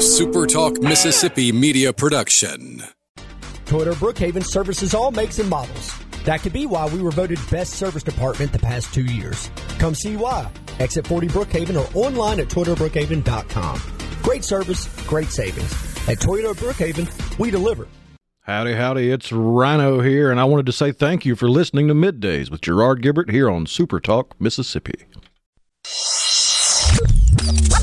A SuperTalk Mississippi media production. Toyota Brookhaven services all makes and models. That could be why we were voted best service department the past two years. Come see why. Exit 40 Brookhaven or online at ToyotaBrookhaven.com. Great service, great savings. At Toyota Brookhaven, we deliver. Howdy, howdy, it's Rhino here, and I wanted to say thank you for listening to Middays with Gerard Gibert here on Super Talk, Mississippi.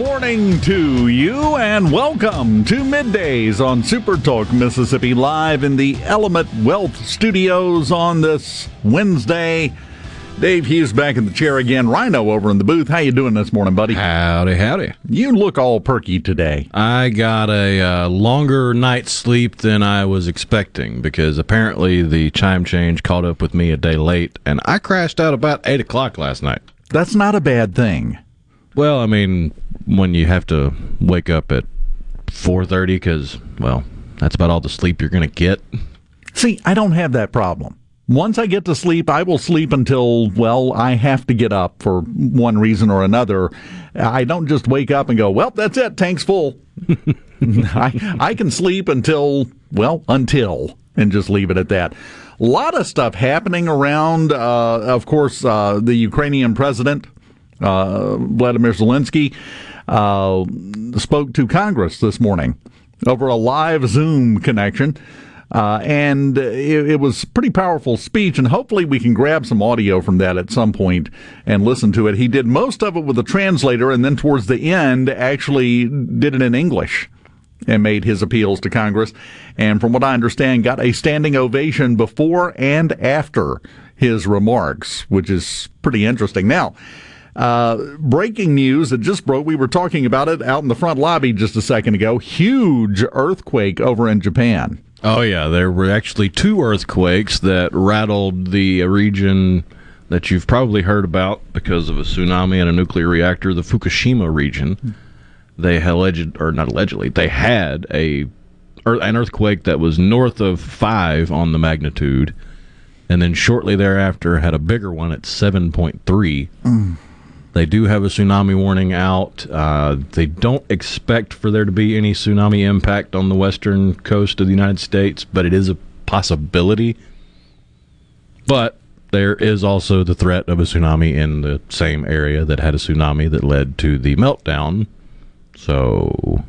Morning to you, and welcome to Middays on Super Talk Mississippi, live in the Element Wealth Studios on this Wednesday. Dave Hughes back in the chair again. Rhino over in the booth. How you doing this morning, buddy? Howdy, howdy. You look all perky today. I got a uh, longer night's sleep than I was expecting because apparently the chime change caught up with me a day late, and I crashed out about 8 o'clock last night. That's not a bad thing. Well, I mean, when you have to wake up at 4:30 because, well, that's about all the sleep you're going to get. See, I don't have that problem. Once I get to sleep, I will sleep until, well, I have to get up for one reason or another. I don't just wake up and go, well, that's it, tank's full. I, I can sleep until, well, until, and just leave it at that. A lot of stuff happening around, uh, of course, uh, the Ukrainian president, uh, Vladimir Zelensky, uh, spoke to Congress this morning over a live Zoom connection. Uh, and it, it, was pretty powerful speech, and hopefully we can grab some audio from that at some point and listen to it. He did most of it with a translator, and then towards the end, actually did it in English and made his appeals to Congress. And from what I understand, got a standing ovation before and after his remarks, which is pretty interesting. Now, uh, breaking news that just broke. We were talking about it out in the front lobby just a second ago. Huge earthquake over in Japan. Oh, yeah. There were actually two earthquakes that rattled the region that you've probably heard about because of a tsunami and a nuclear reactor, the Fukushima region. They alleged, or not allegedly, they had a an earthquake that was north of five on the magnitude, and then shortly thereafter had a bigger one at seven point three. Mm. They do have a tsunami warning out. Uh, they don't expect for there to be any tsunami impact on the western coast of the United States, but it is a possibility. But there is also the threat of a tsunami in the same area that had a tsunami that led to the meltdown. So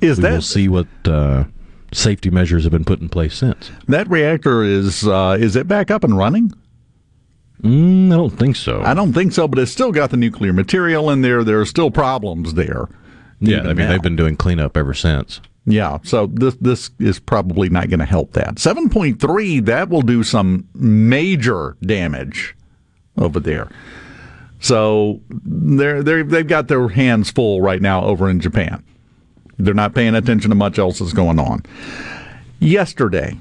is we that, will see what uh, safety measures have been put in place since. That reactor is uh, is it back up and running? Mm, I don't think so. I don't think so, but it's still got the nuclear material in there. There are still problems there. Yeah, I mean now. they've been doing cleanup ever since. Yeah, so this this is probably not going to help that. 7.3 that will do some major damage over there. So they're they they've got their hands full right now over in Japan. They're not paying attention to much else that's going on. Yesterday,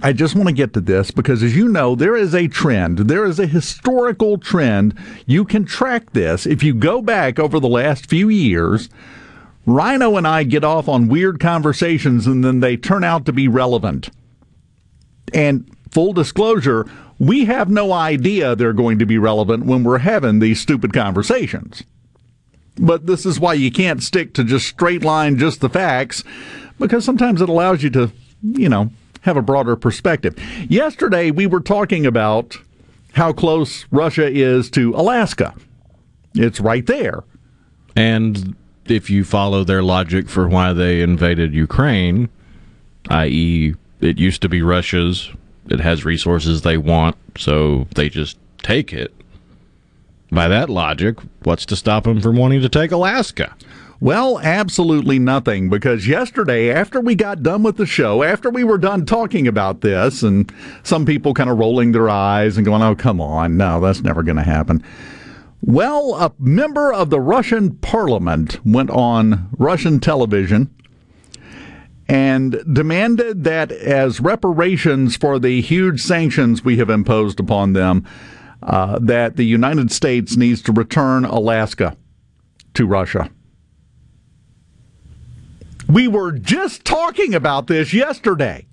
I just want to get to this because, as you know, there is a trend. There is a historical trend. You can track this. If you go back over the last few years, Rhino and I get off on weird conversations and then they turn out to be relevant. And full disclosure, we have no idea they're going to be relevant when we're having these stupid conversations. But this is why you can't stick to just straight line, just the facts, because sometimes it allows you to, you know, have a broader perspective. Yesterday, we were talking about how close Russia is to Alaska. It's right there. And if you follow their logic for why they invaded Ukraine, i.e., it used to be Russia's, it has resources they want, so they just take it. By that logic, what's to stop them from wanting to take Alaska? Well, absolutely nothing because yesterday, after we got done with the show, after we were done talking about this, and some people kind of rolling their eyes and going, oh, come on, no, that's never going to happen. Well, a member of the Russian parliament went on Russian television and demanded that as reparations for the huge sanctions we have imposed upon them, uh, that the United States needs to return Alaska to Russia. We were just talking about this yesterday.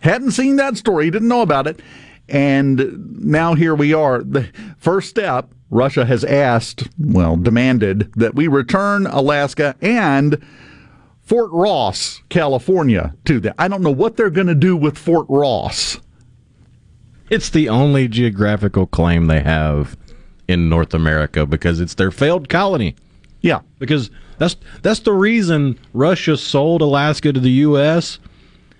Hadn't seen that story, didn't know about it. And now here we are. The first step Russia has asked, well, demanded that we return Alaska and Fort Ross, California to them. I don't know what they're going to do with Fort Ross. It's the only geographical claim they have in North America because it's their failed colony. Yeah. Because that's that's the reason Russia sold Alaska to the US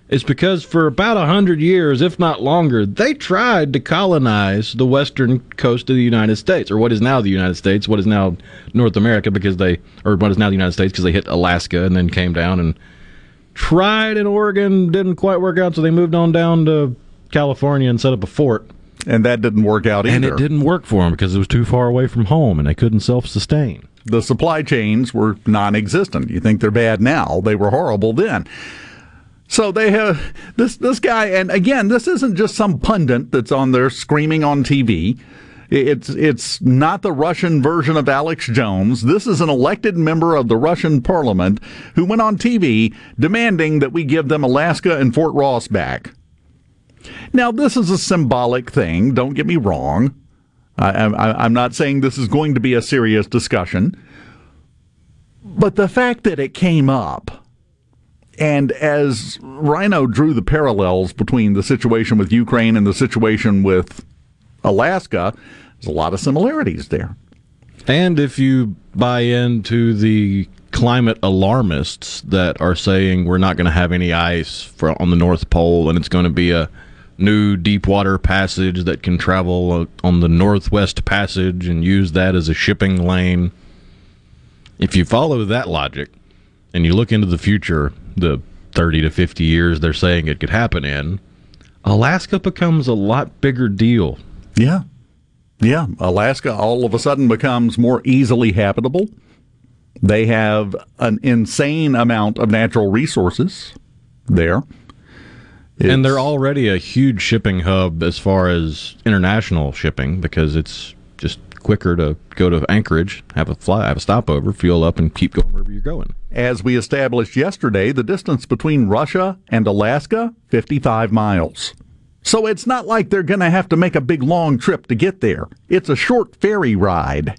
It's because for about a hundred years, if not longer, they tried to colonize the western coast of the United States, or what is now the United States, what is now North America, because they, or what is now the United States, because they hit Alaska and then came down and tried in Oregon, didn't quite work out, so they moved on down to California and set up a fort. And that didn't work out either. And it didn't work for them because it was too far away from home and they couldn't self sustain. The supply chains were non existent. You think they're bad now, they were horrible then. So they have this this guy, and again, this isn't just some pundit that's on there screaming on TV. It's it's not the Russian version of Alex Jones. This is an elected member of the Russian parliament who went on TV demanding that we give them Alaska and Fort Ross back. Now, this is a symbolic thing. Don't get me wrong. I, am not saying this is going to be a serious discussion, but the fact that it came up and as Rhino drew the parallels between the situation with Ukraine and the situation with Alaska, there's a lot of similarities there. And if you buy into the climate alarmists that are saying we're not going to have any ice for, on the North Pole and it's going to be a new deep water passage that can travel uh, on the Northwest Passage and use that as a shipping lane. If you follow that logic and you look into the future, the 30 to 50 years they're saying it could happen in, Alaska becomes a lot bigger deal. Yeah. Yeah. Alaska all of a sudden becomes more easily habitable. They have an insane amount of natural resources there. It's, and they're already a huge shipping hub as far as international shipping because it's just quicker to go to Anchorage, have a fly, have a stopover, fuel up, and keep going wherever you're going. As we established yesterday, the distance between Russia and Alaska, 55 miles. So it's not like they're going to have to make a big long trip to get there. It's a short ferry ride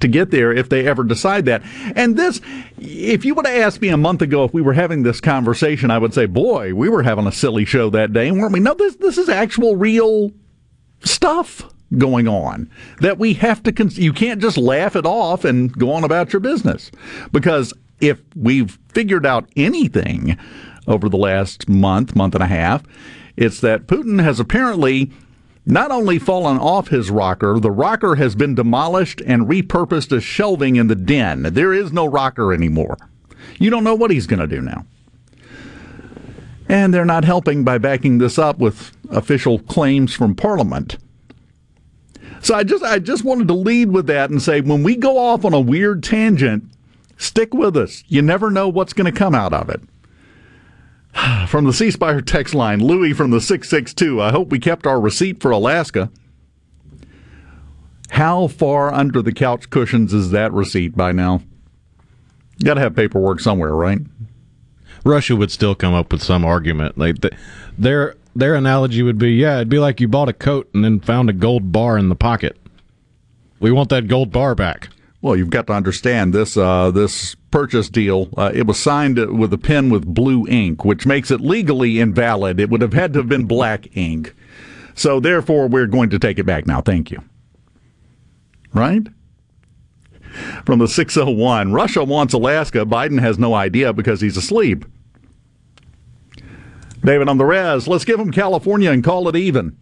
to get there if they ever decide that. And this, if you would have asked me a month ago if we were having this conversation, I would say, boy, we were having a silly show that day, weren't we? No, this, this is actual real stuff going on that we have to cons- you can't just laugh it off and go on about your business because if we've figured out anything over the last month month and a half it's that Putin has apparently not only fallen off his rocker, the rocker has been demolished and repurposed as shelving in the den. There is no rocker anymore. You don't know what he's going to do now. And they're not helping by backing this up with official claims from Parliament. So I just I just wanted to lead with that and say when we go off on a weird tangent, stick with us. You never know what's going to come out of it. From the C Spire text line, Louis from the 662. I hope we kept our receipt for Alaska. How far under the couch cushions is that receipt by now? You got to have paperwork somewhere, right? Russia would still come up with some argument. Like their their analogy would be, yeah, it'd be like you bought a coat and then found a gold bar in the pocket. We want that gold bar back. Well, you've got to understand this. Uh, this purchase deal. Uh, it was signed with a pen with blue ink, which makes it legally invalid. It would have had to have been black ink. So therefore, we're going to take it back now. Thank you. Right? From the 601, Russia wants Alaska. Biden has no idea because he's asleep. David on the res. Let's give him California and call it even.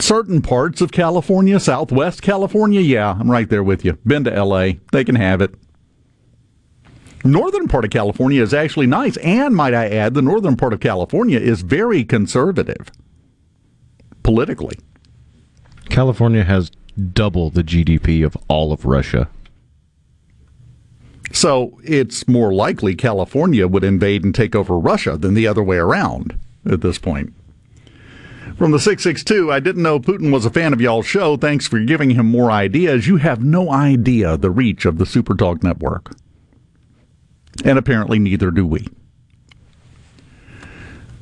Certain parts of California, Southwest California, yeah, I'm right there with you. Been to LA. They can have it. Northern part of California is actually nice, and might I add, the northern part of California is very conservative politically. California has double the GDP of all of Russia. So it's more likely California would invade and take over Russia than the other way around at this point. From the 662, I didn't know Putin was a fan of y'all's show. Thanks for giving him more ideas. You have no idea the reach of the Supertalk network. And apparently, neither do we.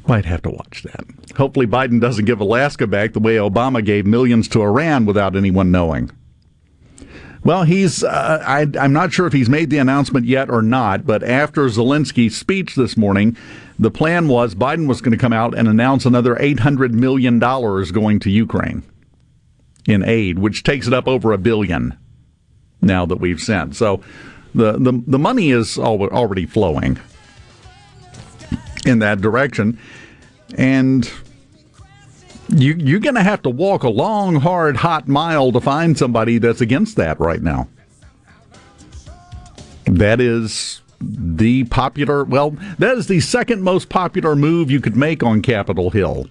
Might have to watch that. Hopefully, Biden doesn't give Alaska back the way Obama gave millions to Iran without anyone knowing. Well, he's, uh, I, I'm not sure if he's made the announcement yet or not, but after Zelensky's speech this morning, the plan was Biden was going to come out and announce another $800 million going to Ukraine in aid, which takes it up over a billion now that we've sent. So the, the, the money is already flowing in that direction. And you, you're going to have to walk a long, hard, hot mile to find somebody that's against that right now. That is the popular, well, that is the second most popular move you could make on Capitol Hill.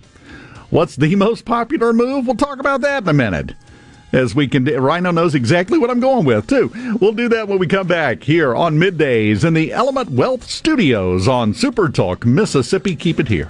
What's the most popular move? We'll talk about that in a minute. As we can, Rhino knows exactly what I'm going with, too. We'll do that when we come back here on middays in the Element Wealth Studios on Super Talk, Mississippi. Keep it here.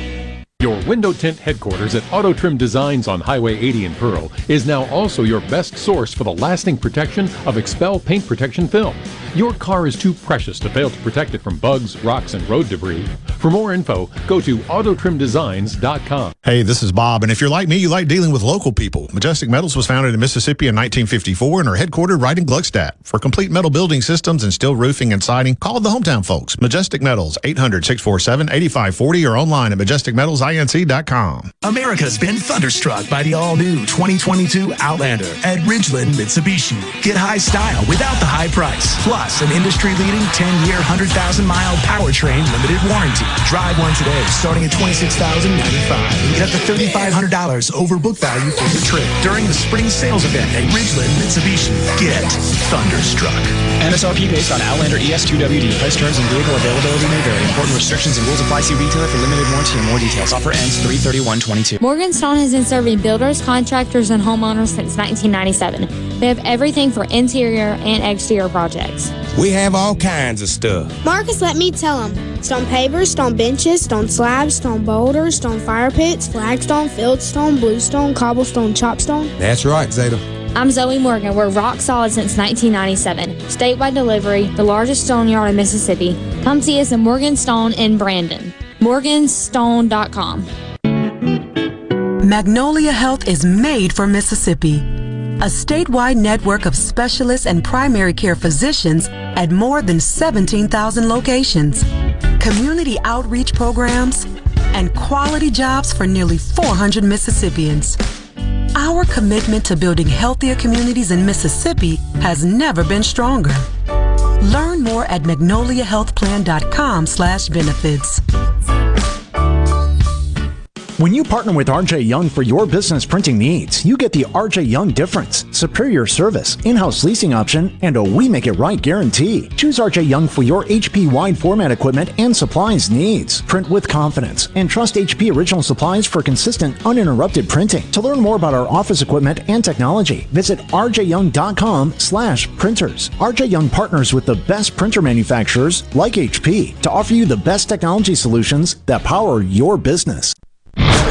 Your window tint headquarters at Auto Trim Designs on Highway 80 in Pearl is now also your best source for the lasting protection of XPEL paint protection film. Your car is too precious to fail to protect it from bugs, rocks, and road debris. For more info, go to autotrimdesigns.com. Hey, this is Bob, and if you're like me, you like dealing with local people. Majestic Metals was founded in Mississippi in 1954 and are headquartered right in Gluckstadt. For complete metal building systems and steel roofing and siding, call the hometown folks. Majestic Metals, 800-647-8540 or online at majesticmetalsinc.com. America's been thunderstruck by the all-new 2022 Outlander at Ridgeland Mitsubishi. Get high style without the high price. Plus, Plus, an industry-leading 10-year, 100,000-mile powertrain limited warranty. Drive one today, starting at $26,095. And get up to $3,500 over book value for your trip during the spring sales event at Ridgeland Mitsubishi. Get thunderstruck. MSRP based on Outlander ES2WD. Price terms and vehicle availability may vary. Important restrictions and rules apply. See retailer for limited warranty and more details. Offer ends 33122. Morganstone has been serving builders, contractors, and homeowners since 1997. They have everything for interior and exterior projects. We have all kinds of stuff. Marcus, let me tell him. Stone pavers, stone benches, stone slabs, stone boulders, stone fire pits, flagstone, fieldstone, bluestone, cobblestone, chopstone. That's right, Zeta. I'm Zoe Morgan. We're rock solid since 1997. Statewide delivery, the largest stone yard in Mississippi. Come see us in Morganstone in Brandon. Morganstone.com. Magnolia Health is made for Mississippi a statewide network of specialists and primary care physicians at more than 17,000 locations, community outreach programs, and quality jobs for nearly 400 Mississippians. Our commitment to building healthier communities in Mississippi has never been stronger. Learn more at magnoliahealthplan.com slash benefits. When you partner with RJ Young for your business printing needs, you get the RJ Young difference, superior service, in-house leasing option, and a we make it right guarantee. Choose RJ Young for your HP wide format equipment and supplies needs. Print with confidence and trust HP original supplies for consistent, uninterrupted printing. To learn more about our office equipment and technology, visit rjyoung.com slash printers. RJ Young partners with the best printer manufacturers like HP to offer you the best technology solutions that power your business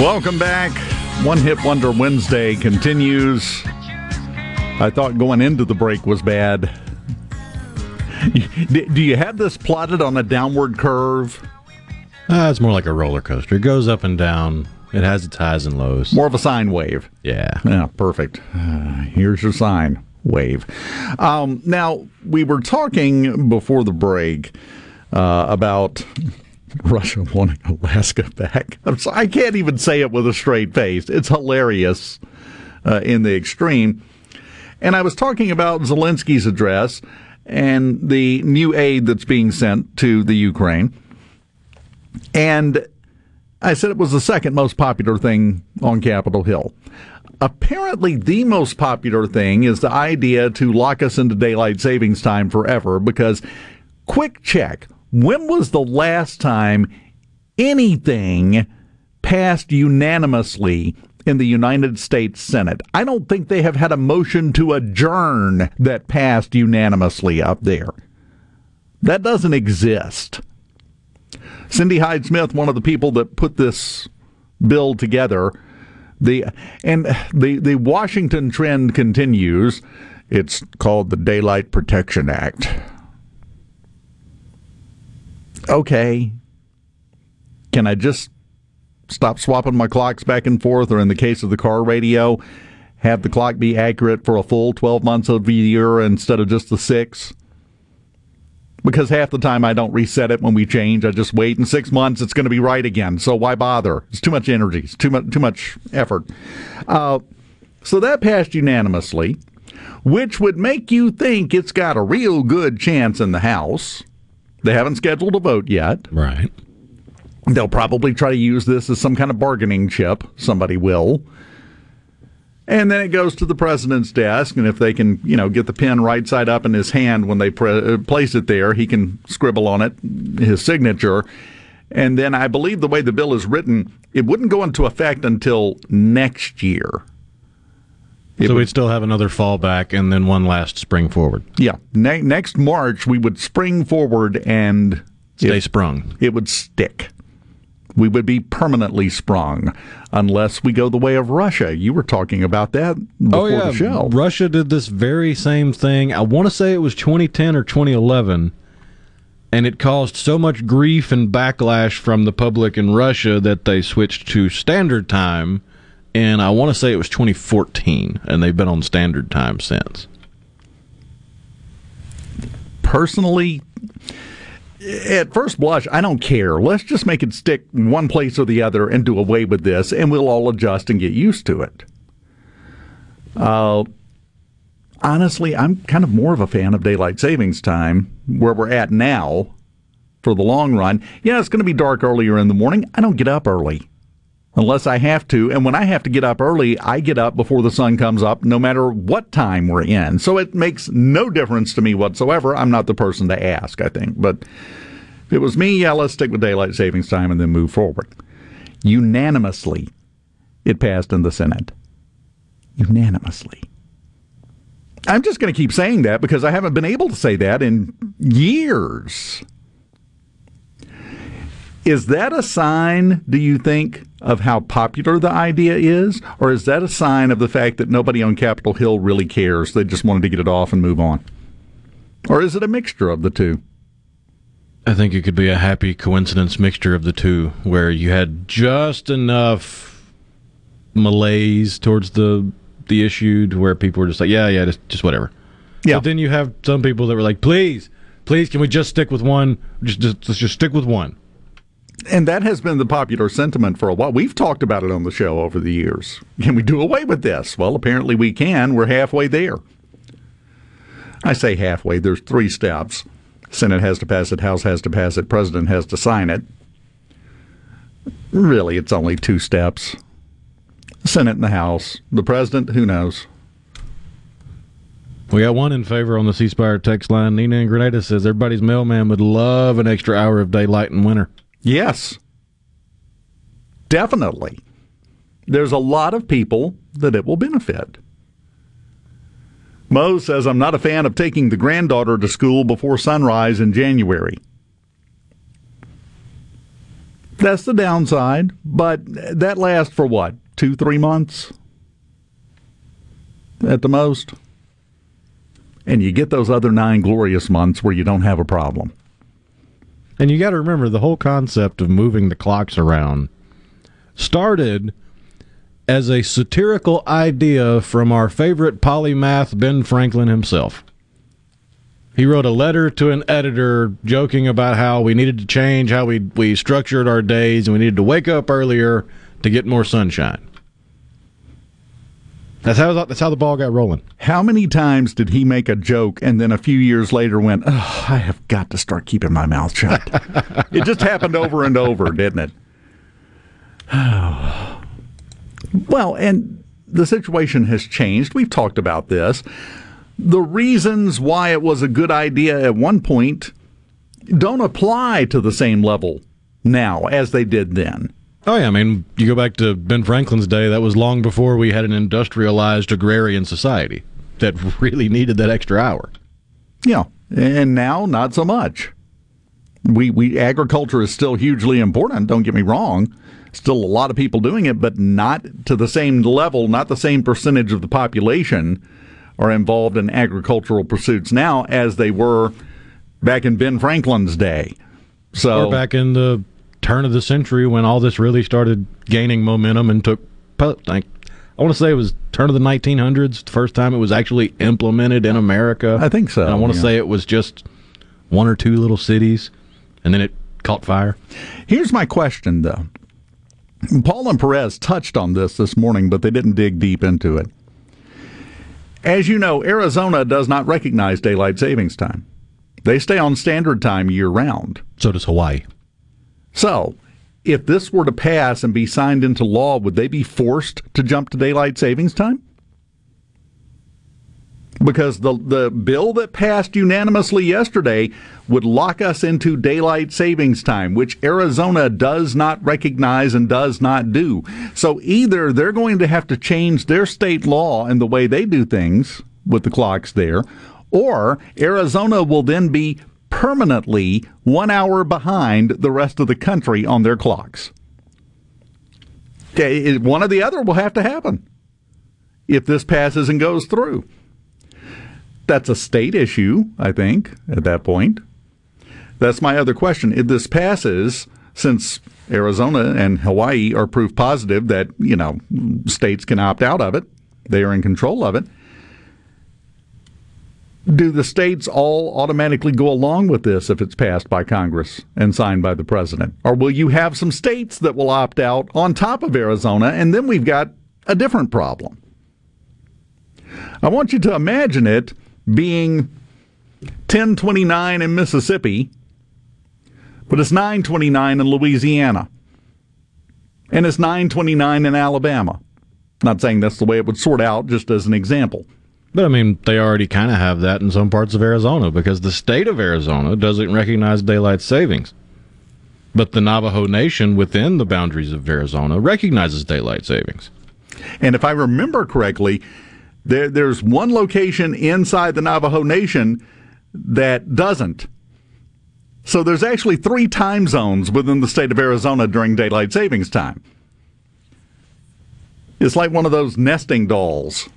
Welcome back. One Hit Wonder Wednesday continues. I thought going into the break was bad. Do you have this plotted on a downward curve? Uh, it's more like a roller coaster. It goes up and down. It has its highs and lows. More of a sine wave. Yeah. Yeah, perfect. Uh, here's your sine wave. Um, now, we were talking before the break uh, about Russia wanting Alaska back. Sorry, I can't even say it with a straight face. It's hilarious uh, in the extreme. And I was talking about Zelensky's address and the new aid that's being sent to the Ukraine. And I said it was the second most popular thing on Capitol Hill. Apparently, the most popular thing is the idea to lock us into daylight savings time forever because, quick check, when was the last time anything passed unanimously in the United States Senate? I don't think they have had a motion to adjourn that passed unanimously up there. That doesn't exist. Cindy Hyde Smith, one of the people that put this bill together, the and the the Washington trend continues. It's called the Daylight Protection Act okay, can I just stop swapping my clocks back and forth, or in the case of the car radio, have the clock be accurate for a full 12 months of the year instead of just the six? Because half the time I don't reset it when we change. I just wait in six months, it's going to be right again. So why bother? It's too much energy, it's too much, too much effort. Uh, so that passed unanimously, which would make you think it's got a real good chance in the House. They haven't scheduled a vote yet. Right. They'll probably try to use this as some kind of bargaining chip. Somebody will. And then it goes to the president's desk, and if they can, you know, get the pen right side up in his hand when they pre- uh, place it there, he can scribble on it his signature. And then I believe the way the bill is written, it wouldn't go into effect until next year. It so would, we'd still have another fallback and then one last spring forward. Yeah. Ne- next March, we would spring forward and stay it, sprung. It would stick. We would be permanently sprung unless we go the way of Russia. You were talking about that oh, before oh, yeah. the show. Russia did this very same thing. I want to say it was 2010 or 2011 and it caused so much grief and backlash from the public in Russia that they switched to standard time and I want to say it was 2014, and they've been on standard time since. Personally, at first blush, I don't care. Let's just make it stick one place or the other and do away with this, and we'll all adjust and get used to it. Uh, honestly, I'm kind of more of a fan of daylight savings time where we're at now for the long run. Yeah, it's going to be dark earlier in the morning. I don't get up early unless I have to. And when I have to get up early, I get up before the sun comes up, no matter what time we're in. So it makes no difference to me whatsoever. I'm not the person to ask, I think. But if it was me, yeah, let's stick with daylight savings time and then move forward. Unanimously, it passed in the Senate. Unanimously. I'm just going to keep saying that because I haven't been able to say that in years. Is that a sign, do you think, of how popular the idea is? Or is that a sign of the fact that nobody on Capitol Hill really cares? They just wanted to get it off and move on? Or is it a mixture of the two? I think it could be a happy coincidence mixture of the two, where you had just enough malaise towards the the issue to where people were just like, yeah, yeah, just, just whatever. Yeah. But then you have some people that were like, please, please, can we just stick with one? Just, just let's just stick with one and that has been the popular sentiment for a while. We've talked about it on the show over the years. Can we do away with this? Well, apparently we can. We're halfway there. I say halfway, there's three steps. Senate has to pass it, House has to pass it, President has to sign it. Really, it's only two steps. Senate and the House. The President, who knows? We got one in favor on the C Spire text line. Nina in Grenada says everybody's mailman would love an extra hour of daylight in winter. Yes. Definitely. There's a lot of people that it will benefit. Mo says, I'm not a fan of taking the granddaughter to school before sunrise in January. That's the downside, but that lasts for what? Two, three months? At the most? And you get those other nine glorious months where you don't have a problem. And you got to remember the whole concept of moving the clocks around started as a satirical idea from our favorite polymath Ben Franklin himself. He wrote a letter to an editor joking about how we needed to change how we we structured our days and we needed to wake up earlier to get more sunshine. That's how that's how the ball got rolling. How many times did he make a joke and then a few years later went, oh, I have got to start keeping my mouth shut? it just happened over and over, didn't it? well, and the situation has changed. We've talked about this. The reasons why it was a good idea at one point don't apply to the same level now as they did then. Oh yeah, I mean, you go back to Ben Franklin's day. That was long before we had an industrialized agrarian society that really needed that extra hour. Yeah, and now not so much. We we agriculture is still hugely important. Don't get me wrong. Still a lot of people doing it, but not to the same level. Not the same percentage of the population are involved in agricultural pursuits now as they were back in Ben Franklin's day. So or back in the turn of the century when all this really started gaining momentum and took like I want to say it was turn of the 1900s, the first time it was actually implemented in America. I think so. And I want to yeah. say it was just one or two little cities, and then it caught fire. Here's my question, though. Paul and Perez touched on this this morning, but they didn't dig deep into it. As you know, Arizona does not recognize daylight savings time. They stay on standard time year round. So does Hawaii. So, if this were to pass and be signed into law, would they be forced to jump to daylight savings time? Because the, the bill that passed unanimously yesterday would lock us into daylight savings time, which Arizona does not recognize and does not do. So either they're going to have to change their state law and the way they do things with the clocks there, or Arizona will then be permanently one hour behind the rest of the country on their clocks. One or the other will have to happen if this passes and goes through. That's a state issue, I think, at that point. That's my other question. If this passes, since Arizona and Hawaii are proof positive that, you know, states can opt out of it, they are in control of it do the states all automatically go along with this if it's passed by Congress and signed by the president? Or will you have some states that will opt out on top of Arizona, and then we've got a different problem? I want you to imagine it being 1029 in Mississippi, but it's 929 in Louisiana, and it's 929 in Alabama. Not saying that's the way it would sort out, just as an example. But I mean, they already kind of have that in some parts of Arizona because the state of Arizona doesn't recognize daylight savings. But the Navajo Nation within the boundaries of Arizona recognizes daylight savings. And if I remember correctly, there, there's one location inside the Navajo Nation that doesn't. So there's actually three time zones within the state of Arizona during daylight savings time. It's like one of those nesting dolls.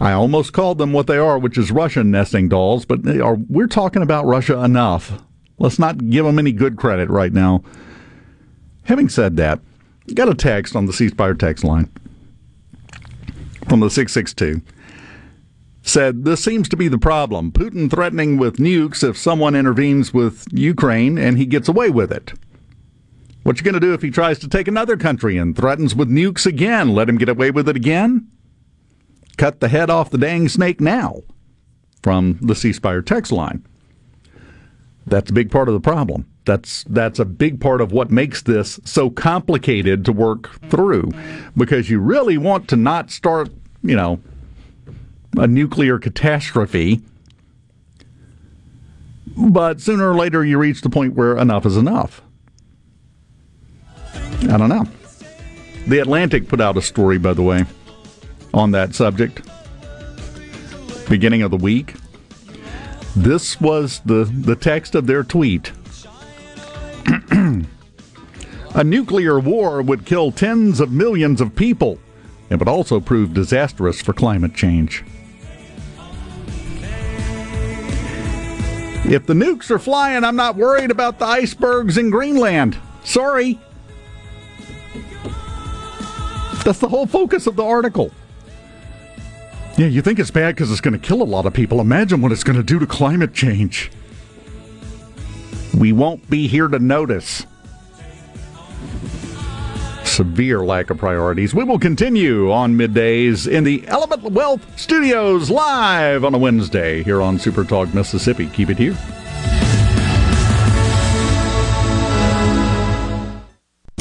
I almost called them what they are, which is Russian nesting dolls, but are, we're talking about Russia enough. Let's not give them any good credit right now. Having said that, got a text on the C Spire text line from the 662. Said, This seems to be the problem. Putin threatening with nukes if someone intervenes with Ukraine and he gets away with it. What you going to do if he tries to take another country and threatens with nukes again? Let him get away with it again? Cut the head off the dang snake now. From the C Spire text line. That's a big part of the problem. That's that's a big part of what makes this so complicated to work through, because you really want to not start, you know, a nuclear catastrophe. But sooner or later, you reach the point where enough is enough. I don't know. The Atlantic put out a story, by the way, on that subject. Beginning of the week. This was the, the text of their tweet. a nuclear war would kill tens of millions of people. It would also prove disastrous for climate change. If the nukes are flying, I'm not worried about the icebergs in Greenland. Sorry. That's the whole focus of the article. Yeah, you think it's bad because it's going to kill a lot of people. Imagine what it's going to do to climate change. We won't be here to notice. Severe lack of priorities. We will continue on middays in the Element Wealth Studios live on a Wednesday here on Super Talk Mississippi. Keep it here.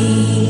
Why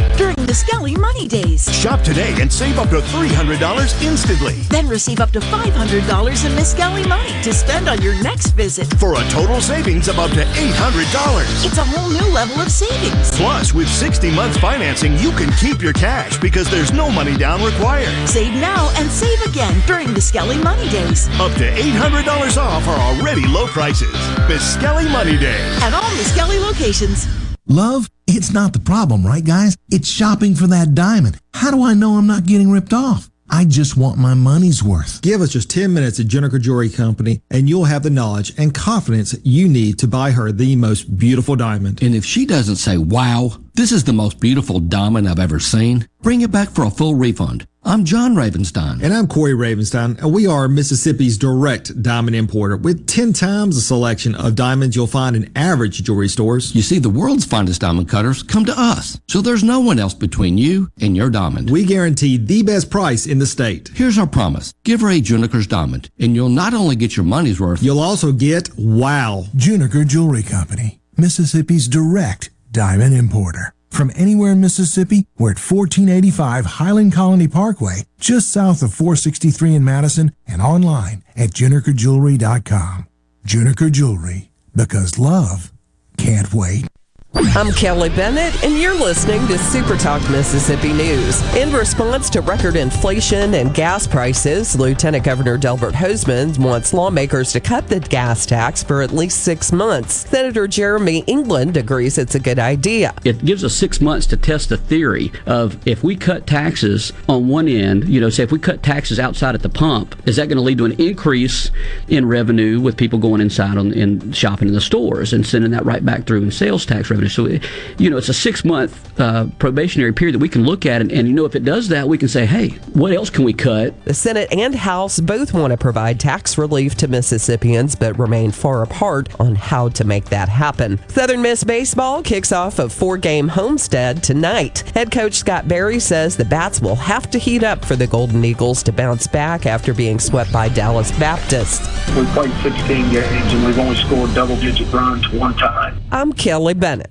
During the Skelly Money Days. Shop today and save up to $300 instantly. Then receive up to $500 in Miskelly money to spend on your next visit. For a total savings of up to $800. It's a whole new level of savings. Plus, with 60 months financing, you can keep your cash because there's no money down required. Save now and save again during the Skelly Money Days. Up to $800 off our already low prices. Miskelly Money Day. At all Miskelly locations. Love, it's not the problem, right, guys? It's shopping for that diamond. How do I know I'm not getting ripped off? I just want my money's worth. Give us just 10 minutes at Juniker Jewelry Company and you'll have the knowledge and confidence you need to buy her the most beautiful diamond. And if she doesn't say, wow, this is the most beautiful diamond I've ever seen, bring it back for a full refund. I'm John Ravenstein. And I'm Corey Ravenstein, and we are Mississippi's direct diamond importer with 10 times the selection of diamonds you'll find in average jewelry stores. You see, the world's finest diamond cutters come to us, so there's no one else between you and your diamond. We guarantee the best price in the state. Here's our promise. Give her a Juniker's diamond, and you'll not only get your money's worth, You'll also get wow. Juniker Jewelry Company, Mississippi's direct diamond importer. From anywhere in Mississippi, we're at 1485 Highland Colony Parkway, just south of 463 in Madison, and online at junikerjewelry.com. Juniker Jewelry, because love can't wait. I'm Kelly Bennett, and you're listening to Super Talk Mississippi News. In response to record inflation and gas prices, Lieutenant Governor Delbert Hosemann wants lawmakers to cut the gas tax for at least six months. Senator Jeremy England agrees it's a good idea. It gives us six months to test the theory of if we cut taxes on one end, you know, say if we cut taxes outside at the pump, is that going to lead to an increase in revenue with people going inside on, and shopping in the stores and sending that right back through in sales tax revenue? Revenue. So, you know, it's a six month uh, probationary period that we can look at, and, and you know, if it does that, we can say, hey, what else can we cut? The Senate and House both want to provide tax relief to Mississippians, but remain far apart on how to make that happen. Southern Miss Baseball kicks off a four game homestand tonight. Head coach Scott Berry says the Bats will have to heat up for the Golden Eagles to bounce back after being swept by Dallas Baptist. We played 16 games and we've only scored double digit runs one time. I'm Kelly Bennett.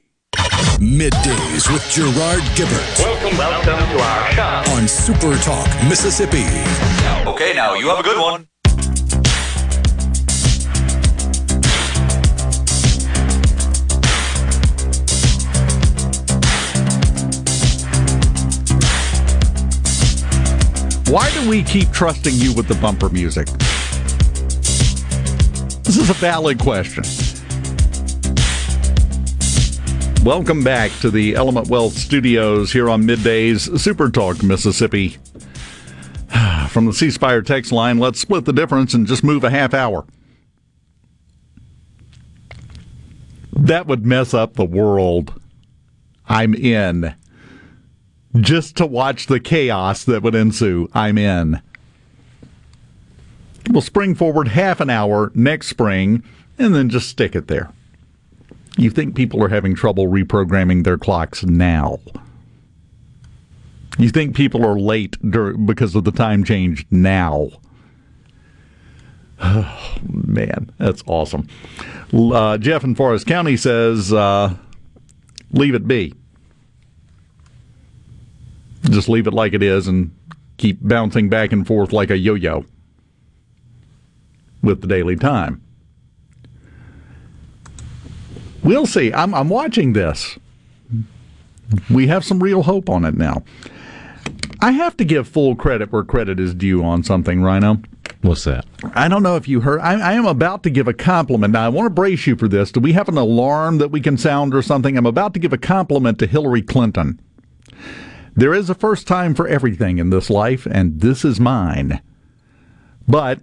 Middays with Gerard Gibert Welcome, welcome to our shop. on Super Talk Mississippi. Okay, now you have a good one. Why do we keep trusting you with the bumper music? This is a valid question. Welcome back to the Element Wealth Studios here on Middays Super Talk Mississippi. From the C Spire text line, let's split the difference and just move a half hour. That would mess up the world I'm in. Just to watch the chaos that would ensue, I'm in. We'll spring forward half an hour next spring and then just stick it there. You think people are having trouble reprogramming their clocks now? You think people are late because of the time change now? Oh, man, that's awesome. Uh, Jeff in Forest County says, uh, leave it be. Just leave it like it is and keep bouncing back and forth like a yo yo with the Daily Time. We'll see. I'm, I'm watching this. We have some real hope on it now. I have to give full credit where credit is due on something, Rhino. What's that? I don't know if you heard. I, I am about to give a compliment. Now, I want to brace you for this. Do we have an alarm that we can sound or something? I'm about to give a compliment to Hillary Clinton. There is a first time for everything in this life, and this is mine. But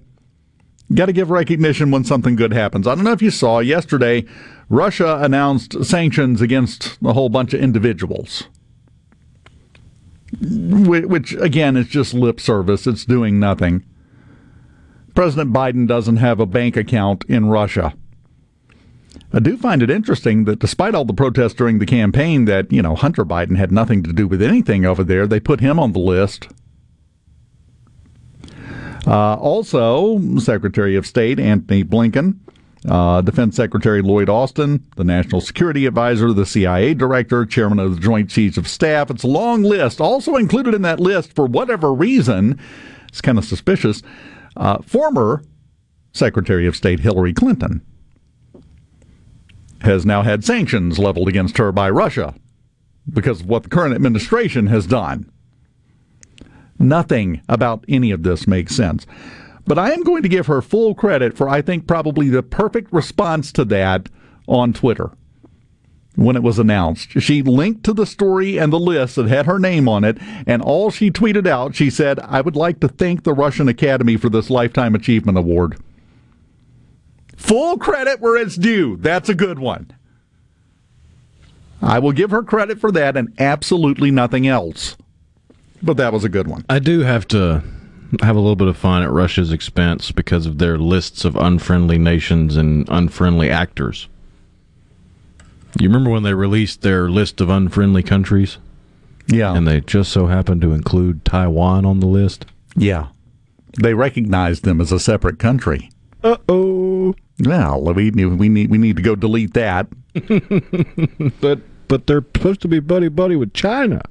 got to give recognition when something good happens. I don't know if you saw yesterday, Russia announced sanctions against a whole bunch of individuals. Which, again, is just lip service. It's doing nothing. President Biden doesn't have a bank account in Russia. I do find it interesting that despite all the protests during the campaign that, you know, Hunter Biden had nothing to do with anything over there, they put him on the list. Uh, also, Secretary of State Antony Blinken, uh, Defense Secretary Lloyd Austin, the National Security Advisor, the CIA Director, Chairman of the Joint Chiefs of Staff. It's a long list. Also included in that list, for whatever reason, it's kind of suspicious, uh, former Secretary of State Hillary Clinton has now had sanctions leveled against her by Russia because of what the current administration has done. Nothing about any of this makes sense. But I am going to give her full credit for, I think, probably the perfect response to that on Twitter. when it was announced. She linked to the story and the list that had her name on it, and all she tweeted out, she said, I would like to thank the Russian Academy for this Lifetime Achievement Award. Full credit where it's due. That's a good one. I will give her credit for that and absolutely nothing else. But that was a good one. I do have to have a little bit of fun at Russia's expense because of their lists of unfriendly nations and unfriendly actors. You remember when they released their list of unfriendly countries? Yeah. And they just so happened to include Taiwan on the list? Yeah. They recognized them as a separate country. Uh oh. Well, we need, we need we need to go delete that. but but they're supposed to be buddy buddy with China.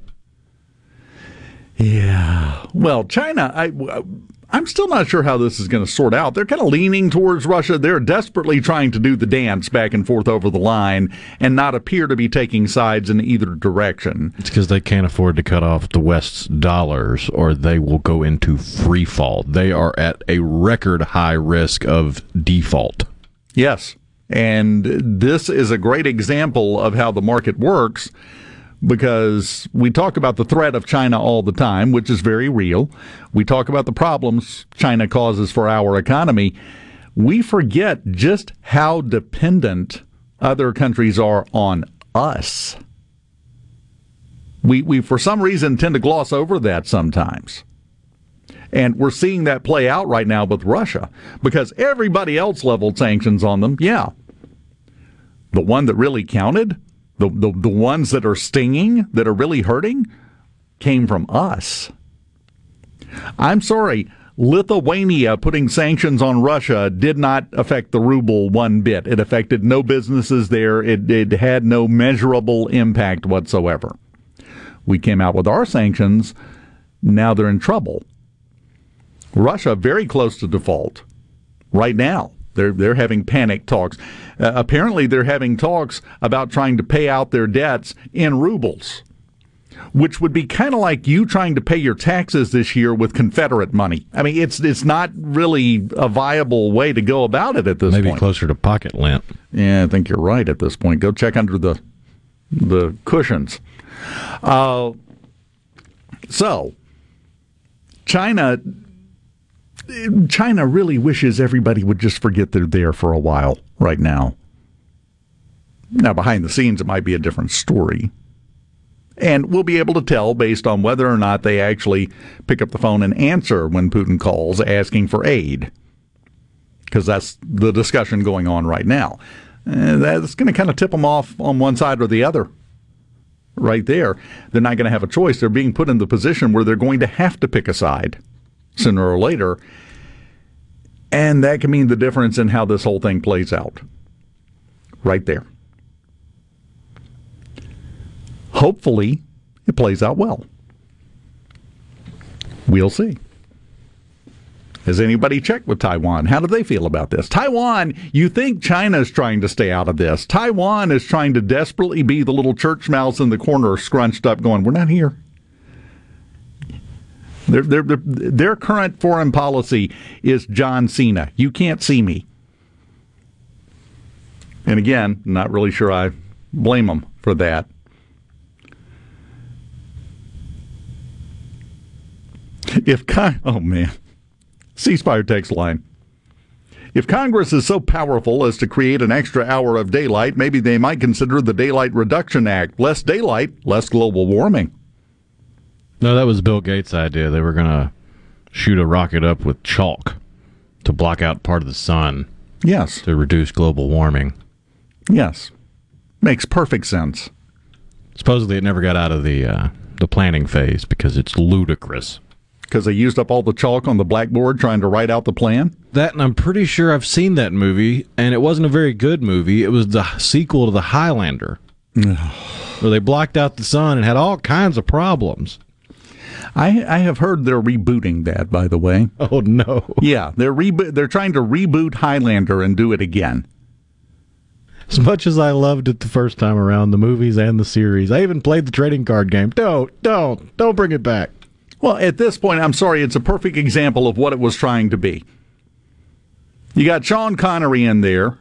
Yeah. Well, China, I, uh, I'm still not sure how this is going to sort out. They're kind of leaning towards Russia. They're desperately trying to do the dance back and forth over the line and not appear to be taking sides in either direction. It's because they can't afford to cut off the West's dollars or they will go into free fall. They are at a record high risk of default. Yes. And this is a great example of how the market works because we talk about the threat of China all the time, which is very real. We talk about the problems China causes for our economy. We forget just how dependent other countries are on us. We, we, for some reason, tend to gloss over that sometimes. And we're seeing that play out right now with Russia because everybody else leveled sanctions on them. Yeah. The one that really counted the, the, the ones that are stinging, that are really hurting, came from us. I'm sorry, Lithuania putting sanctions on Russia did not affect the ruble one bit. It affected no businesses there. It, it had no measurable impact whatsoever. We came out with our sanctions. Now they're in trouble. Russia very close to default right now. They're they're having panic talks. Uh, apparently, they're having talks about trying to pay out their debts in rubles, which would be kind of like you trying to pay your taxes this year with Confederate money. I mean, it's it's not really a viable way to go about it at this point. Maybe point. closer to pocket lint. Yeah, I think you're right at this point. Go check under the the cushions. Uh, so, China China really wishes everybody would just forget they're there for a while right now. Now, behind the scenes, it might be a different story. And we'll be able to tell based on whether or not they actually pick up the phone and answer when Putin calls asking for aid. Because that's the discussion going on right now. That's going to kind of tip them off on one side or the other. Right there. They're not going to have a choice. They're being put in the position where they're going to have to pick a side sooner or later. And that can mean the difference in how this whole thing plays out. Right there. Hopefully, it plays out well. We'll see. Has anybody checked with Taiwan? How do they feel about this? Taiwan, you think China is trying to stay out of this. Taiwan is trying to desperately be the little church mouse in the corner, scrunched up, going, We're not here. Their, their, their, current foreign policy is John Cena. You can't see me. And again, not really sure I blame them for that. If Con- oh man, C Spire text line. If Congress is so powerful as to create an extra hour of daylight, maybe they might consider the Daylight Reduction Act. Less daylight, less global warming. No, that was Bill Gates' idea. They were going to shoot a rocket up with chalk to block out part of the sun. Yes. To reduce global warming. Yes. Makes perfect sense. Supposedly it never got out of the uh, the planning phase because it's ludicrous. Because they used up all the chalk on the blackboard trying to write out the plan? That, and I'm pretty sure I've seen that movie, and it wasn't a very good movie. It was the sequel to The Highlander, where they blocked out the sun and had all kinds of problems. I, I have heard they're rebooting that, by the way. Oh no! Yeah, they're rebo- They're trying to reboot Highlander and do it again. As much as I loved it the first time around, the movies and the series, I even played the trading card game. Don't, don't, don't bring it back. Well, at this point, I'm sorry, it's a perfect example of what it was trying to be. You got Sean Connery in there.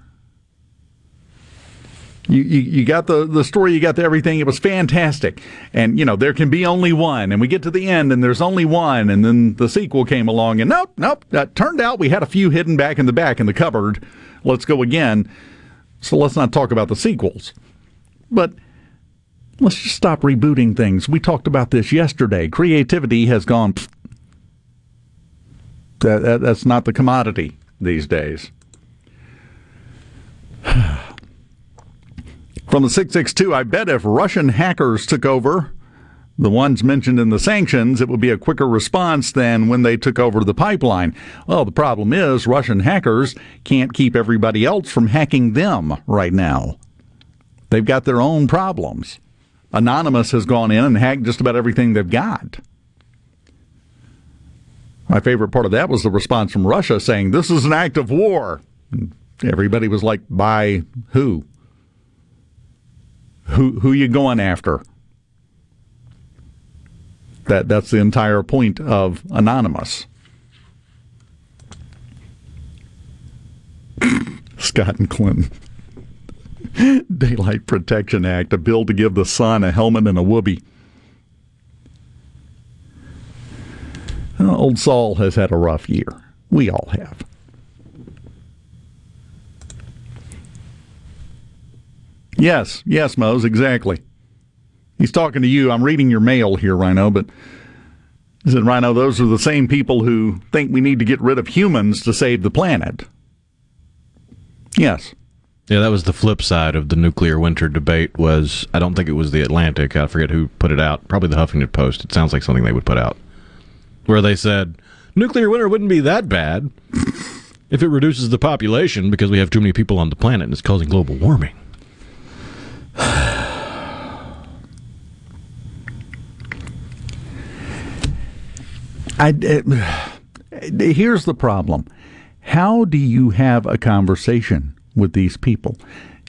You, you, you got the, the story, you got the everything. It was fantastic. And, you know, there can be only one. And we get to the end and there's only one. And then the sequel came along and nope, nope. That turned out we had a few hidden back in the back in the cupboard. Let's go again. So let's not talk about the sequels. But let's just stop rebooting things. We talked about this yesterday. Creativity has gone. That, that, that's not the commodity these days. From the 662, I bet if Russian hackers took over, the ones mentioned in the sanctions, it would be a quicker response than when they took over the pipeline. Well, the problem is Russian hackers can't keep everybody else from hacking them right now. They've got their own problems. Anonymous has gone in and hacked just about everything they've got. My favorite part of that was the response from Russia saying, This is an act of war. And everybody was like, By who? Who who you going after? That that's the entire point of Anonymous. Scott and Clinton. Daylight Protection Act, a bill to give the sun a helmet and a whoopee. Uh, old Saul has had a rough year. We all have. Yes, yes, Mose, exactly. He's talking to you. I'm reading your mail here, Rhino, but he said, Rhino, those are the same people who think we need to get rid of humans to save the planet. Yes. Yeah, that was the flip side of the nuclear winter debate was I don't think it was the Atlantic. I forget who put it out. Probably the Huffington Post. It sounds like something they would put out. Where they said nuclear winter wouldn't be that bad if it reduces the population because we have too many people on the planet and it's causing global warming. I, uh, here's the problem. How do you have a conversation with these people?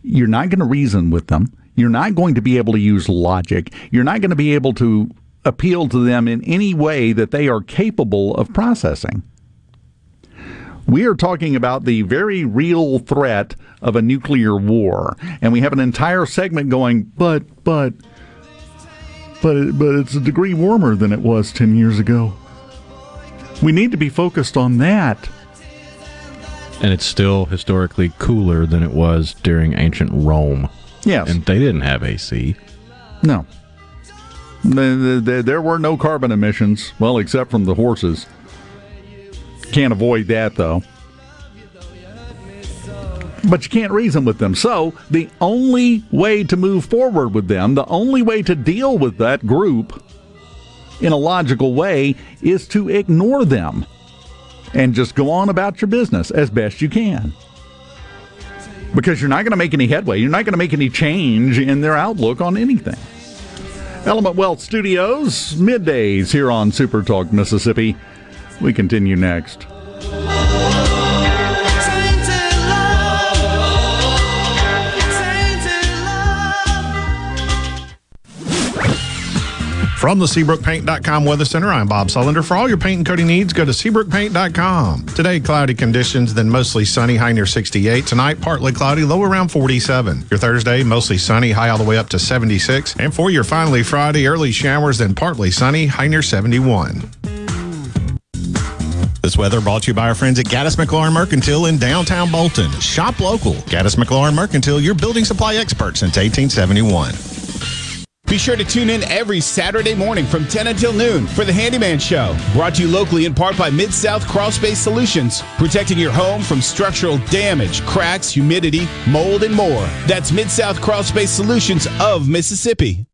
You're not going to reason with them. You're not going to be able to use logic. You're not going to be able to appeal to them in any way that they are capable of processing. We are talking about the very real threat of a nuclear war, and we have an entire segment going, but, but, but, but it's a degree warmer than it was 10 years ago. We need to be focused on that. And it's still historically cooler than it was during ancient Rome. Yes. And they didn't have AC. No. There were no carbon emissions, well, except from the horses. Can't avoid that, though. But you can't reason with them. So, the only way to move forward with them, the only way to deal with that group in a logical way is to ignore them and just go on about your business as best you can. Because you're not going to make any headway. You're not going to make any change in their outlook on anything. Element Wealth Studios, middays here on Super Talk Mississippi. We continue next. From the SeabrookPaint.com Weather Center, I'm Bob Sullender. For all your paint and coating needs, go to SeabrookPaint.com. Today, cloudy conditions, then mostly sunny, high near 68. Tonight, partly cloudy, low around 47. Your Thursday, mostly sunny, high all the way up to 76. And for your finally Friday, early showers, then partly sunny, high near 71. This weather brought to you by our friends at Gaddis McLaurin Mercantile in downtown Bolton. Shop local. Gaddis McLaurin Mercantile, your building supply expert since 1871. Be sure to tune in every Saturday morning from 10 until noon for the Handyman Show. Brought to you locally in part by Mid South Crawl Space Solutions, protecting your home from structural damage, cracks, humidity, mold, and more. That's Mid South Crawl Space Solutions of Mississippi.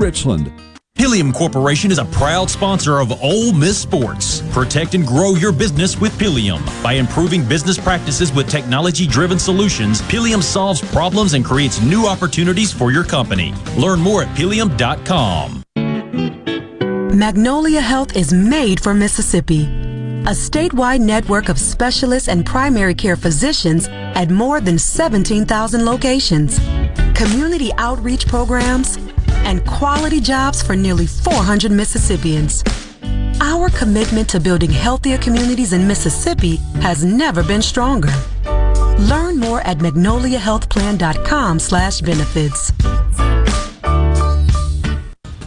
Richland. Pilium Corporation is a proud sponsor of Ole Miss Sports. Protect and grow your business with Pilium. By improving business practices with technology driven solutions, Pilium solves problems and creates new opportunities for your company. Learn more at pilium.com. Magnolia Health is made for Mississippi. A statewide network of specialists and primary care physicians at more than 17,000 locations. Community outreach programs and quality jobs for nearly 400 Mississippians. Our commitment to building healthier communities in Mississippi has never been stronger. Learn more at magnoliahealthplan.com slash benefits.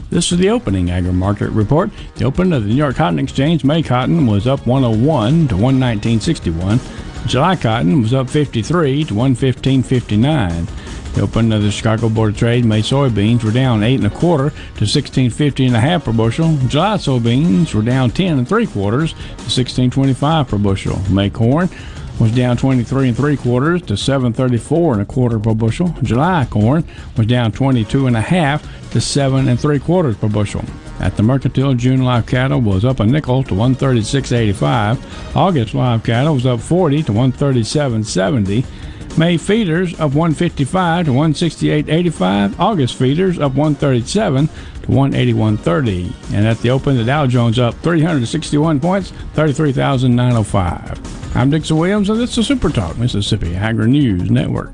This is the opening agri-market report. The open of the New York Cotton Exchange, May cotton was up 101 to 119.61. July cotton was up 53 to 115.59. The open of the Chicago Board of Trade May soybeans were down eight and a quarter to 16.50 and a half per bushel. July soybeans were down 10 and three quarters to 16.25 per bushel. May corn was down 23 and three quarters to 734 and a quarter per bushel. July corn was down 22 and a half to 7 and three quarters per bushel. At the Mercantile, June live cattle was up a nickel to 136.85. August live cattle was up 40 to 137.70. May feeders up 155 to 168.85. August feeders up 137 to 181.30. And at the open, the Dow Jones up 361 points, 33,905. I'm Dixon Williams, and this is Super Talk Mississippi Agri News Network.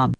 com.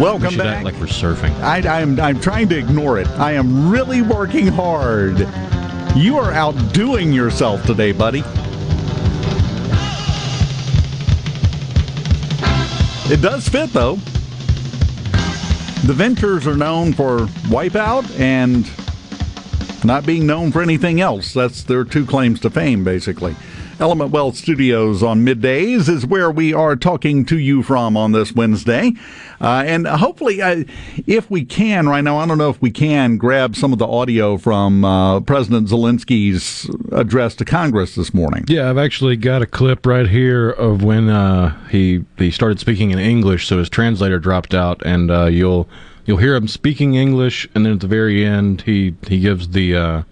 Welcome we should back. act like we're surfing. I, I'm, I'm trying to ignore it. I am really working hard. You are outdoing yourself today, buddy. It does fit, though. The Ventures are known for Wipeout and not being known for anything else. That's their two claims to fame, basically. Element Wealth Studios on middays is where we are talking to you from on this Wednesday. Uh, and hopefully, uh, if we can right now, I don't know if we can grab some of the audio from uh, President Zelensky's address to Congress this morning. Yeah, I've actually got a clip right here of when uh, he he started speaking in English, so his translator dropped out, and uh, you'll you'll hear him speaking English, and then at the very end, he he gives the uh,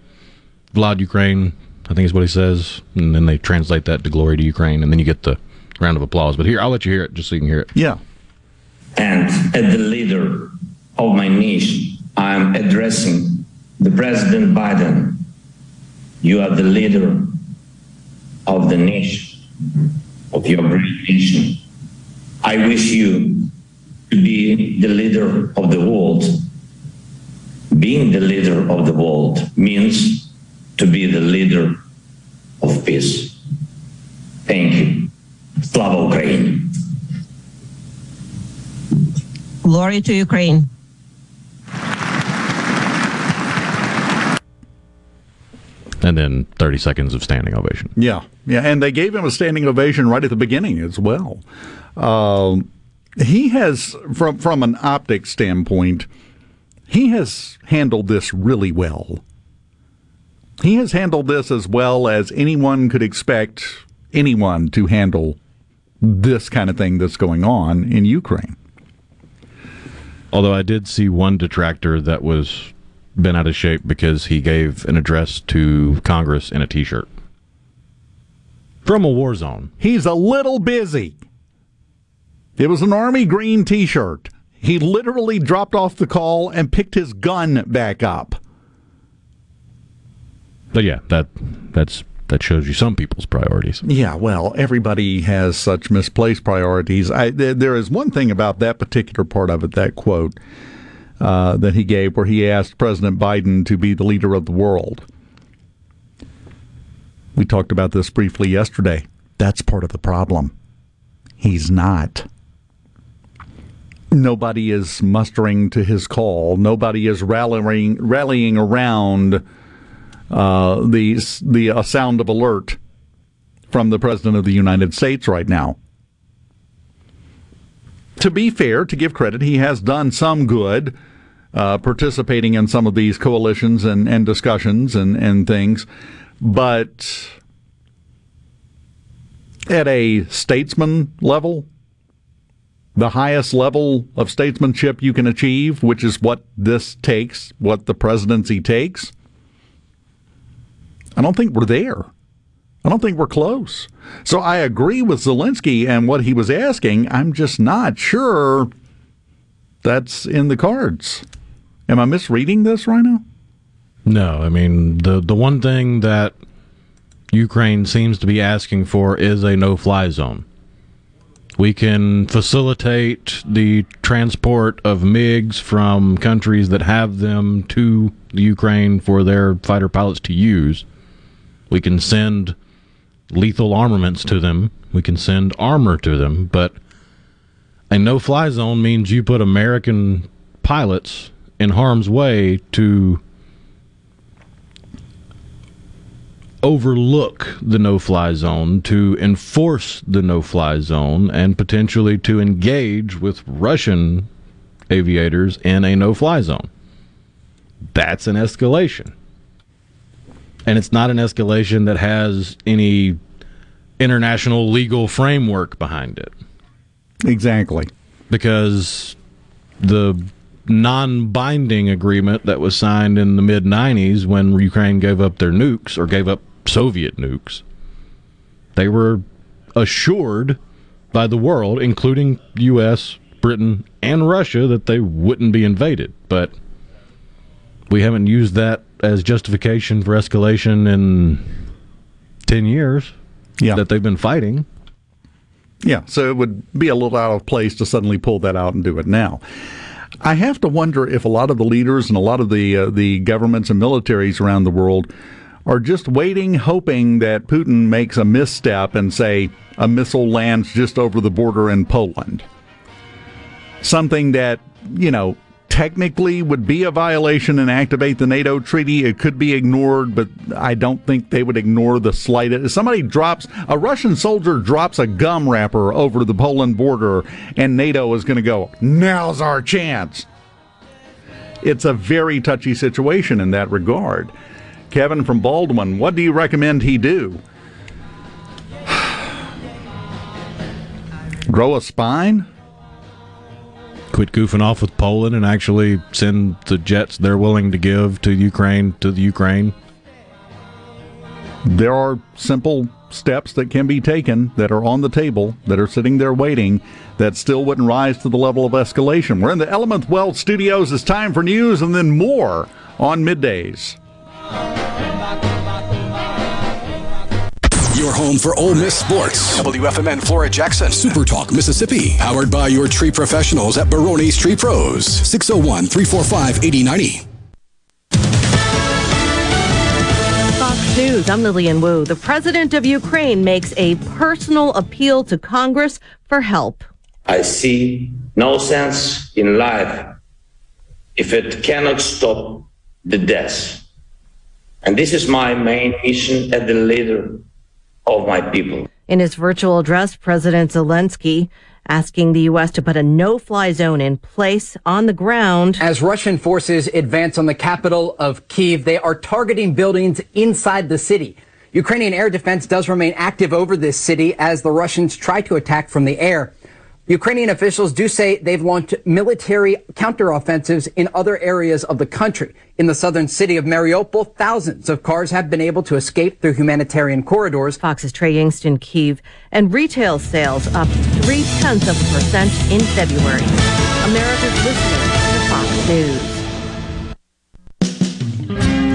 Vlad Ukraine, I think is what he says, and then they translate that to glory to Ukraine, and then you get the round of applause. But here, I'll let you hear it just so you can hear it. Yeah. And as the leader of my nation, I am addressing the President Biden. You are the leader of the nation, of your great nation. I wish you to be the leader of the world. Being the leader of the world means to be the leader of peace. Thank you. Slava Ukraine. Glory to Ukraine. And then 30 seconds of standing ovation. Yeah, yeah, and they gave him a standing ovation right at the beginning as well. Um, he has, from from an optics standpoint, he has handled this really well. He has handled this as well as anyone could expect anyone to handle this kind of thing that's going on in Ukraine. Although I did see one detractor that was been out of shape because he gave an address to Congress in a t-shirt from a war zone. He's a little busy. It was an army green t-shirt. He literally dropped off the call and picked his gun back up. But yeah, that that's that shows you some people's priorities. Yeah, well, everybody has such misplaced priorities. I, there is one thing about that particular part of it, that quote uh, that he gave, where he asked President Biden to be the leader of the world. We talked about this briefly yesterday. That's part of the problem. He's not. Nobody is mustering to his call. Nobody is rallying rallying around uh, the the uh, sound of alert from the president of the United States right now. To be fair, to give credit, he has done some good, uh, participating in some of these coalitions and, and discussions and, and things, but at a statesman level, the highest level of statesmanship you can achieve, which is what this takes, what the presidency takes, I don't think we're there. I don't think we're close. So I agree with Zelensky and what he was asking. I'm just not sure that's in the cards. Am I misreading this, Rhino? No, I mean the the one thing that Ukraine seems to be asking for is a no-fly zone. We can facilitate the transport of MiGs from countries that have them to Ukraine for their fighter pilots to use. We can send lethal armaments to them. We can send armor to them, but a no-fly zone means you put American pilots in harm's way to overlook the no fly zone, to enforce the no fly zone, and potentially to engage with Russian aviators in a no fly zone. That's an escalation. And it's not an escalation that has any international legal framework behind it. Exactly. Because the non binding agreement that was signed in the mid 90s when Ukraine gave up their nukes or gave up Soviet nukes. They were assured by the world, including U.S., Britain, and Russia, that they wouldn't be invaded. But we haven't used that as justification for escalation in 10 years yeah. that they've been fighting. Yeah, so it would be a little out of place to suddenly pull that out and do it now. I have to wonder if a lot of the leaders and a lot of the uh, the governments and militaries around the world are just waiting, hoping that Putin makes a misstep and, say, a missile lands just over the border in Poland. Something that, you know, technically would be a violation and activate the NATO treaty. It could be ignored, but I don't think they would ignore the slightest. If somebody drops, a Russian soldier drops a gum wrapper over the Poland border, and NATO is going to go, now's our chance. It's a very touchy situation in that regard. Kevin from Baldwin, what do you recommend he do? Grow a spine? Quit goofing off with Poland and actually send the jets they're willing to give to Ukraine to the Ukraine. There are simple steps that can be taken that are on the table, that are sitting there waiting, that still wouldn't rise to the level of escalation. We're in the Element Wealth studios. It's time for news and then more on middays. Your home for Ole Miss sports. WFMN Flora Jackson. Super Talk Mississippi. Powered by your tree professionals at Barone's Tree Pros. 601 345 8090. Fox News, I'm Lillian Wu. The president of Ukraine makes a personal appeal to Congress for help. I see no sense in life if it cannot stop the death And this is my main mission as the leader of my people. In his virtual address, President Zelensky asking the U.S. to put a no fly zone in place on the ground. As Russian forces advance on the capital of Kiev, they are targeting buildings inside the city. Ukrainian air defense does remain active over this city as the Russians try to attack from the air. Ukrainian officials do say they've launched military counteroffensives in other areas of the country. In the southern city of Mariupol, thousands of cars have been able to escape through humanitarian corridors. Fox's Trey Yingst Kiev and retail sales up three tenths of a percent in February. America's listening to Fox News.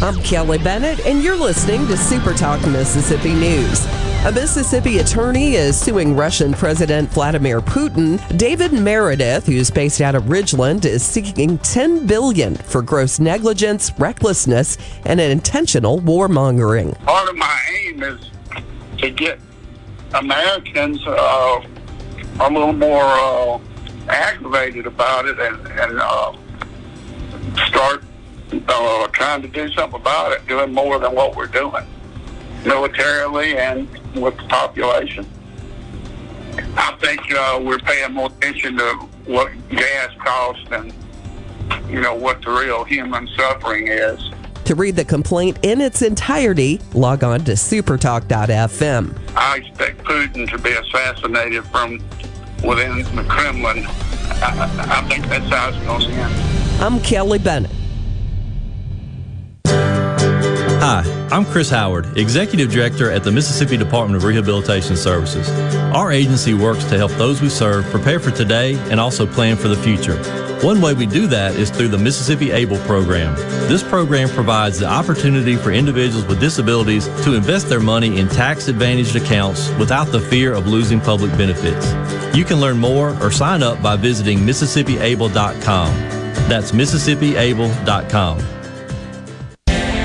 I'm Kelly Bennett, and you're listening to Super Talk Mississippi News. A Mississippi attorney is suing Russian President Vladimir Putin. David Meredith, who's based out of Ridgeland, is seeking 10 billion for gross negligence, recklessness, and an intentional warmongering. Part of my aim is to get Americans uh, a little more uh, aggravated about it and, and uh, start uh, trying to do something about it, doing more than what we're doing, militarily and with the population. I think uh, we're paying more attention to what gas costs and, you know, what the real human suffering is. To read the complaint in its entirety, log on to supertalk.fm. I expect Putin to be assassinated from within the Kremlin. I, I think that's how it's going to end. I'm Kelly Bennett. Hi, I'm Chris Howard, Executive Director at the Mississippi Department of Rehabilitation Services. Our agency works to help those we serve prepare for today and also plan for the future. One way we do that is through the Mississippi ABLE program. This program provides the opportunity for individuals with disabilities to invest their money in tax advantaged accounts without the fear of losing public benefits. You can learn more or sign up by visiting MississippiAble.com. That's MississippiAble.com.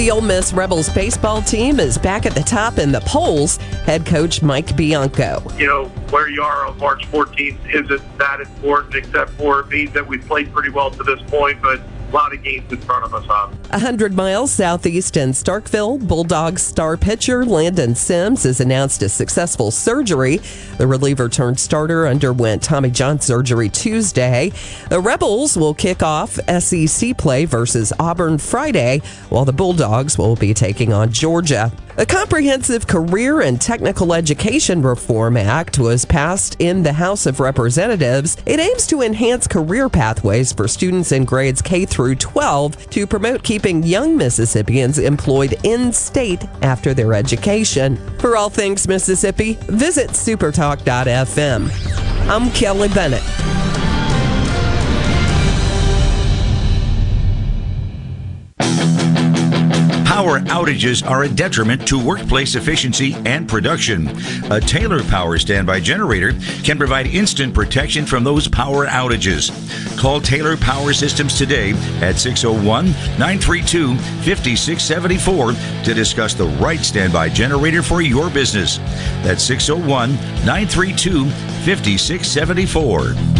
The Ole Miss Rebels baseball team is back at the top in the polls. Head coach Mike Bianco. You know, where you are on March 14th isn't that important, except for it means that we've played pretty well to this point, but lot of games in front of us, huh? A hundred miles southeast in Starkville, Bulldogs star pitcher Landon Sims has announced a successful surgery. The reliever turned starter underwent Tommy John surgery Tuesday. The Rebels will kick off SEC play versus Auburn Friday, while the Bulldogs will be taking on Georgia. A comprehensive career and technical education reform act was passed in the House of Representatives. It aims to enhance career pathways for students in grades K through 12 to promote keeping young Mississippians employed in state after their education. For all things Mississippi, visit supertalk.fm. I'm Kelly Bennett. Power outages are a detriment to workplace efficiency and production. A Taylor Power standby generator can provide instant protection from those power outages. Call Taylor Power Systems today at 601 932 5674 to discuss the right standby generator for your business. That's 601 932 5674.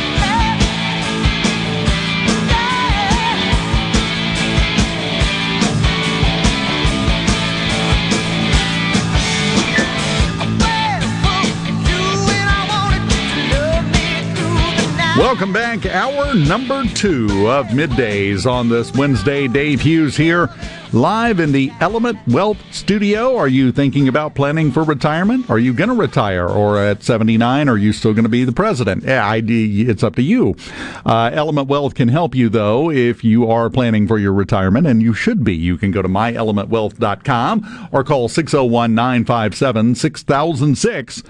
Welcome back. Hour number two of middays on this Wednesday. Dave Hughes here, live in the Element Wealth Studio. Are you thinking about planning for retirement? Are you going to retire? Or at 79, are you still going to be the president? Yeah, I, it's up to you. Uh, Element Wealth can help you, though, if you are planning for your retirement, and you should be. You can go to myelementwealth.com or call 601 957 6006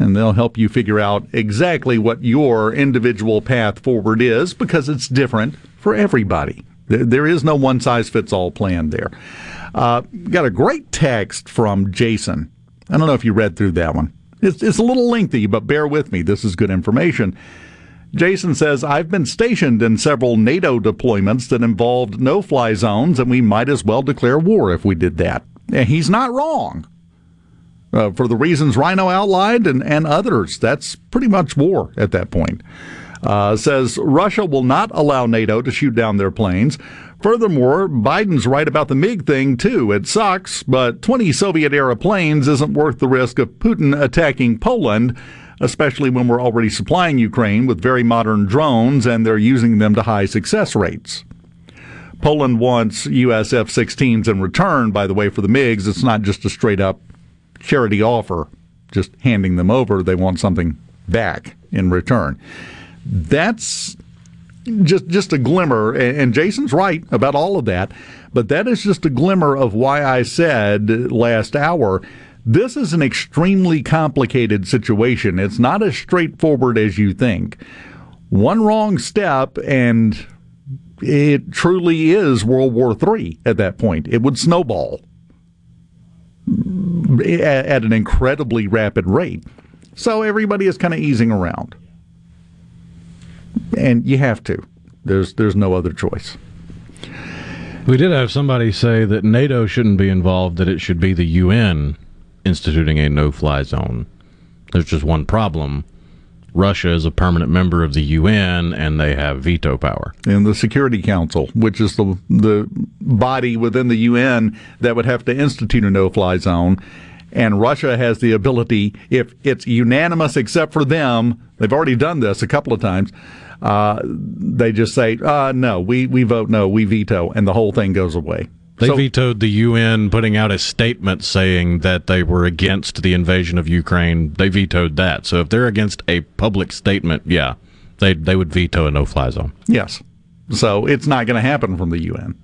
and they'll help you figure out exactly what your individual path forward is because it's different for everybody. There is no one size fits all plan there. Uh, got a great text from Jason. I don't know if you read through that one. It's, it's a little lengthy, but bear with me. This is good information. Jason says, I've been stationed in several NATO deployments that involved no fly zones, and we might as well declare war if we did that. And he's not wrong uh, for the reasons Rhino outlined and, and others. That's pretty much war at that point. Uh, says Russia will not allow NATO to shoot down their planes. Furthermore, Biden's right about the MiG thing, too. It sucks, but 20 Soviet era planes isn't worth the risk of Putin attacking Poland, especially when we're already supplying Ukraine with very modern drones and they're using them to high success rates. Poland wants US F 16s in return, by the way, for the MiGs. It's not just a straight up charity offer, just handing them over. They want something back in return. That's just just a glimmer, and Jason's right about all of that. But that is just a glimmer of why I said last hour. This is an extremely complicated situation. It's not as straightforward as you think. One wrong step, and it truly is World War III at that point. It would snowball at an incredibly rapid rate. So everybody is kind of easing around. And you have to. There's there's no other choice. We did have somebody say that NATO shouldn't be involved, that it should be the UN instituting a no fly zone. There's just one problem. Russia is a permanent member of the UN and they have veto power. And the Security Council, which is the the body within the UN that would have to institute a no-fly zone, and Russia has the ability if it's unanimous except for them, they've already done this a couple of times. Uh, they just say, uh, "No, we we vote no, we veto," and the whole thing goes away. They So- vetoed the UN putting out a statement saying that they were against the invasion of Ukraine. They vetoed that. So if they're against a public statement, yeah, they they would veto a no-fly zone. Yes. So it's not going to happen from the UN.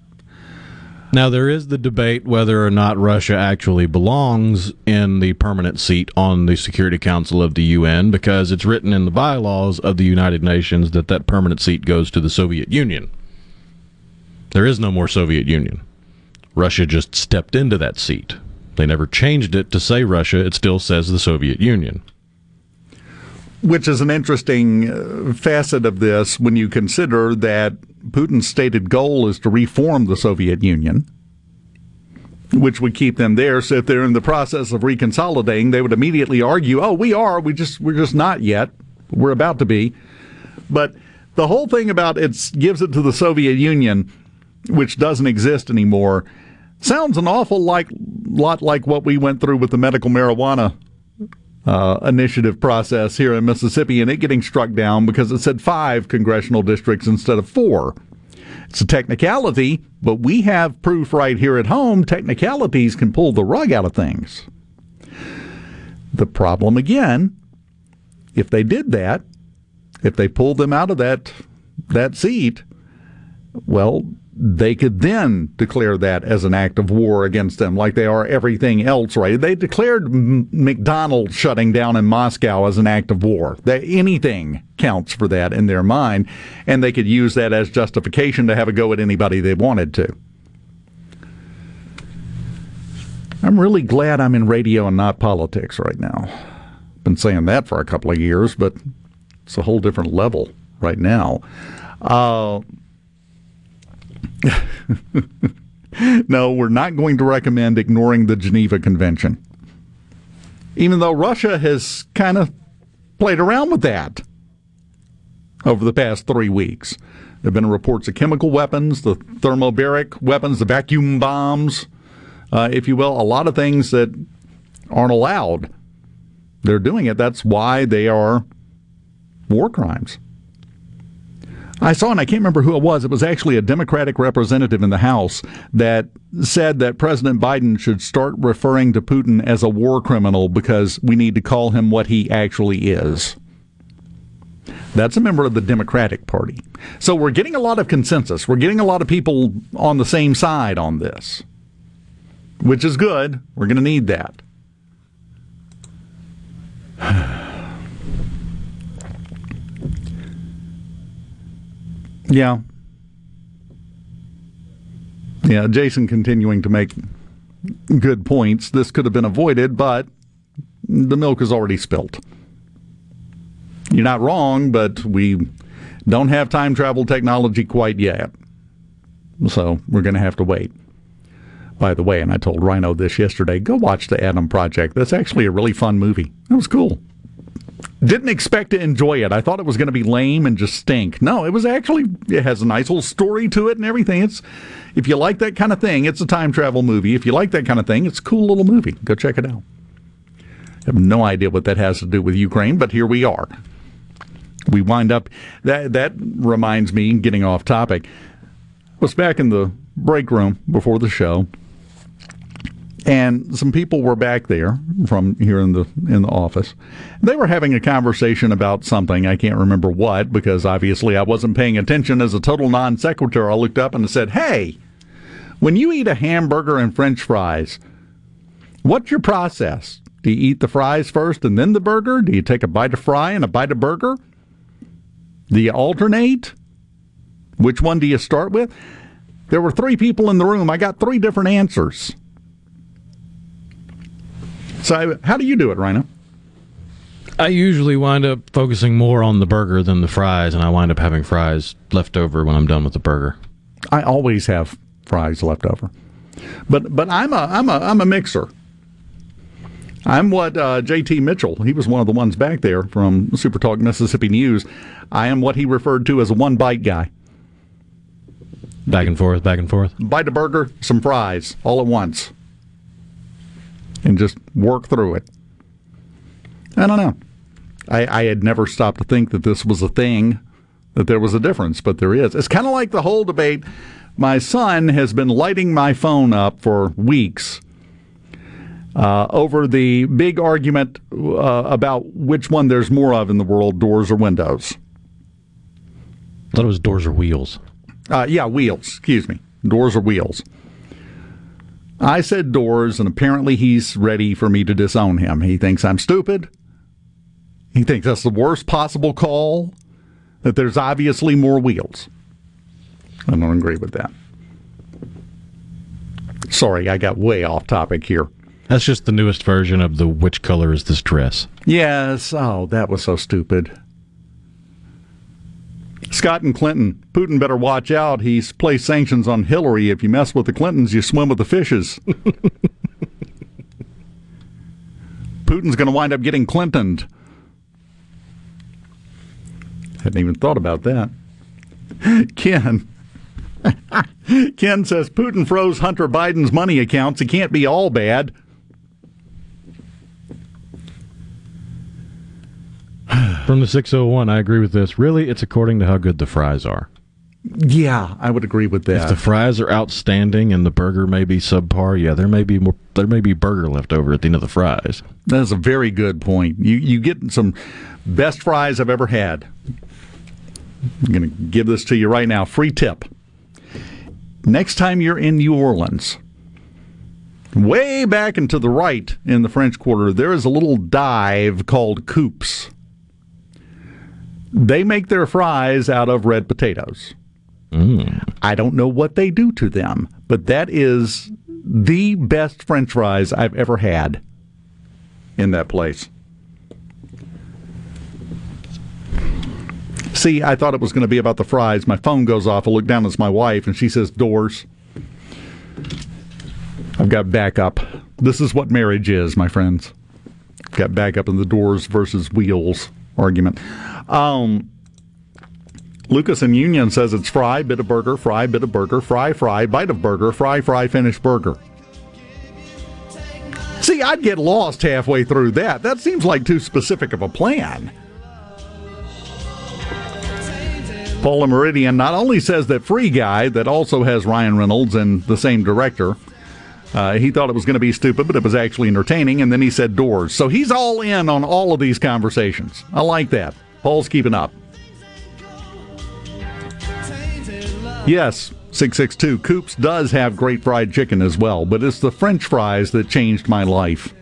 Now there is the debate whether or not Russia actually belongs in the permanent seat on the Security Council of the UN because it's written in the bylaws of the United Nations that that permanent seat goes to the Soviet Union. There is no more Soviet Union. Russia just stepped into that seat. They never changed it to say Russia. It still says the Soviet Union. which is an interesting uh, facet of this when you consider that Putin's stated goal is to reform the Soviet Union, which would keep them there. So if they're in the process of reconsolidating, they would immediately argue, "Oh, we are. We just we're just not yet. We're about to be." But the whole thing about it gives it to the Soviet Union, which doesn't exist anymore, sounds an awful like lot like what we went through with the medical marijuana uh, initiative process here in Mississippi and it getting struck down because it said five congressional districts instead of four. It's a technicality, but we have proof right here at home technicalities can pull the rug out of things. The problem again, if they did that, if they pulled them out of that that seat, well, they could then declare that as an act of war against them, like they are everything else, right? They declared McDonald's shutting down in Moscow as an act of war. That anything counts for that in their mind, and they could use that as justification to have a go at anybody they wanted to. I'm really glad I'm in radio and not politics right now. Been saying that for a couple of years, but it's a whole different level right now. Uh, no, we're not going to recommend ignoring the Geneva Convention. Even though Russia has kind of played around with that over the past three weeks. There have been reports of chemical weapons, the thermobaric weapons, the vacuum bombs, uh, if you will, a lot of things that aren't allowed. They're doing it. That's why they are war crimes. I saw, and I can't remember who it was. It was actually a Democratic representative in the House that said that President Biden should start referring to Putin as a war criminal because we need to call him what he actually is. That's a member of the Democratic Party. So we're getting a lot of consensus. We're getting a lot of people on the same side on this, which is good. We're going to need that. Yeah. Yeah, Jason continuing to make good points. This could have been avoided, but the milk is already spilt. You're not wrong, but we don't have time travel technology quite yet. So we're going to have to wait. By the way, and I told Rhino this yesterday, go watch The Adam Project. That's actually a really fun movie. That was cool. Didn't expect to enjoy it. I thought it was going to be lame and just stink. No, it was actually it has a nice little story to it and everything. It's if you like that kind of thing, it's a time travel movie. If you like that kind of thing, it's a cool little movie. Go check it out. I have no idea what that has to do with Ukraine, but here we are. We wind up that that reminds me, getting off topic, was back in the break room before the show and some people were back there from here in the in the office. They were having a conversation about something I can't remember what because obviously I wasn't paying attention as a total non sequitur. I looked up and said, "Hey, when you eat a hamburger and French fries, what's your process? Do you eat the fries first and then the burger? Do you take a bite of fry and a bite of burger? Do you alternate? Which one do you start with?" There were three people in the room. I got three different answers. So, how do you do it, Rhino? I usually wind up focusing more on the burger than the fries, and I wind up having fries left over when I'm done with the burger. I always have fries left over, but but I'm a I'm a I'm a mixer. I'm what uh, J.T. Mitchell. He was one of the ones back there from Super Talk Mississippi News. I am what he referred to as a one bite guy. Back and forth, back and forth. Bite a burger, some fries, all at once and just work through it. I don't know. I, I had never stopped to think that this was a thing, that there was a difference, but there is. It's kind of like the whole debate. My son has been lighting my phone up for weeks uh, over the big argument uh, about which one there's more of in the world doors or windows. I thought it was doors or wheels. Uh, yeah, wheels. Excuse me. Doors or wheels. I said doors, and apparently he's ready for me to disown him. He thinks I'm stupid. He thinks that's the worst possible call, that there's obviously more wheels. I don't agree with that. Sorry, I got way off topic here. That's just the newest version of the which color is this dress? Yes. Oh, that was so stupid. Scott and Clinton. Putin better watch out. He's placed sanctions on Hillary. If you mess with the Clintons, you swim with the fishes. Putin's going to wind up getting Clintoned. Hadn't even thought about that. Ken. Ken says Putin froze Hunter Biden's money accounts. It can't be all bad. From the 601, I agree with this. Really, it's according to how good the fries are. Yeah, I would agree with that. If the fries are outstanding and the burger may be subpar, yeah, there may be more. There may be burger left over at the end of the fries. That is a very good point. You you get some best fries I've ever had. I'm going to give this to you right now. Free tip. Next time you're in New Orleans, way back and to the right in the French Quarter, there is a little dive called Coops. They make their fries out of red potatoes. Mm. I don't know what they do to them, but that is the best French fries I've ever had in that place. See, I thought it was going to be about the fries. My phone goes off. I look down, it's my wife, and she says, Doors. I've got backup. This is what marriage is, my friends. I've got backup in the doors versus wheels argument. Um, Lucas in Union says it's fry, bit of burger, fry, bit of burger, fry, fry, bite of burger, fry, fry, finish burger. See, I'd get lost halfway through that. That seems like too specific of a plan. Paula Meridian not only says that Free Guy, that also has Ryan Reynolds and the same director, uh, he thought it was going to be stupid, but it was actually entertaining, and then he said doors. So he's all in on all of these conversations. I like that. Paul's keeping up. Yes, 662. Coops does have great fried chicken as well, but it's the French fries that changed my life.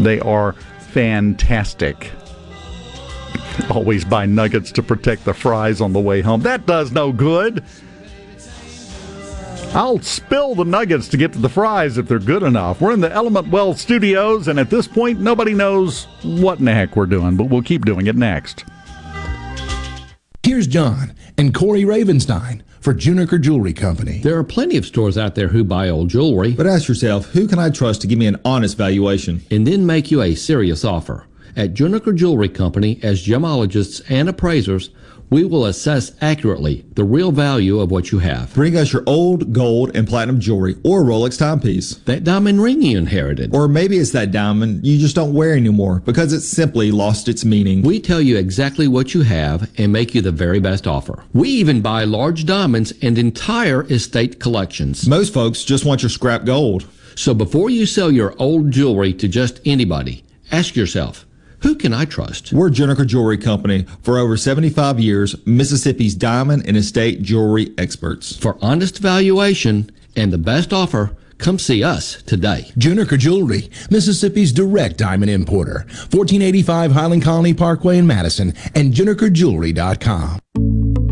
They are fantastic. Always buy nuggets to protect the fries on the way home. That does no good. I'll spill the nuggets to get to the fries if they're good enough. We're in the Element Wealth studios, and at this point, nobody knows what in the heck we're doing, but we'll keep doing it next. Here's John and Corey Ravenstein for Juniker Jewelry Company. There are plenty of stores out there who buy old jewelry. But ask yourself, who can I trust to give me an honest valuation? And then make you a serious offer. At Juniker Jewelry Company, as gemologists and appraisers, we will assess accurately the real value of what you have. Bring us your old gold and platinum jewelry or Rolex timepiece. That diamond ring you inherited. Or maybe it's that diamond you just don't wear anymore because it's simply lost its meaning. We tell you exactly what you have and make you the very best offer. We even buy large diamonds and entire estate collections. Most folks just want your scrap gold. So before you sell your old jewelry to just anybody, ask yourself, who can I trust? We're Juniker Jewelry Company. For over 75 years, Mississippi's diamond and estate jewelry experts. For honest valuation and the best offer, come see us today. Juniker Jewelry, Mississippi's direct diamond importer. 1485 Highland Colony Parkway in Madison and junikerjewelry.com.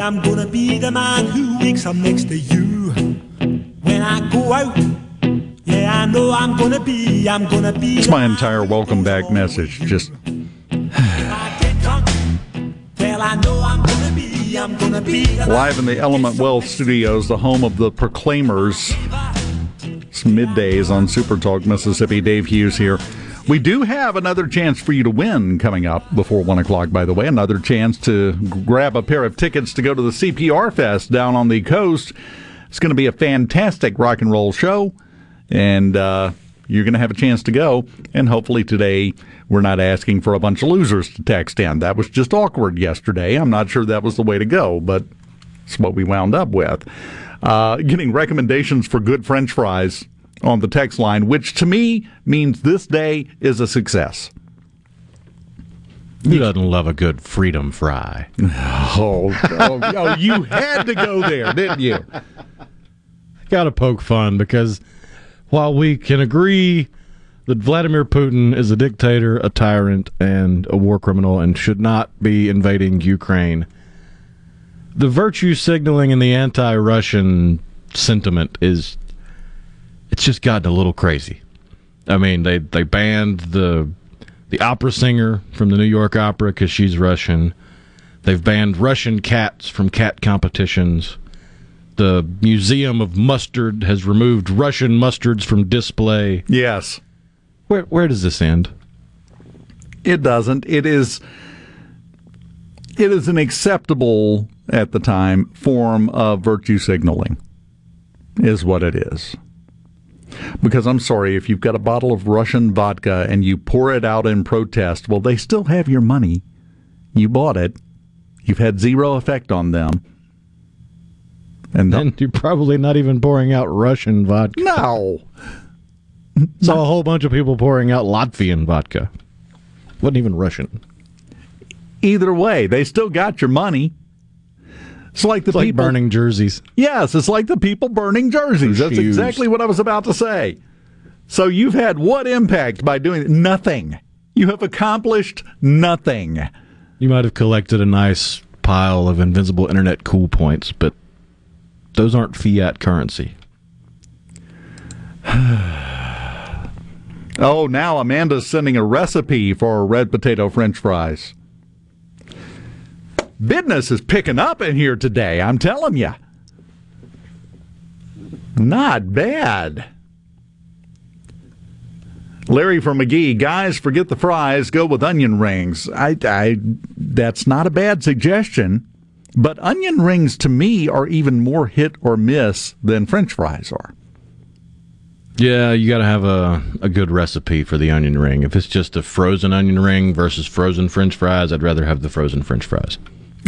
I'm gonna be the man who wakes up next to you. When I go out, yeah, I know I'm gonna be, I'm gonna be. It's my entire welcome back message. Just Well, I know I'm gonna be, I'm gonna be the live in the Element Wealth Studios, the home of the Proclaimers. It's middays on Super Talk Mississippi. Dave Hughes here. We do have another chance for you to win coming up before 1 o'clock, by the way. Another chance to grab a pair of tickets to go to the CPR Fest down on the coast. It's going to be a fantastic rock and roll show, and uh, you're going to have a chance to go. And hopefully today, we're not asking for a bunch of losers to text in. That was just awkward yesterday. I'm not sure that was the way to go, but it's what we wound up with. Uh, getting recommendations for good French fries on the text line, which to me means this day is a success. Who doesn't love a good freedom fry? Oh, oh, oh, you had to go there, didn't you? Got to poke fun because while we can agree that Vladimir Putin is a dictator, a tyrant, and a war criminal and should not be invading Ukraine, the virtue signaling and the anti Russian sentiment is it's just gotten a little crazy. I mean, they they banned the the opera singer from the New York Opera because she's Russian. They've banned Russian cats from cat competitions. The Museum of Mustard has removed Russian mustards from display. Yes. Where where does this end? It doesn't. It is it is an acceptable at the time form of virtue signaling is what it is. Because I'm sorry, if you've got a bottle of Russian vodka and you pour it out in protest, well, they still have your money. You bought it. You've had zero effect on them. And, and you're probably not even pouring out Russian vodka. No. Saw a whole bunch of people pouring out Latvian vodka. Wasn't even Russian. Either way, they still got your money. It's like the It's like people burning jerseys. Yes, it's like the people burning jerseys. That's exactly what I was about to say. So you've had what impact by doing nothing? You have accomplished nothing. You might have collected a nice pile of invincible internet cool points, but those aren't fiat currency. Oh, now Amanda's sending a recipe for red potato french fries. Business is picking up in here today, I'm telling you. Not bad. Larry from Magee, guys, forget the fries, go with onion rings. I, I, that's not a bad suggestion, but onion rings to me are even more hit or miss than French fries are. Yeah, you got to have a, a good recipe for the onion ring. If it's just a frozen onion ring versus frozen french fries, I'd rather have the frozen french fries.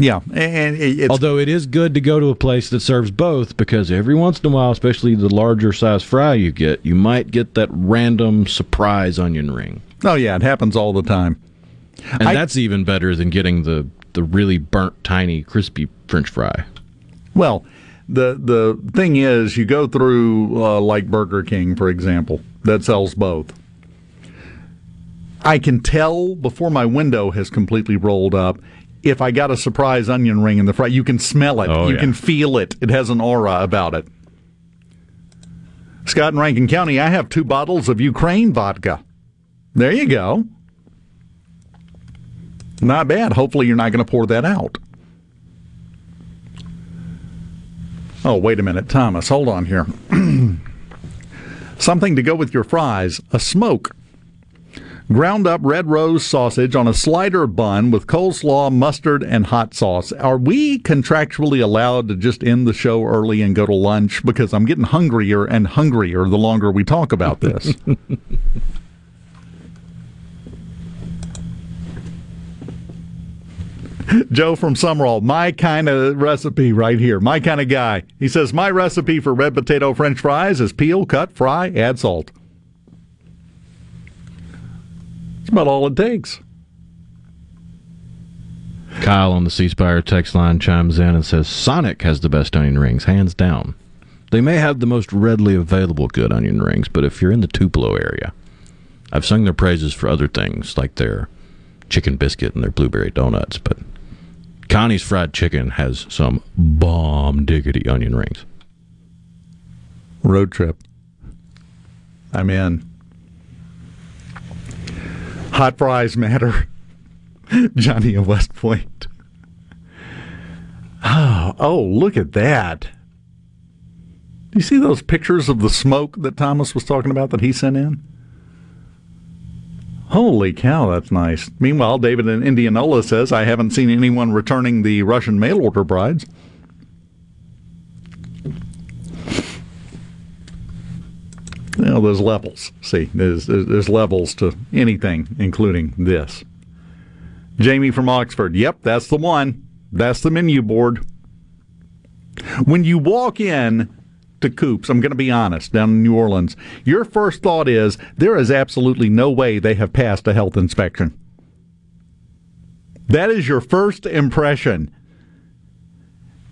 Yeah, and it's, Although it is good to go to a place that serves both because every once in a while, especially the larger size fry you get, you might get that random surprise onion ring. oh yeah, it happens all the time. And that's even better than getting the, the really burnt, tiny, crispy french fry. Well, the the thing is, you go through uh, like Burger King, for example, that sells both. I can tell before my window has completely rolled up if I got a surprise onion ring in the fry. You can smell it. Oh, you yeah. can feel it. It has an aura about it. Scott in Rankin County, I have two bottles of Ukraine vodka. There you go. Not bad. Hopefully, you're not going to pour that out. Oh, wait a minute, Thomas. Hold on here. Something to go with your fries a smoke. Ground up red rose sausage on a slider bun with coleslaw, mustard, and hot sauce. Are we contractually allowed to just end the show early and go to lunch? Because I'm getting hungrier and hungrier the longer we talk about this. Joe from Sumrall, my kind of recipe right here, my kind of guy. He says, My recipe for red potato french fries is peel, cut, fry, add salt. That's about all it takes. Kyle on the C Spire text line chimes in and says Sonic has the best onion rings, hands down. They may have the most readily available good onion rings, but if you're in the Tupelo area, I've sung their praises for other things like their chicken biscuit and their blueberry donuts, but Connie's Fried Chicken has some bomb diggity onion rings. Road trip. I'm in. Hot fries matter. Johnny of West Point. Oh, oh, look at that. Do you see those pictures of the smoke that Thomas was talking about that he sent in? Holy cow, that's nice. Meanwhile, David in Indianola says, I haven't seen anyone returning the Russian mail order brides. Well, there's levels. See, there's there's levels to anything, including this. Jamie from Oxford. Yep, that's the one. That's the menu board. When you walk in to Coops, I'm going to be honest, down in New Orleans, your first thought is there is absolutely no way they have passed a health inspection. That is your first impression.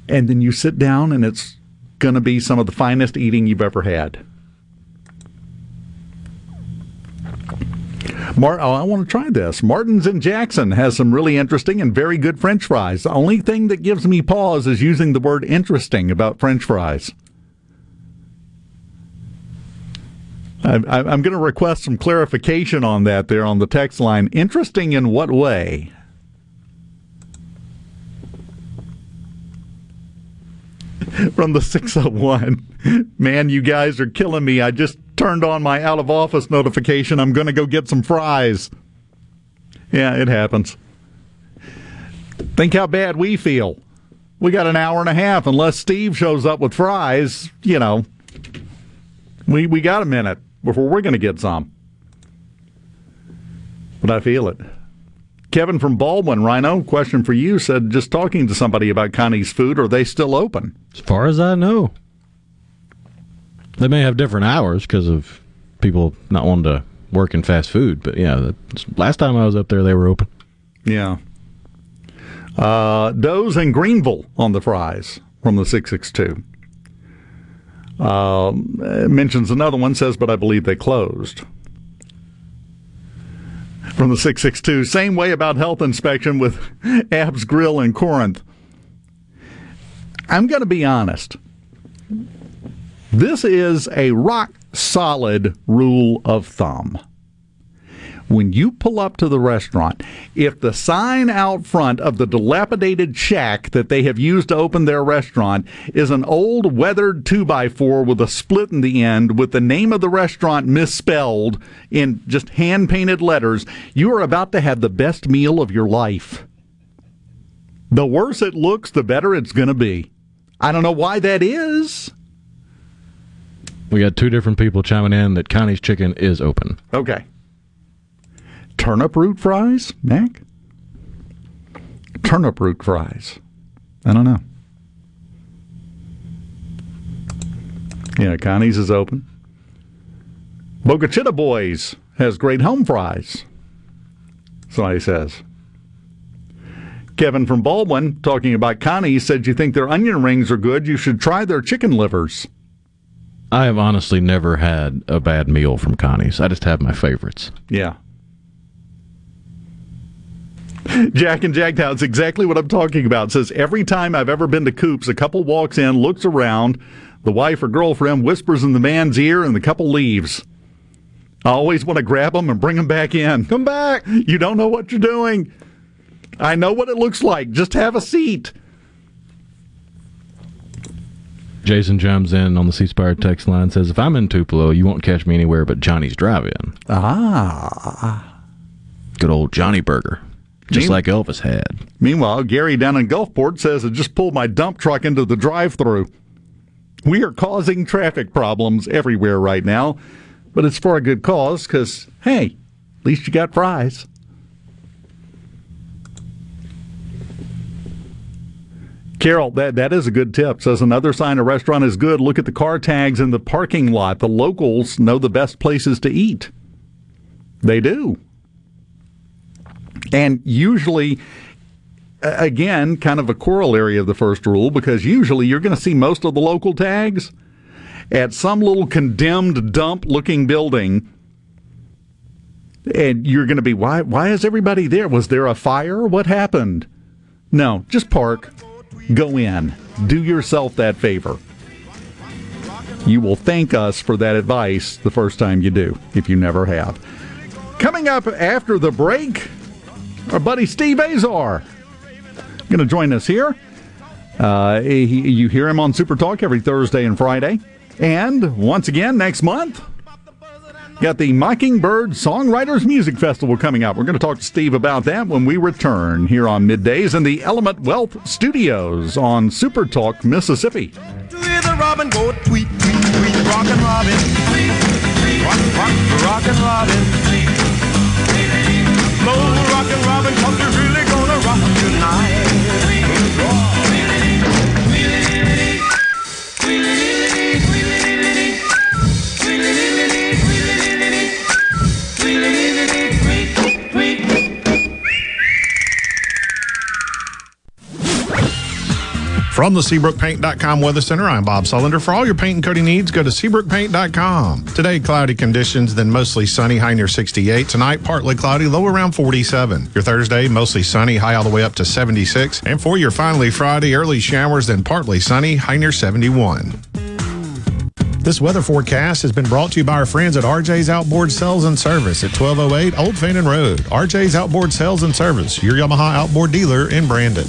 And then you sit down and it's going to be some of the finest eating you've ever had. Mar- oh, I want to try this. Martin's in Jackson has some really interesting and very good French fries. The only thing that gives me pause is using the word interesting about French fries. I, I, I'm going to request some clarification on that there on the text line. Interesting in what way? From the 601. Man, you guys are killing me. I just turned on my out of office notification. I'm going to go get some fries. Yeah, it happens. Think how bad we feel. We got an hour and a half. Unless Steve shows up with fries, you know, we, we got a minute before we're going to get some. But I feel it. Kevin from Baldwin, Rhino, question for you said just talking to somebody about Connie's food, are they still open? As far as I know, they may have different hours because of people not wanting to work in fast food. But yeah, last time I was up there, they were open. Yeah. Uh, Doe's and Greenville on the fries from the 662. Um, mentions another one, says, but I believe they closed. From the 662, same way about health inspection with Abs Grill in Corinth. I'm going to be honest. This is a rock solid rule of thumb. When you pull up to the restaurant, if the sign out front of the dilapidated shack that they have used to open their restaurant is an old weathered 2x4 with a split in the end with the name of the restaurant misspelled in just hand painted letters, you are about to have the best meal of your life. The worse it looks, the better it's going to be. I don't know why that is. We got two different people chiming in that Connie's Chicken is open. Okay. Turnip root fries, Mac? Turnip root fries. I don't know. Yeah, Connie's is open. Bogachita Boys has great home fries. Somebody says. Kevin from Baldwin, talking about Connie, said you think their onion rings are good. You should try their chicken livers. I have honestly never had a bad meal from Connie's. I just have my favorites. Yeah. Jack and Jacktown, it's exactly what I'm talking about. It says every time I've ever been to Coops, a couple walks in, looks around, the wife or girlfriend whispers in the man's ear, and the couple leaves. I always want to grab them and bring them back in. Come back. You don't know what you're doing. I know what it looks like. Just have a seat. Jason chimes in on the C Spire text line says, If I'm in Tupelo, you won't catch me anywhere but Johnny's Drive In. Ah. Good old Johnny Burger. Just Mean- like Elvis had. Meanwhile, Gary down in Gulfport says I just pulled my dump truck into the drive through. We are causing traffic problems everywhere right now, but it's for a good cause because, hey, at least you got fries. Carol, that, that is a good tip. Says another sign a restaurant is good. Look at the car tags in the parking lot. The locals know the best places to eat. They do. And usually, again, kind of a corollary of the first rule, because usually you're going to see most of the local tags at some little condemned dump looking building. And you're going to be, why, why is everybody there? Was there a fire? What happened? No, just park, go in, do yourself that favor. You will thank us for that advice the first time you do, if you never have. Coming up after the break, our buddy Steve Azar going to join us here. Uh, he, you hear him on Super Talk every Thursday and Friday. And once again, next month, got the Mockingbird Songwriters Music Festival coming up. We're going to talk to Steve about that when we return here on Middays in the Element Wealth Studios on Super Talk, Mississippi. Robin go tweet, tweet, tweet, rockin' robin. Rock, rock, rockin' robin. Slow rockin' robin, you're really From the SeabrookPaint.com Weather Center, I'm Bob Sullender. For all your paint and coating needs, go to SeabrookPaint.com. Today, cloudy conditions, then mostly sunny, high near 68. Tonight, partly cloudy, low around 47. Your Thursday, mostly sunny, high all the way up to 76. And for your finally Friday, early showers, then partly sunny, high near 71. This weather forecast has been brought to you by our friends at RJ's Outboard Sales and Service at 1208 Old Fannin Road. RJ's Outboard Sales and Service, your Yamaha outboard dealer in Brandon.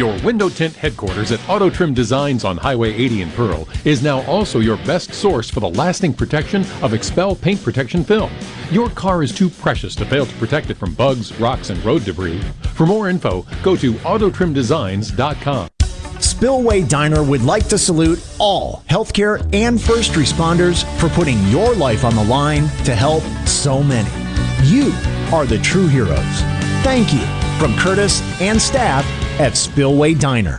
Your window tint headquarters at Auto Trim Designs on Highway 80 in Pearl is now also your best source for the lasting protection of XPEL paint protection film. Your car is too precious to fail to protect it from bugs, rocks, and road debris. For more info, go to autotrimdesigns.com. Spillway Diner would like to salute all healthcare and first responders for putting your life on the line to help so many. You are the true heroes. Thank you from Curtis and staff at Spillway Diner.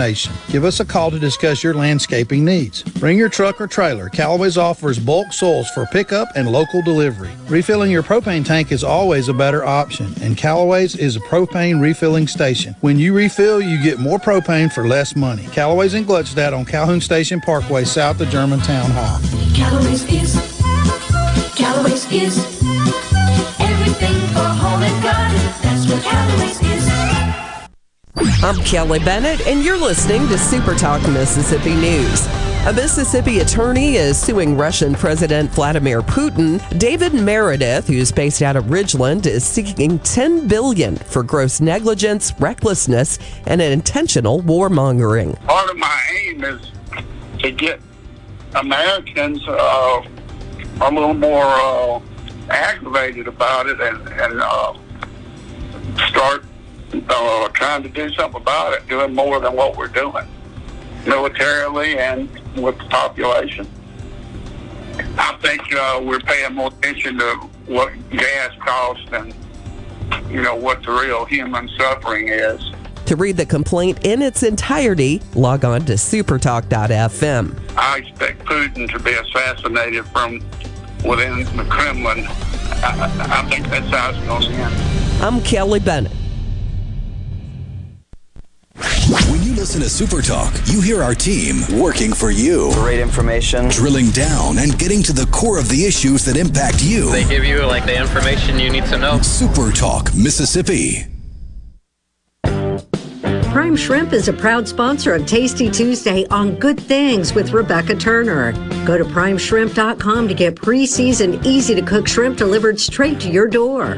Give us a call to discuss your landscaping needs. Bring your truck or trailer. Callaway's offers bulk soils for pickup and local delivery. Refilling your propane tank is always a better option, and Callaway's is a propane refilling station. When you refill, you get more propane for less money. Callaway's in Gluckstadt on Calhoun Station Parkway, south of Germantown Hall. Callaway's is, Callaway's is everything for home and garden. That's what Callaway's is. I'm Kelly Bennett, and you're listening to Super Talk Mississippi News. A Mississippi attorney is suing Russian President Vladimir Putin. David Meredith, who's based out of Ridgeland, is seeking 10 billion for gross negligence, recklessness, and an intentional warmongering. Part of my aim is to get Americans uh, a little more uh, aggravated about it and, and uh, start uh, trying to do something about it, doing more than what we're doing, militarily and with the population. I think uh, we're paying more attention to what gas costs and, you know, what the real human suffering is. To read the complaint in its entirety, log on to supertalk.fm. I expect Putin to be assassinated from within the Kremlin. I, I think that's how it's going to end. I'm Kelly Bennett. When you listen to Super Talk, you hear our team working for you. Great information. Drilling down and getting to the core of the issues that impact you. They give you like the information you need to know. Super Talk, Mississippi. Prime Shrimp is a proud sponsor of Tasty Tuesday on Good Things with Rebecca Turner. Go to primeshrimp.com to get pre seasoned, easy to cook shrimp delivered straight to your door.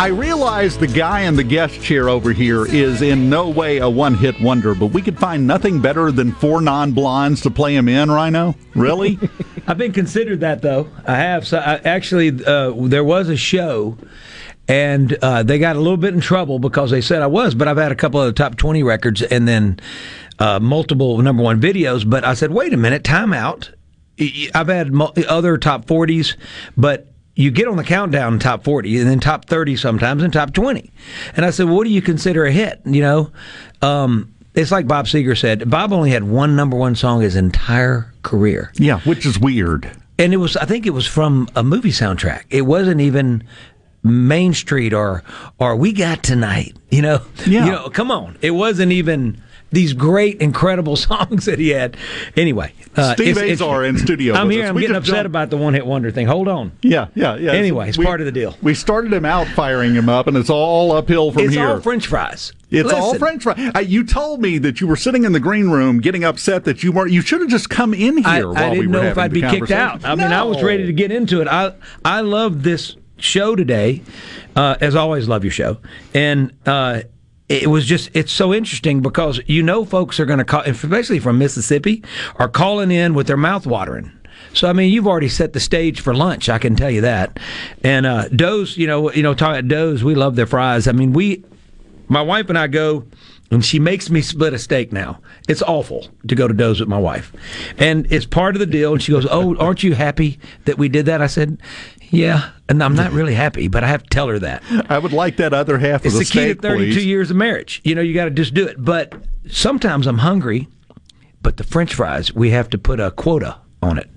I realize the guy in the guest chair over here is in no way a one hit wonder, but we could find nothing better than four non blondes to play him in, Rhino? Really? I've been considered that though. I have. So I, actually, uh, there was a show, and uh, they got a little bit in trouble because they said I was. But I've had a couple of the top twenty records, and then uh, multiple number one videos. But I said, wait a minute, time out. I've had other top forties, but you get on the countdown top 40 and then top 30 sometimes and top 20 and i said well, what do you consider a hit you know um, it's like Bob Seger said. Bob only had one number one song his entire career. Yeah, which is weird. And it was, I think, it was from a movie soundtrack. It wasn't even Main Street or or We Got Tonight. You know, Yeah. you know, come on. It wasn't even these great, incredible songs that he had. Anyway, uh, Steve it's- it's- Azar in studio I'm here. I'm We getting upset jumped- about the one hit wonder thing. Hold on. Yeah, yeah, yeah. Anyway, it's We- part of the deal. We started him out firing him up, and it's all uphill from it's here. It's all French fries. It's all French fries. Uh, you told me that you were sitting in the green room getting upset that you weren't. You should have just come in here I, I didn't were know if I'd be kicked out. I mean, I was ready to get into it. I I love this show today, uh, as always. Love your show, and uh, it was just it's so interesting because you know folks are going to call, especially from Mississippi, are calling in with their mouth watering. So I mean, you've already set the stage for lunch. I can tell you that. And uh, Doe's, you know, you know, talking Doe's, we love their fries. I mean, we, my wife and I go, and she makes me split a steak now. It's awful to go to Doe's with my wife, and it's part of the deal. And she goes, "Oh, aren't you happy that we did that?" I said, "Yeah," and I'm not really happy, but I have to tell her that. I would like that other half It's of the the key steak, to 32 please. years of marriage. You know, you got to just do it. But sometimes I'm hungry, but the French fries, we have to put a quota on it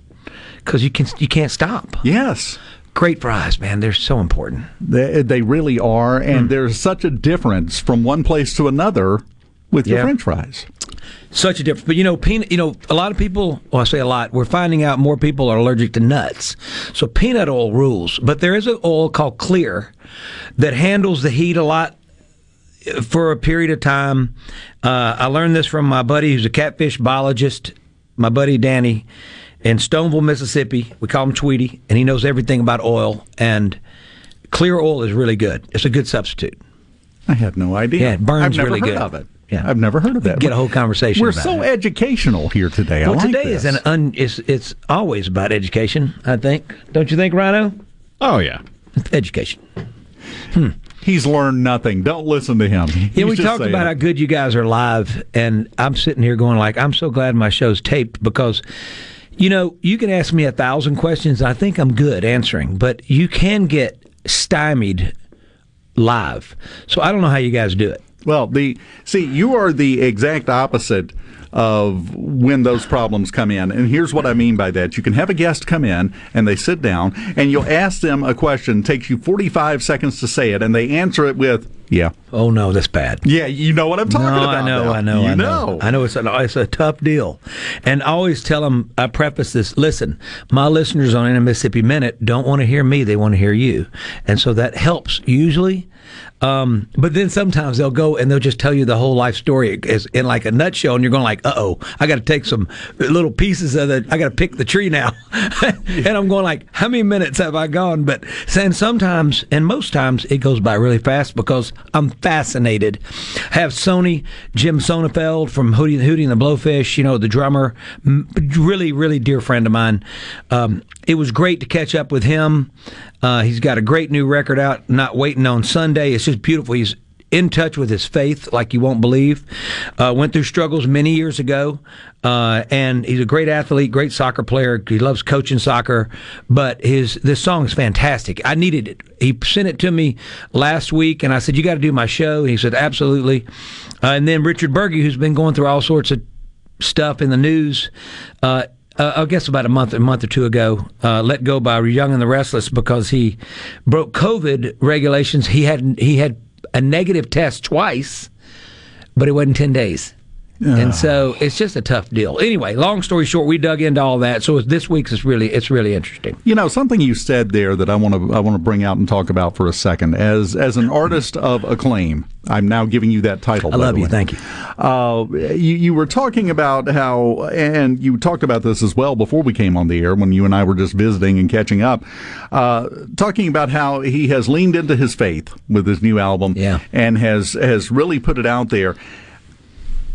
because you can you can't stop. Yes. Great fries, man. They're so important. They, they really are, and hmm. there's such a difference from one place to another with your French fries. Such a difference. But you know, peanut. You know, a lot of people. Well, I say a lot. We're finding out more people are allergic to nuts. So peanut oil rules. But there is an oil called Clear that handles the heat a lot for a period of time. Uh, I learned this from my buddy who's a catfish biologist. My buddy Danny in Stoneville, Mississippi. We call him Tweety, and he knows everything about oil. And clear oil is really good. It's a good substitute. I had no idea. Yeah, it burns I've never really heard good. of it. Yeah. I've never heard of that. Get a whole conversation. We're so it. educational here today. Well, like today this. is an un. It's, it's always about education. I think. Don't you think, Rhino? Oh yeah, education. Hmm. He's learned nothing. Don't listen to him. Yeah, we talked saying about how good you guys are live, and I'm sitting here going like, I'm so glad my show's taped because, you know, you can ask me a thousand questions. I think I'm good answering, but you can get stymied live. So I don't know how you guys do it. Well, the see, you are the exact opposite of when those problems come in. And here's what I mean by that. You can have a guest come in and they sit down and you'll ask them a question, takes you 45 seconds to say it, and they answer it with, yeah. Oh no, that's bad. Yeah, you know what I'm talking no, about. I know, now. I know, You I know. know. I know it's a, it's a tough deal. And I always tell them, I preface this, listen, my listeners on In a Mississippi Minute don't want to hear me, they want to hear you. And so that helps usually. Um, but then sometimes they'll go and they'll just tell you the whole life story in like a nutshell, and you're going like, "Uh oh, I got to take some little pieces of it. I got to pick the tree now," and I'm going like, "How many minutes have I gone?" But and sometimes, and most times, it goes by really fast because I'm fascinated. I have Soni Jim Sonefeld from Hootie, Hootie and the Blowfish, you know, the drummer, really, really dear friend of mine. Um, it was great to catch up with him. Uh, he's got a great new record out, Not Waiting on Sunday. It's just beautiful. He's in touch with his faith like you won't believe. Uh, went through struggles many years ago, uh, and he's a great athlete, great soccer player. He loves coaching soccer, but his this song is fantastic. I needed it. He sent it to me last week, and I said, "You got to do my show." And he said, "Absolutely." Uh, and then Richard Burgi, who's been going through all sorts of stuff in the news. Uh, I guess about a month, a month or two ago, uh, let go by Young and the Restless because he broke COVID regulations. He had he had a negative test twice, but it wasn't ten days. And so it's just a tough deal. Anyway, long story short, we dug into all that. So this week's is really it's really interesting. You know something you said there that I want to I want to bring out and talk about for a second. As as an artist of acclaim, I'm now giving you that title. I love you. Thank you. Uh, you you were talking about how, and you talked about this as well before we came on the air when you and I were just visiting and catching up. Uh, talking about how he has leaned into his faith with his new album, Yeah. and has has really put it out there.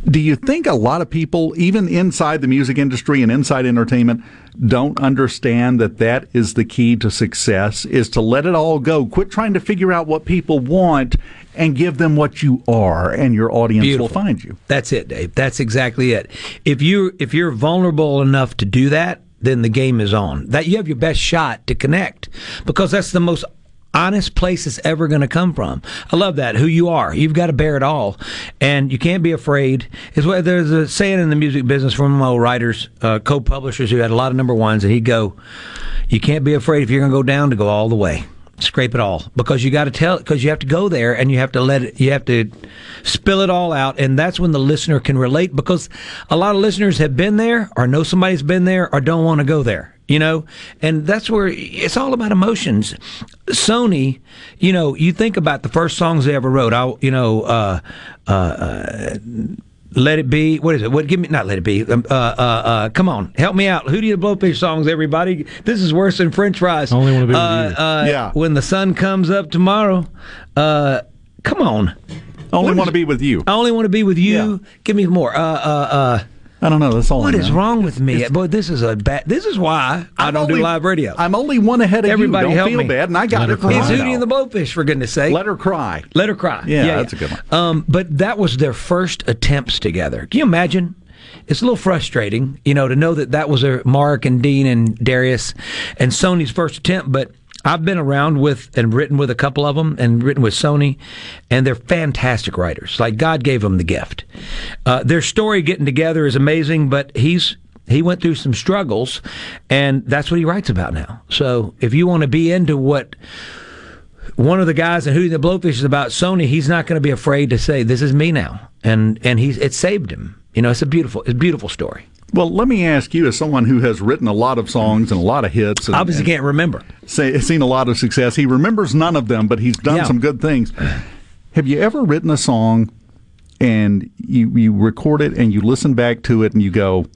Do you think a lot of people, even inside the music industry and inside entertainment, don't understand that that is the key to success? Is to let it all go. Quit trying to figure out what people want and give them what you are, and your audience Beautiful. will find you. That's it, Dave. That's exactly it. If you if you're vulnerable enough to do that, then the game is on. That you have your best shot to connect because that's the most honest place it's ever going to come from. I love that. Who you are, you've got to bear it all, and you can't be afraid. Is what there's a saying in the music business from my old writers, uh, co-publishers who had a lot of number ones, and he'd go, "You can't be afraid if you're going to go down to go all the way." Scrape it all because you got to tell because you have to go there and you have to let it you have to spill it all out and that's when the listener can relate because a lot of listeners have been there or know somebody's been there or don't want to go there you know and that's where it's all about emotions Soni you know you think about the first songs they ever wrote i you know uh uh, uh let it be. What is it? What? Give me not. Let it be. Um, uh, uh, uh, come on, help me out. Who do you blowfish songs? Everybody, this is worse than French fries. Only wanna be with uh, you. Uh, Yeah. When the sun comes up tomorrow. Uh, come on. I Only want to be with you. I only want to be with you. Give me more. I don't know. That's all. What I is know. wrong with me? Boy, this is a bad. This is why I I'm don't do live radio. I'm only one ahead of Everybody you. Don't help feel me. bad, and I got Let it her from cry. It's Hootie and the Blowfish, for goodness sake. Let her cry. Let her cry. Yeah, that's a good one. Um, but that was their first attempts together. Can you imagine? It's a little frustrating, you know, to know that that was a Mark and Dean and Darius and Soni's first attempt. But I've been around with and written with a couple of them and written with Soni, and they're fantastic writers. Like God gave them the gift. Uh, their story getting together is amazing, but he's he went through some struggles, and that's what he writes about now. So if you want to be into what one of the guys in Who the Blowfish is about Sony, he's not going to be afraid to say, "This is me now," and and he's it saved him. You know, it's a beautiful, it's a beautiful story. Well, let me ask you, as someone who has written a lot of songs and a lot of hits, and, Obviously, and can't remember. say, seen a lot of success. He remembers none of them, but he's done Yeah. some good things. Have you ever written a song and you you record it and you listen back to it and you go,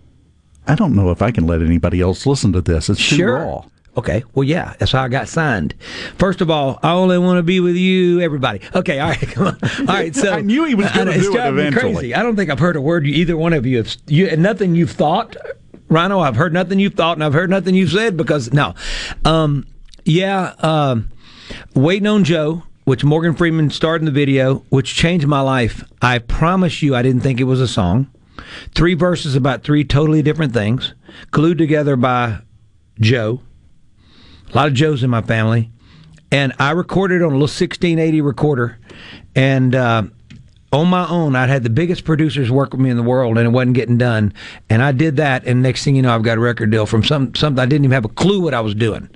I don't know if I can let anybody else listen to this. It's too Sure. raw. Okay, well, yeah, that's how I got signed. First of all, I only want to be with you, everybody. Okay, all right, come on. All right, so I knew he was know, it's do it eventually. Crazy. I don't think I've heard a word you, either one of you have. You, and nothing you've thought, Rhino. I've heard nothing you've thought, and I've heard nothing you've said because no, um, yeah, um, waiting on Joe. Which Morgan Freeman starred in the video, which changed my life. I promise you, I didn't think it was a song. Three verses about three totally different things, glued together by Joe. A lot of Joes in my family. And I recorded on a little 1680 recorder. And uh, on my own, I'd had the biggest producers work with me in the world, and it wasn't getting done. And I did that, and next thing you know, I've got a record deal from some something I didn't even have a clue what I was doing,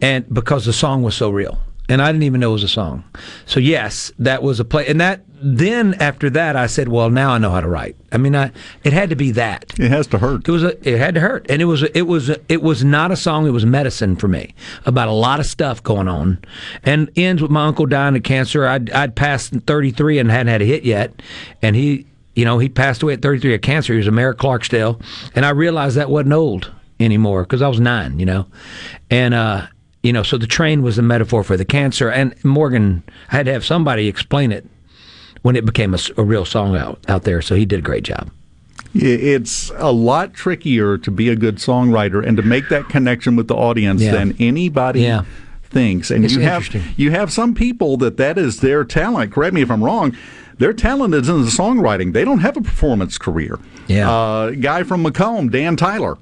and because the song was so real, and I didn't even know it was a song. So yes, that was a play, and that then after that, I said, well, now I know how to write. I mean, I it had to be that. It has to hurt. It was a, it had to hurt, and it was a, it was a, it was not a song. It was medicine for me about a lot of stuff going on, and ends with my uncle dying of cancer. I'd I'd passed 33 and hadn't had a hit yet, and he you know he passed away at 33 of cancer. He was a Mayor of Clarksdale, and I realized that wasn't old anymore because I was nine, you know, and uh you know so the train was a metaphor for the cancer, and Morgan I had to have somebody explain it when it became a real song out out there. So he did a great job. It's a lot trickier to be a good songwriter and to make that connection with the audience Yeah. than anybody Yeah. thinks. And It's you have you have some people that that is their talent. Correct me if I'm wrong. Their talent is in the songwriting. They don't have a performance career. Yeah. Uh, guy from McComb, Dan Tyler.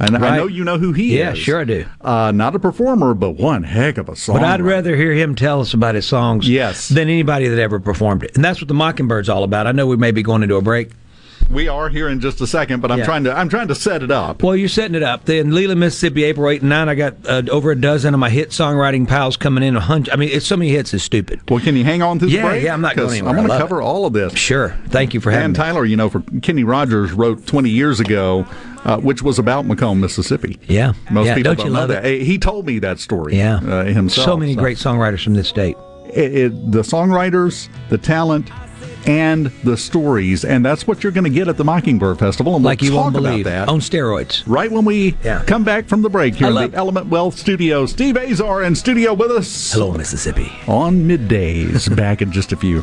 And I know you know who he Yeah, is. Yeah, sure I do. Uh, not a performer, but one heck of a song. But I'd rather hear him tell us about his songs Yes. than anybody that ever performed it. And that's what the Mockingbird's all about. I know we may be going into a break. We are here in just a second, but I'm Yeah. trying to I'm trying to set it up. Well, you're setting it up. Then Leland, Mississippi, April 8 and 9, I got uh, over a dozen of my hit songwriting pals coming in. A hundred. I mean, it's so many hits is stupid. Well, can you hang on through Yeah, break? yeah, I'm not going anywhere. I'm going to cover it. all of this. Sure. Thank you for having me. Tyler, you know, for Kenny Rogers wrote 20 years ago, uh, which was about McComb, Mississippi. Yeah. Most Yeah, people don't don't, know love that. He told me that story. Yeah. uh, himself. So many great songwriters from this state. It, it, the songwriters, the talent, and the stories, and that's what you're going to get at the Mockingbird Festival. And Like we'll you talk won't believe. about that On steroids. right when we Yeah. come back from the break here in the Element Wealth Studio. Steve Azar in studio with us Hello, Mississippi. on middays. back in just a few.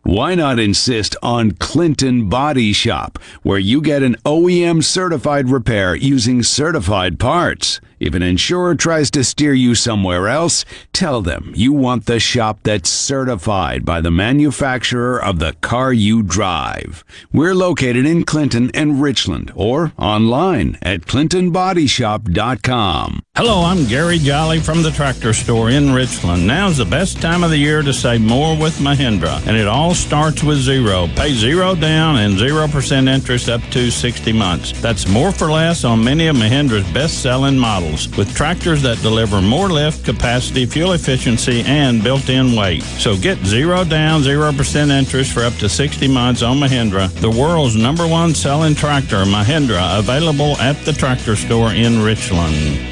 why not insist on Clinton Body Shop, where you get an OEM certified repair using certified parts? If an insurer tries to steer you somewhere else, tell them you want the shop that's certified by the manufacturer of the car you drive. We're located in Clinton and Richland or online at clintonbodyshop.com. Hello, I'm Gary Jolly from the tractor store in Richland. Now's the best time of the year to save more with Mahindra, and it all starts with zero. Pay zero down and 0% interest up to 60 months. That's more for less on many of Mahindra's best selling with tractors that deliver more lift, capacity, fuel efficiency, and built in weight. So get zero down, 0% interest for up to 60 months on Mahindra, the world's number one selling tractor, Mahindra, available at the tractor store in Richland.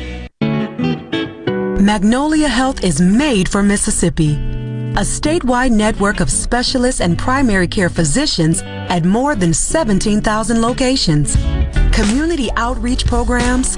Magnolia Health is made for Mississippi. A statewide network of specialists and primary care physicians at more than 17,000 locations, community outreach programs,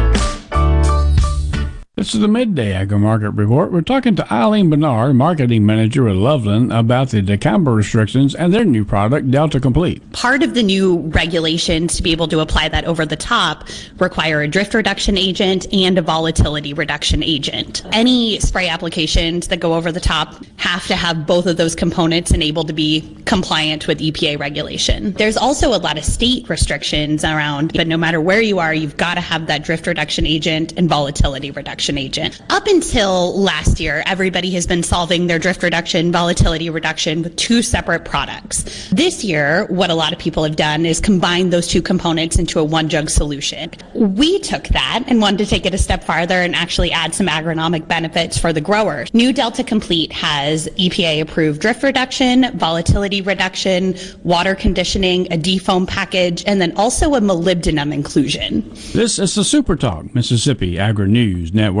This is the Midday Agri Market Report. We're talking to Eileen Bernard, Marketing Manager at Loveland, about the dicamba restrictions and their new product, Delta Complete. Part of the new regulations to be able to apply that over the top require a drift reduction agent and a volatility reduction agent. Any spray applications that go over the top have to have both of those components and able to be compliant with EPA regulation. There's also a lot of state restrictions around, but no matter where you are, you've got to have that drift reduction agent and volatility reduction agent. Up until last year, everybody has been solving their drift reduction, volatility reduction with two separate products. This year, what a lot of people have done is combine those two components into a one jug solution. We took that and wanted to take it a step farther and actually add some agronomic benefits for the growers. New Delta Complete has EPA approved drift reduction, volatility reduction, water conditioning, a defoam package, and then also a molybdenum inclusion. This is the Super Talk Mississippi Agri News Network.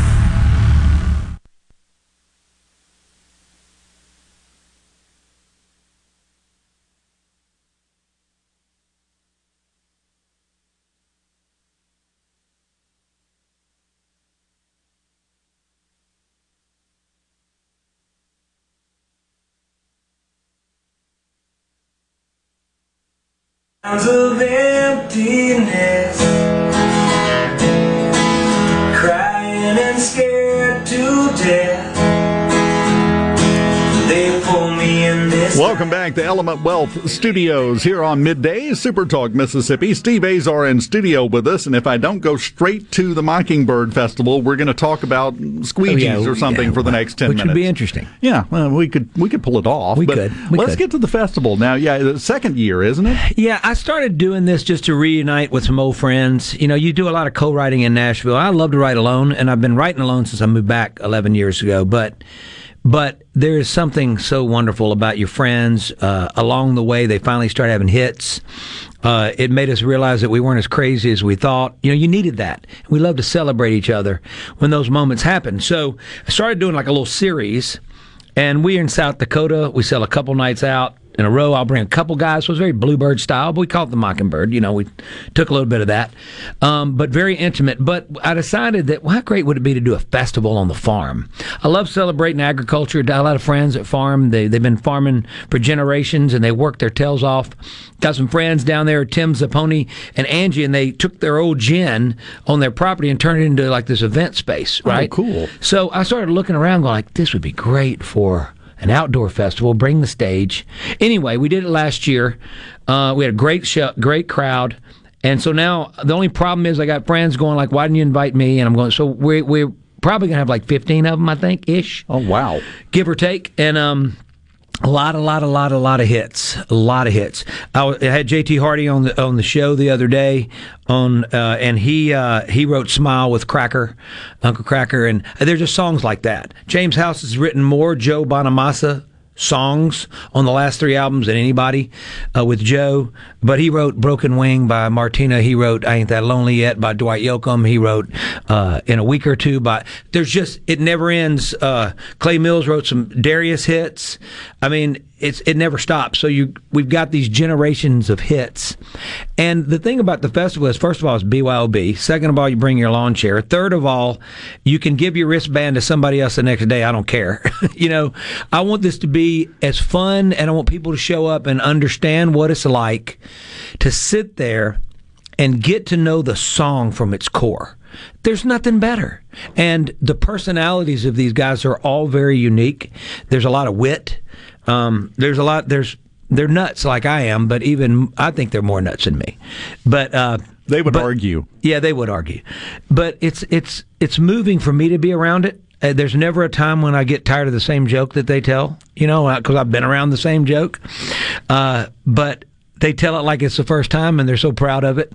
Sounds of emptiness, Welcome back to Element Wealth Studios here on midday, Super Talk Mississippi. Steve Azar in studio with us, and if I don't go straight to the Mockingbird Festival, we're going to talk about squeegees Oh, yeah, or something yeah, for the next ten which minutes. Which would be interesting. Yeah, well, we could we could pull it off. We but could, we let's could. get to the festival now. Yeah, the second year, isn't it? Yeah, I started doing this just to reunite with some old friends. You know, you do a lot of co-writing in Nashville. I love to write alone, and I've been writing alone since I moved back 11 years ago. But but there is something so wonderful about your friends. Uh, along the way, they finally started having hits. Uh, it made us realize that we weren't as crazy as we thought. You know, you needed that. We love to celebrate each other when those moments happen. So I started doing like a little series, and we're in South Dakota. We sell a couple nights out in a row. I'll bring a couple guys. So it's very Bluebird style, but we call it the Mockingbird. You know, we took a little bit of that, um, but very intimate. But I decided that well, how great would it be to do a festival on the farm? I love celebrating agriculture. Got a lot of friends that farm. They they've been farming for generations, and they work their tails off. Got some friends down there, Tim Zapponi and Angie, and they took their old gin on their property and turned it into like this event space. Right? cool. So I started looking around, going like, this would be great for an outdoor festival. Bring the stage. Anyway, we did it last year. Uh, we had a great show, great crowd. And so now the only problem is I got friends going like, why didn't you invite me? And I'm going, so we're, we're probably going to have like 15 of them, I think, ish. Oh, wow. Give or take. And, um, a lot, a lot, a lot, a lot of hits. A lot of hits. I, had JT Harding on the on the show the other day, on uh, and he uh, he wrote "Smile" with Kracker, Uncle Kracker, and there's just songs like that. James House has written more Joe Bonamassa songs on the last three albums than anybody uh, with Joe. But he wrote "Broken Wing" by Martina. He wrote "I Ain't That Lonely Yet" by Dwight Yoakam. He wrote uh, "In a Week or Two by. There's just it never ends. Uh, Clay Mills wrote some Darius hits. I mean, it's it never stops. So you we've got these generations of hits. And the thing about the festival is, first of all, it's BYOB. Second of all, you bring your lawn chair. Third of all, you can give your wristband to somebody else the next day. I don't care. you know, I want this to be as fun, and I want people to show up and understand what it's like to sit there and get to know the song from its core. There's nothing better. And the personalities of these guys are all very unique. There's a lot of wit. Um, there's a lot. There's they're nuts like I am, but even I think they're more nuts than me. But uh, they would argue. Yeah, they would argue. But it's it's it's moving for me to be around it. Uh, there's never a time when I get tired of the same joke that they tell, you know, because I've been around the same joke. Uh, but they tell it like it's the first time and they're so proud of it.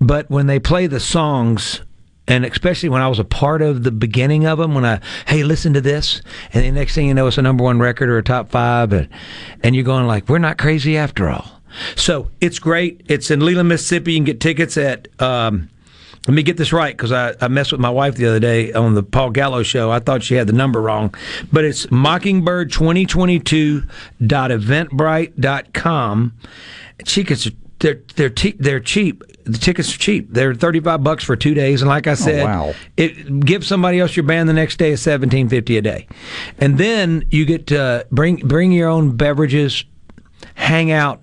But when they play the songs, and especially when I was a part of the beginning of them, when I, hey, listen to this, and the next thing you know, it's a number one record or a top five, and, and you're going like, we're not crazy after all. So it's great. It's in Leland, Mississippi. You can get tickets at. Um, let me get this right because I, I messed with my wife the other day on the Paul Gallo show. I thought she had the number wrong, but it's mockingbird2022.eventbrite.com. Tickets are they're they're te- they're cheap. The tickets are cheap. They're thirty five bucks for two days, and like I oh, said, wow. it give somebody else your band the next day is seventeen fifty a day, and then you get to bring bring your own beverages, hang out.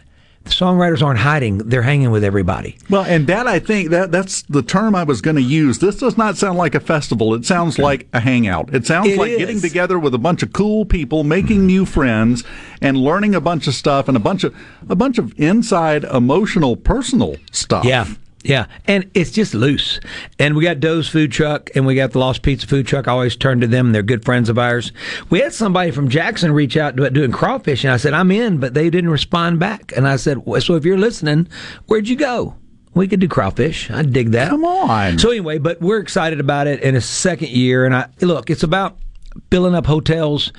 Songwriters aren't hiding; they're hanging with everybody. Well, and that I think that that's the term I was going to use. This does not sound like a festival. It sounds like a hangout. It sounds It like is. getting together with a bunch of cool people, making new friends, and learning a bunch of stuff and a bunch of a bunch of inside emotional, personal stuff. Yeah. Yeah, and it's just loose. And we got Doe's food truck, and we got the Lost Pizza food truck. I always turn to them; they're good friends of ours. We had somebody from Jackson reach out to doing crawfish, and I said, "I'm in," but they didn't respond back. And I said, well, "So if you're listening, where'd you go?" We could do crawfish. I dig that. Come on. So anyway, but we're excited about it, and it's second year. And I look, it's about filling up hotels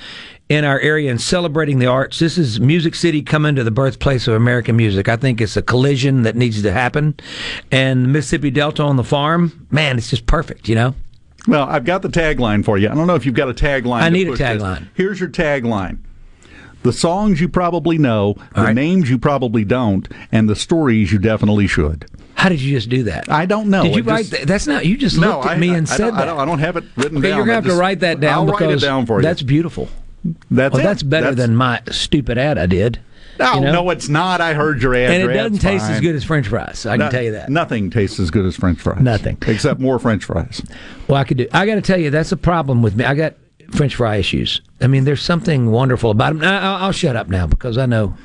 in our area and celebrating the arts. This is Music City coming to the birthplace of American music. I think it's a collision that needs to happen. And Mississippi Delta on the farm, man, it's just perfect, you know? Well, I've got the tagline for you. I don't know if you've got a tagline. I need a tagline. Here's your tagline. The songs you probably know, the names you probably don't, and the stories you definitely should. How did you just do that? I don't know. Did you It wait? just- that? That's not. You just No, looked at I- me and I said I that. don't- I don't have it written okay, down. You're gonna have to write that down I'll write because it down for you. that's beautiful. That's well, that's better That's- than my stupid ad I did. No, you know? no, it's not. I heard your ad. and it doesn't taste as good as French fries. I can tell you that. Nothing tastes as good as French fries. Nothing. except more French fries. Well, I could do. I got to tell you, that's a problem with me. I got French fry issues. I mean, there's something wonderful about them. I'll, I'll shut up now because I know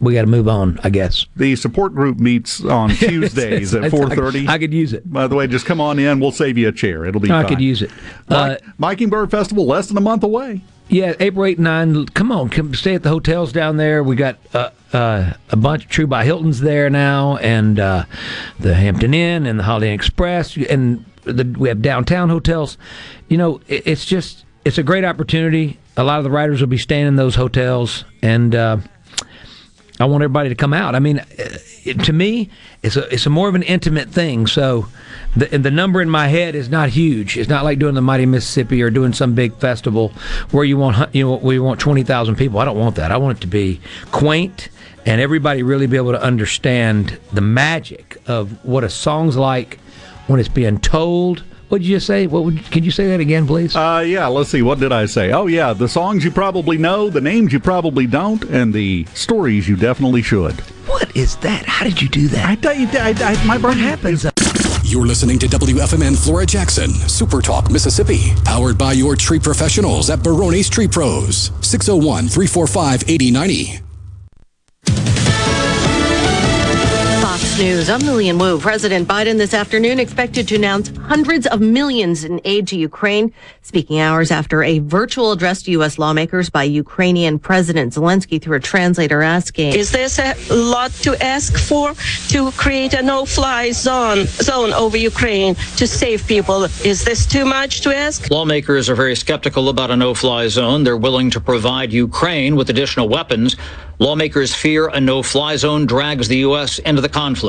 we got to move on. I guess the support group meets on Tuesdays at four thirty. I could use it. By the way, just come on in. We'll save you a chair. It'll be. I fine. could use it. Mike, uh, Bird Festival less than a month away. Yeah, April 8 9. Come on, come stay at the hotels down there. We got uh, uh, a bunch of Tru by Hilton's there now, and uh, the Hampton Inn and the Holiday Inn Express, and the, we have downtown hotels. You know, it, it's just it's a great opportunity. A lot of the writers will be staying in those hotels, and uh, I want everybody to come out. I mean, it, to me, it's a it's a more of an intimate thing. So, the the number in my head is not huge. It's not like doing the Mighty Mississippi or doing some big festival where you want you know we want twenty thousand people. I don't want that. I want it to be quaint and everybody really be able to understand the magic of what a song's like when it's being told. What did you just say? What would, could you say that again, please? Uh, yeah, let's see. What did I say? Oh, yeah, the songs you probably know, the names you probably don't, and the stories you definitely should. What is that? How did you do that? I tell you, I, I, my brain happens. You're listening to WFMN Flora Jackson, Super Talk, Mississippi, powered by your tree professionals at Barone's Tree Pros, 601 345 8090. Fox News. I'm Lillian Wu. President Biden this afternoon expected to announce hundreds of millions in aid to Ukraine, speaking hours after a virtual address to U.S. lawmakers by Ukrainian President Zelensky through a translator asking, Is this a lot to ask for to create a no-fly zone zone over Ukraine to save people? Is this too much to ask? Lawmakers are very skeptical about a no fly zone. They're willing to provide Ukraine with additional weapons. Lawmakers fear a no fly zone drags the U.S. into the conflict.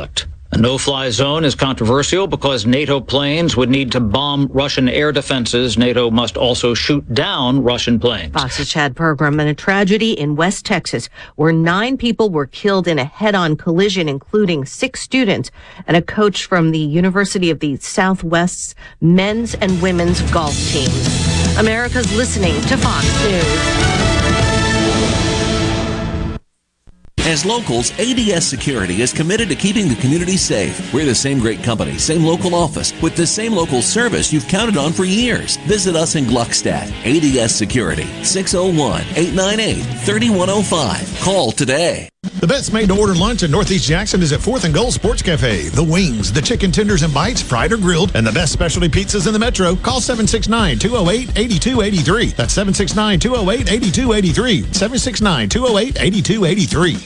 A no fly zone is controversial because NATO planes would need to bomb Russian air defenses. NATO must also shoot down Russian planes. Fox's Chad Pergram and a tragedy in West Texas where nine people were killed in a head-on collision, including six students and a coach from the University of the Southwest's men's and women's golf teams. America's listening to Fox News. As locals, ADS Security is committed to keeping the community safe. We're the same great company, same local office, with the same local service you've counted on for years. Visit us in Gluckstadt. ADS Security, 601 898 3105. Call today. The best made to order lunch in Northeast Jackson is at 4th and Gold Sports Cafe. The wings, the chicken tenders and bites, fried or grilled, and the best specialty pizzas in the metro. Call 769 208 8283. That's 769 208 8283. 769 208 8283.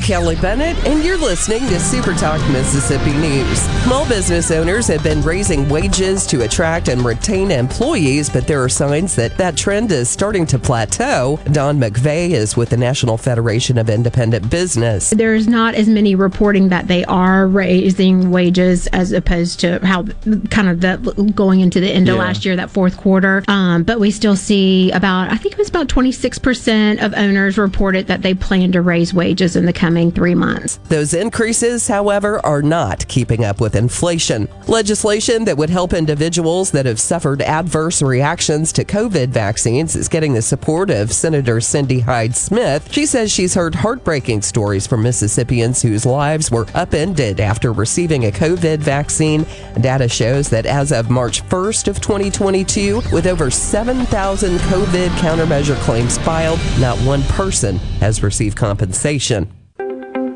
Kelly Bennett, and you're listening to Super Talk Mississippi News. Small business owners have been raising wages to attract and retain employees, but there are signs that that trend is starting to plateau. Don McVeigh is with the National Federation of Independent Business. There's not as many reporting that they are raising wages as opposed to how kind of that going into the end of Yeah. last year, that fourth quarter. Um, but we still see about, I think it was about 26% of owners reported that they plan to raise wages in the coming three months. Those increases, however, are not keeping up with inflation. Legislation that would help individuals that have suffered adverse reactions to COVID vaccines is getting the support of Senator Cindy Hyde Smith. She says she's heard heartbreaking stories from Mississippians whose lives were upended after receiving a COVID vaccine. Data shows that as of March 1st of 2022, with over 7,000 COVID countermeasure claims filed, not one person has received compensation.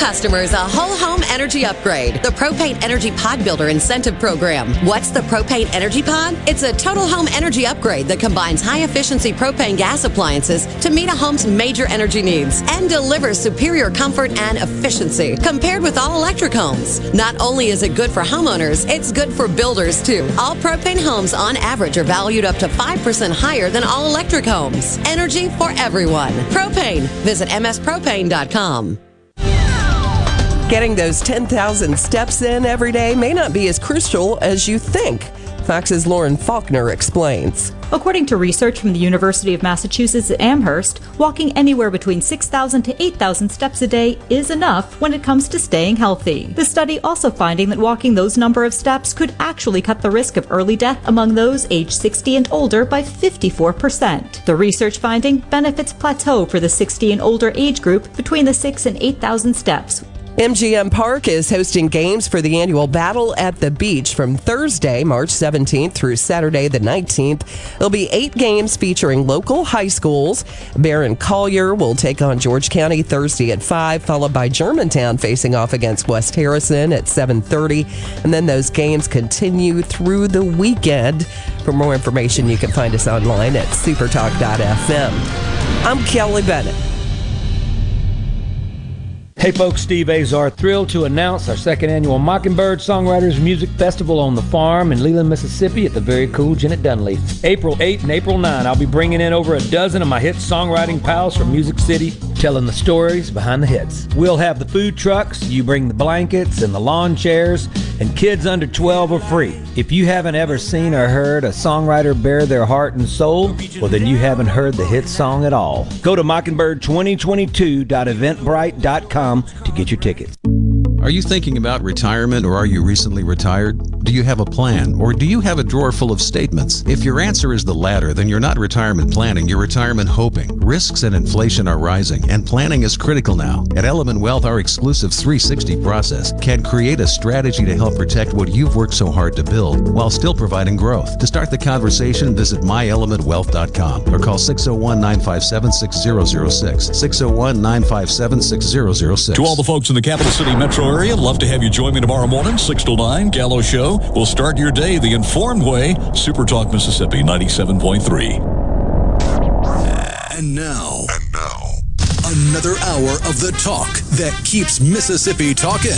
Customers a whole home energy upgrade. The Propane Energy Pod Builder Incentive Program. What's the Propane Energy Pod? It's a total home energy upgrade that combines high efficiency propane gas appliances to meet a home's major energy needs and delivers superior comfort and efficiency compared with all electric homes. Not only is it good for homeowners, it's good for builders too. All propane homes on average are valued up to 5% higher than all electric homes. Energy for everyone. Propane. Visit mspropane.com. Getting those 10,000 steps in every day may not be as crucial as you think. Fox's Lauren Faulkner explains. According to research from the University of Massachusetts at Amherst, walking anywhere between 6,000 to 8,000 steps a day is enough when it comes to staying healthy. The study also finding that walking those number of steps could actually cut the risk of early death among those aged 60 and older by 54%. The research finding benefits plateau for the 60 and older age group between the 6 and 8,000 steps, MGM Park is hosting games for the annual Battle at the Beach from Thursday, March 17th through Saturday, the 19th. There'll be eight games featuring local high schools. Barron Collier will take on George County Thursday at 5, followed by Germantown facing off against West Harrison at 7.30. And then those games continue through the weekend. For more information, you can find us online at supertalk.fm. I'm Kelly Bennett. Hey folks, Steve Azar, thrilled to announce our second annual Mockingbird Songwriters Music Festival on the farm in Leland, Mississippi at the very cool Janet Dunleavy. April 8 and April 9, I'll be bringing in over a dozen of my hit songwriting pals from Music City, telling the stories behind the hits. We'll have the food trucks, you bring the blankets and the lawn chairs, and kids under 12 are free. If you haven't ever seen or heard a songwriter bare their heart and soul, well then you haven't heard the hit song at all. Go to mockingbird2022.eventbrite.com to get your tickets. Are you thinking about retirement or are you recently retired? Do you have a plan or do you have a drawer full of statements? If your answer is the latter, then you're not retirement planning, you're retirement hoping. Risks and inflation are rising and planning is critical now. At Element Wealth, our exclusive 360 process can create a strategy to help protect what you've worked so hard to build while still providing growth. To start the conversation, visit myelementwealth.com or call 601 957 6006. 601 957 6006. To all the folks in the capital city metro area, love to have you join me tomorrow morning, 6 to 9, Gallo Show. We'll start your day the informed way. Super Talk Mississippi 97.3. And now. And now. Another hour of the talk that keeps Mississippi talking.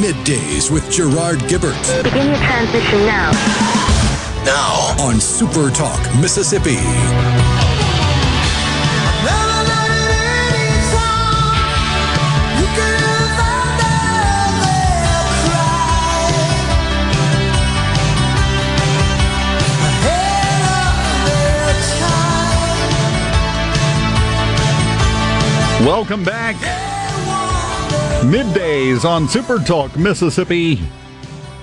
Middays with Gerard Gibert. Begin your transition now. Now on Super Talk Mississippi. Welcome back. Middays on Super Talk Mississippi,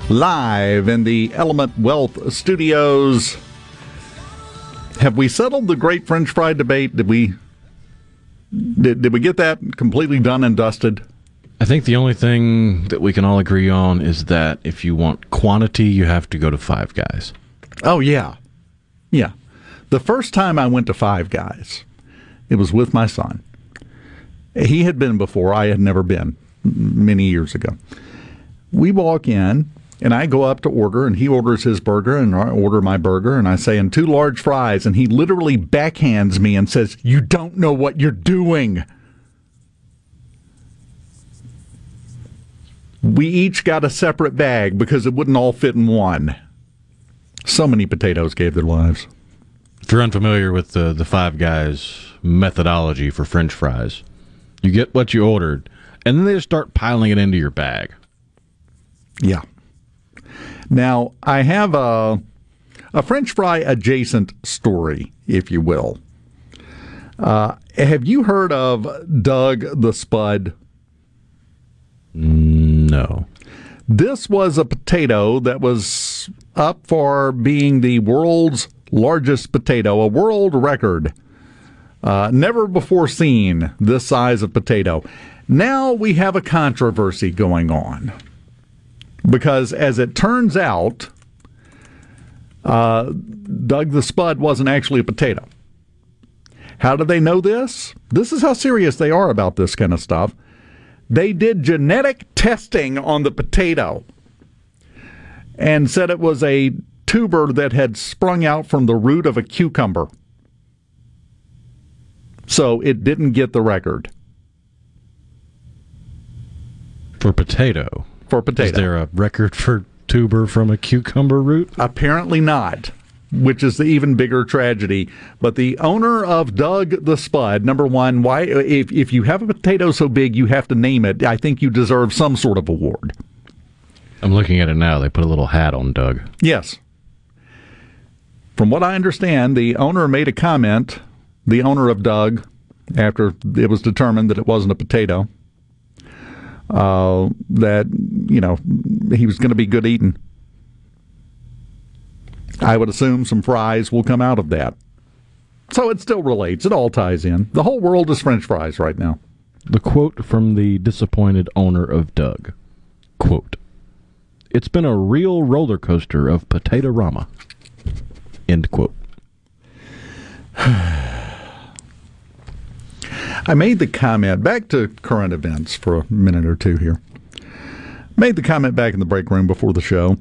live in the Element Wealth Studios. Have we settled the great French fry debate? Did we did, did we get that completely done and dusted? I think the only thing that we can all agree on is that if you want quantity, you have to go to Five Guys. Oh yeah, yeah. The first time I went to Five Guys, it was with my son. He had been before, I had never been many years ago. We walk in, and I go up to order, and he orders his burger, and I order my burger, and I say, and two large fries, and he literally backhands me and says, You don't know what you're doing. We each got a separate bag because it wouldn't all fit in one. So many potatoes gave their lives. If you're unfamiliar with the, the Five Guys methodology for French fries, you get what you ordered, and then they just start piling it into your bag. Yeah. Now, I have a, a French fry adjacent story, if you will. Uh, have you heard of Doug the Spud? No. This was a potato that was up for being the world's largest potato, a world record. Uh, never before seen this size of potato. Now we have a controversy going on because, as it turns out, uh, Doug the Spud wasn't actually a potato. How do they know this? This is how serious they are about this kind of stuff. They did genetic testing on the potato and said it was a tuber that had sprung out from the root of a cucumber. So it didn't get the record. For potato. For potato. Is there a record for tuber from a cucumber root? Apparently not, which is the even bigger tragedy. But the owner of Doug the Spud, number one, why if if you have a potato so big you have to name it, I think you deserve some sort of award. I'm looking at it now. They put a little hat on Doug. Yes. From what I understand, the owner made a comment, the owner of Doug, after it was determined that it wasn't a potato, uh, that, you know, he was going to be good eating. I would assume some fries will come out of that. So it still relates. It all ties in. The whole world is French fries right now. The quote from the disappointed owner of Doug. Quote. It's been a real roller coaster of potato rama. End quote. I made the comment back to current events for a minute or two here. Made the comment back in the break room before the show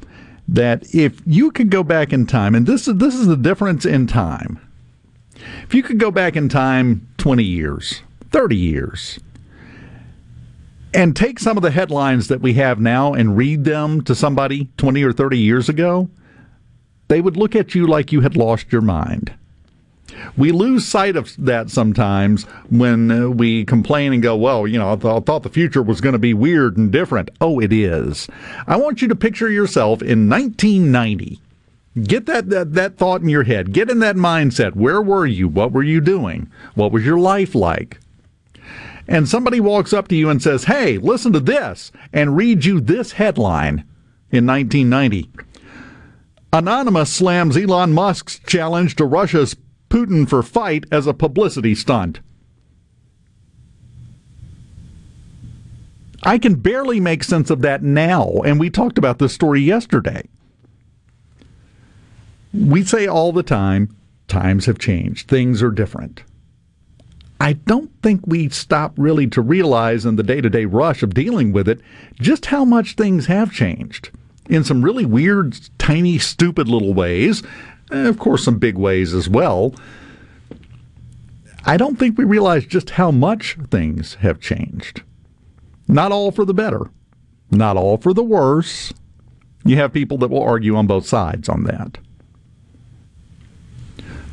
that if you could go back in time, and this is this is the difference in time. If you could go back in time 20 years, 30 years, and take some of the headlines that we have now and read them to somebody 20 or 30 years ago, they would look at you like you had lost your mind. We lose sight of that sometimes when uh, we complain and go, well, you know, I, th- I thought the future was going to be weird and different. Oh, it is. I want you to picture yourself in 1990. Get that, that, that thought in your head. Get in that mindset. Where were you? What were you doing? What was your life like? And somebody walks up to you and says, hey, listen to this, and reads you this headline in 1990. Anonymous slams Elon Musk's challenge to Russia's Putin for fight as a publicity stunt. I can barely make sense of that now, and we talked about this story yesterday. We say all the time, times have changed, things are different. I don't think we stop really to realize in the day to day rush of dealing with it just how much things have changed in some really weird, tiny, stupid little ways. And of course, some big ways as well. I don't think we realize just how much things have changed. Not all for the better, not all for the worse. You have people that will argue on both sides on that.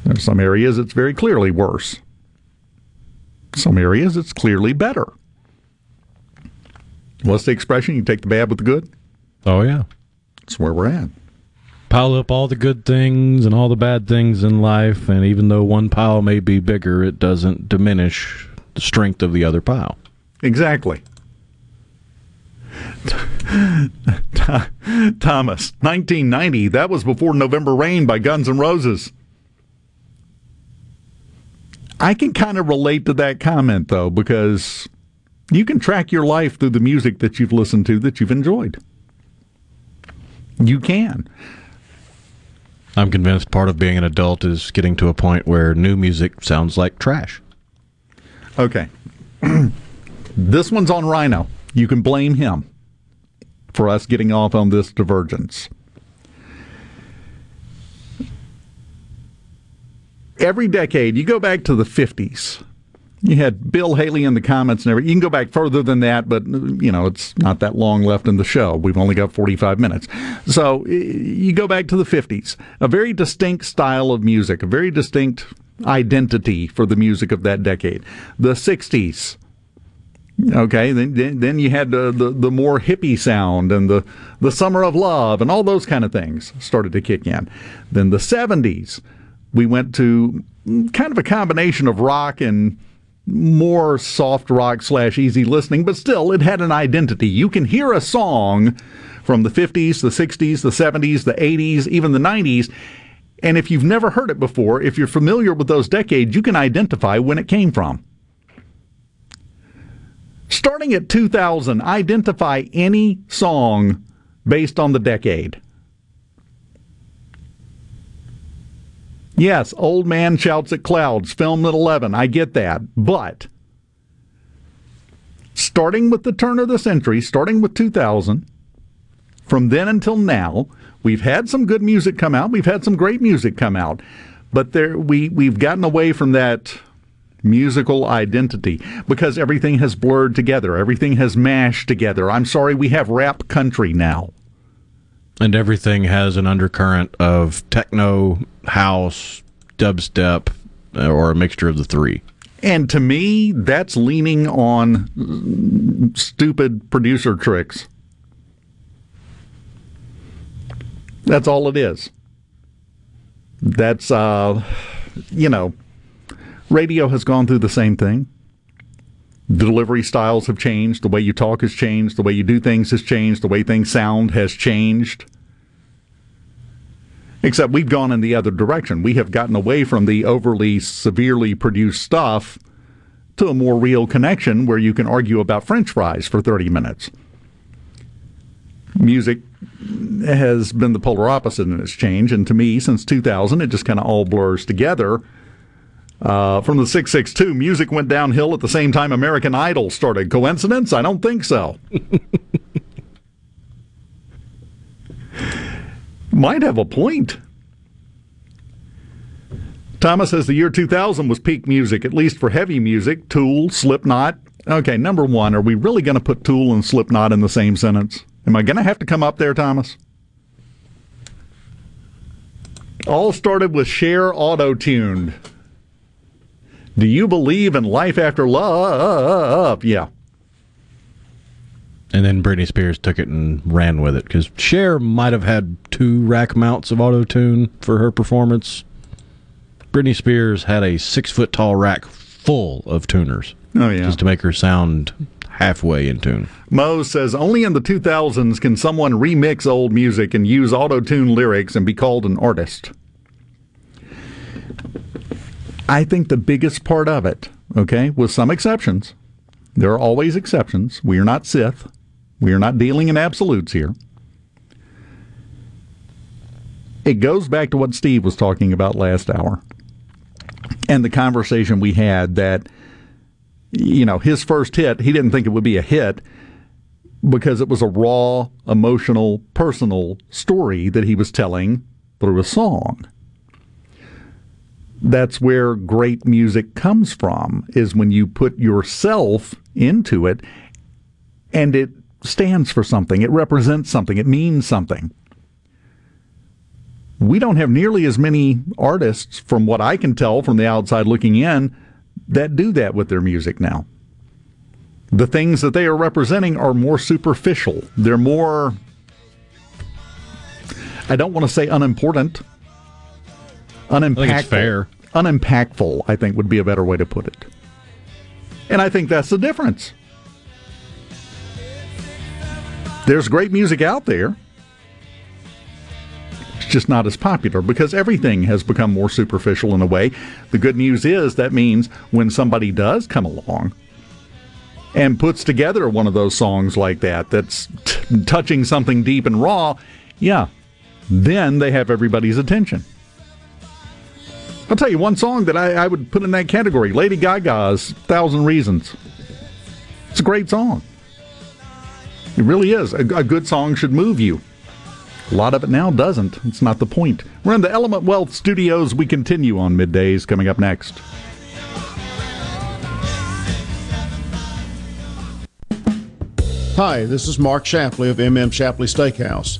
There's some areas it's very clearly worse. Some areas it's clearly better. What's the expression? You take the bad with the good? Oh, yeah. That's where we're at. Pile up all the good things and all the bad things in life, and even though one pile may be bigger, it doesn't diminish the strength of the other pile. Exactly. Thomas, 1990, that was before November Rain by Guns N' Roses. I can kind of relate to that comment, though, because you can track your life through the music that you've listened to that you've enjoyed. You can. I'm convinced part of being an adult is getting to a point where new music sounds like trash. Okay. this one's on Rhino. You can blame him for us getting off on this divergence. Every decade, you go back to the 50s. You had Bill Haley in the comments and everything. You can go back further than that, but you know it's not that long left in the show. We've only got 45 minutes. So you go back to the 50s. A very distinct style of music, a very distinct identity for the music of that decade. The 60s. Okay, then then you had the, the, the more hippie sound and the the summer of love and all those kind of things started to kick in. Then the 70s, we went to kind of a combination of rock and more soft rock slash easy listening, but still it had an identity. You can hear a song from the 50s, the 60s, the 70s, the 80s, even the 90s. And if you've never heard it before, if you're familiar with those decades, you can identify when it came from. Starting at 2000, identify any song based on the decade. Yes, old man shouts at clouds, filmed at 11. I get that. But starting with the turn of the century, starting with 2000, from then until now, we've had some good music come out. We've had some great music come out, but there we we've gotten away from that musical identity because everything has blurred together. Everything has mashed together. I'm sorry, we have rap country now. And everything has an undercurrent of techno, house, dubstep, uh, or a mixture of the three. And to me, that's leaning on stupid producer tricks. That's all it is. That's, uh, you know, radio has gone through the same thing. Delivery styles have changed. The way you talk has changed. The way you do things has changed. The way things sound has changed. Except we've gone in the other direction. We have gotten away from the overly severely produced stuff to a more real connection where you can argue about french fries for 30 minutes. Music has been the polar opposite in its change, and to me, since 2000, it just kind of all blurs together. Uh, from the 662, music went downhill at the same time American Idol started. Coincidence? I don't think so. Might have a point. Thomas says the year 2000 was peak music, at least for heavy music. Tool, Slipknot. Okay, number one, are we really going to put Tool and Slipknot in the same sentence? Am I going to have to come up there, Thomas? All started with Cher auto tuned. Do you believe in life after love? Yeah. And then Britney Spears took it and ran with it because Cher might have had two rack mounts of auto tune for her performance. Britney Spears had a six foot tall rack full of tuners. Oh, yeah. Just to make her sound halfway in tune. Mo says only in the 2000s can someone remix old music and use auto tune lyrics and be called an artist. I think the biggest part of it, okay, with some exceptions, there are always exceptions. We are not Sith. We are not dealing in absolutes here. It goes back to what Steve was talking about last hour and the conversation we had that, you know, his first hit, he didn't think it would be a hit because it was a raw, emotional, personal story that he was telling through a song that's where great music comes from is when you put yourself into it and it stands for something. It represents something. It means something. We don't have nearly as many artists from what i can tell from the outside looking in that do that with their music now. The things that they are representing are more superficial. They're more i don't want to say unimportant unimpactful. I fair. Unimpactful, I think, would be a better way to put it. And I think that's the difference. There's great music out there. It's just not as popular because everything has become more superficial in a way. The good news is that means when somebody does come along and puts together one of those songs like that that's t- touching something deep and raw, yeah, then they have everybody's attention. I'll tell you one song that I, I, would put in that category Lady Gaga's Thousand Reasons. It's a great song. It really is. A, a good song should move you. A lot of it now doesn't. It's not the point. We're in the Element Wealth studios. We continue on middays coming up next. Hi, this is Mark Shapley of MM Shapley Steakhouse.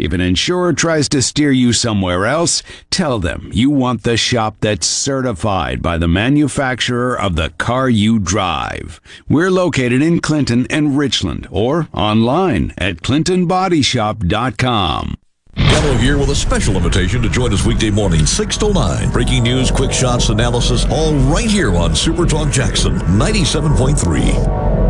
If an insurer tries to steer you somewhere else, tell them you want the shop that's certified by the manufacturer of the car you drive. We're located in Clinton and Richland or online at clintonbodyshop.com. Gallo here with a special invitation to join us weekday morning, 6 to 9. Breaking news, quick shots, analysis, all right here on Super Talk Jackson 97.3.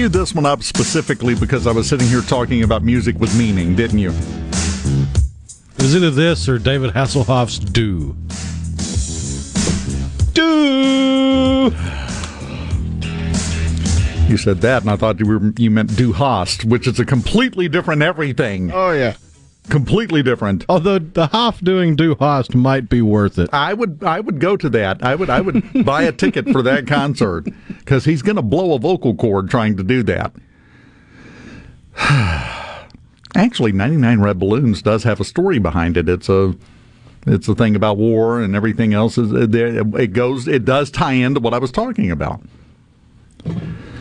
Queued this one up specifically because I was sitting here talking about music with meaning, didn't you? Is it was either this or David Hasselhoff's Do. Do. You said that, and I thought you were you meant Du Hast, which is a completely different everything. Oh yeah, completely different. Although the Hoff doing Du Hast might be worth it. I would I would go to that. I would I would buy a ticket for that concert because he's going to blow a vocal cord trying to do that. Actually, 99 Red Balloons does have a story behind it. It's a it's a thing about war and everything else. Is uh, it goes it does tie into what I was talking about.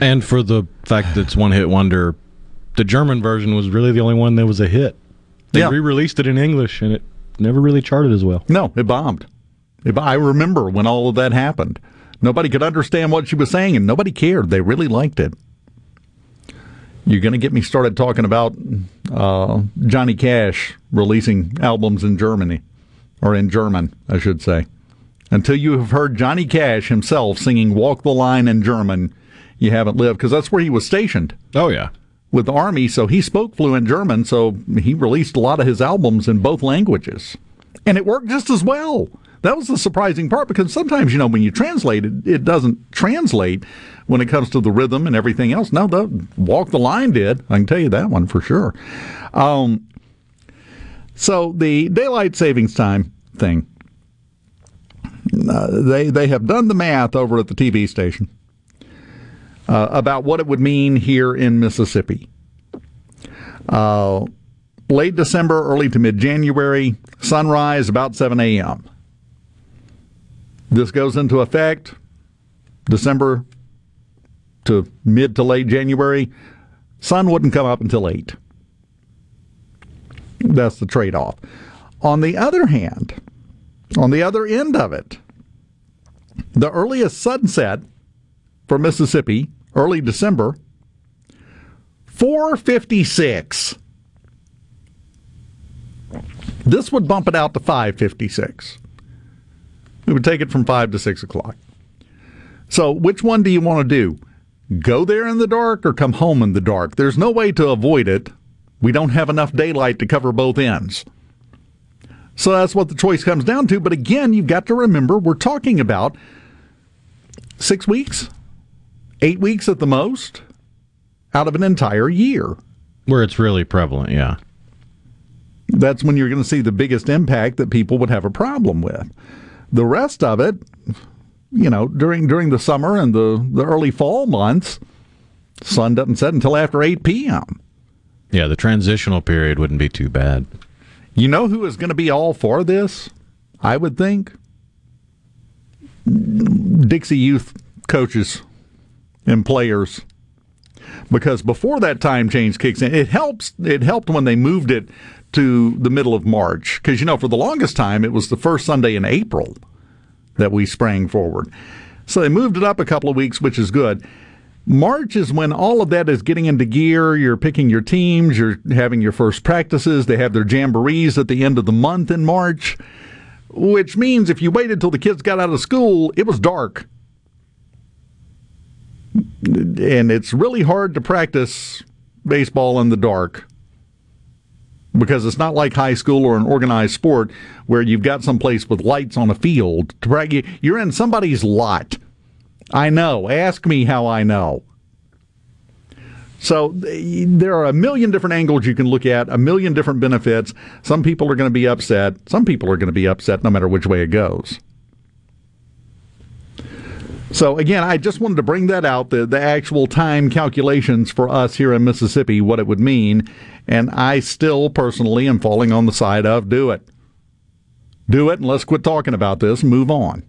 And for the fact that it's one hit wonder, the German version was really the only one that was a hit. They Yeah. re-released it in English, and it never really charted as well. No, it bombed. It, I remember when all of that happened. Nobody could understand what she was saying, and nobody cared. They really liked it. You're going to get me started talking about uh, Johnny Cash releasing albums in Germany, or in German, I should say. Until you have heard Johnny Cash himself singing Walk the Line in German, you haven't lived, because that's where he was stationed. Oh, yeah. With the Army, so he spoke fluent German, so he released a lot of his albums in both languages. And it worked just as well. That was the surprising part because sometimes, you know, when you translate it, it doesn't translate when it comes to the rhythm and everything else. No, the Walk the Line did. I can tell you that one for sure. Um, so the daylight savings time thing, uh, they they have done the math over at the TV station uh, about what it would mean here in Mississippi. Uh, late December, early to mid January, sunrise about 7 a.m. This goes into effect December to mid to late January. Sun wouldn't come up until 8. That's the trade off. On the other hand, on the other end of it, The earliest sunset for Mississippi, early December, 456. This would bump it out to 556. We would take it from 5 to 6 o'clock. So, which one do you want to do? Go there in the dark or come home in the dark? There's no way to avoid it. We don't have enough daylight to cover both ends. So that's what the choice comes down to. But again, you've got to remember we're talking about six weeks, eight weeks at the most out of an entire year. Where it's really prevalent, yeah. That's when you're going to see the biggest impact that people would have a problem with. The rest of it, you know, during during the summer and the, the early fall months, sun doesn't set until after 8 p.m. Yeah, the transitional period wouldn't be too bad. You know who is going to be all for this? I would think Dixie Youth coaches and players. Because before that time change kicks in, it helps. It helped when they moved it to the middle of March. Because you know, for the longest time, it was the first Sunday in April that we sprang forward. So they moved it up a couple of weeks, which is good. March is when all of that is getting into gear. You're picking your teams, you're having your first practices. They have their jamborees at the end of the month in March, which means if you waited till the kids got out of school, it was dark. And it's really hard to practice baseball in the dark because it's not like high school or an organized sport where you've got some place with lights on a field. You're in somebody's lot I know. Ask me how I know. So there are a million different angles you can look at, a million different benefits. Some people are going to be upset. Some people are going to be upset no matter which way it goes. So again, I just wanted to bring that out the the actual time calculations for us here in Mississippi, what it would mean, and I still personally am falling on the side of do it. Do it and let's quit talking about this move on.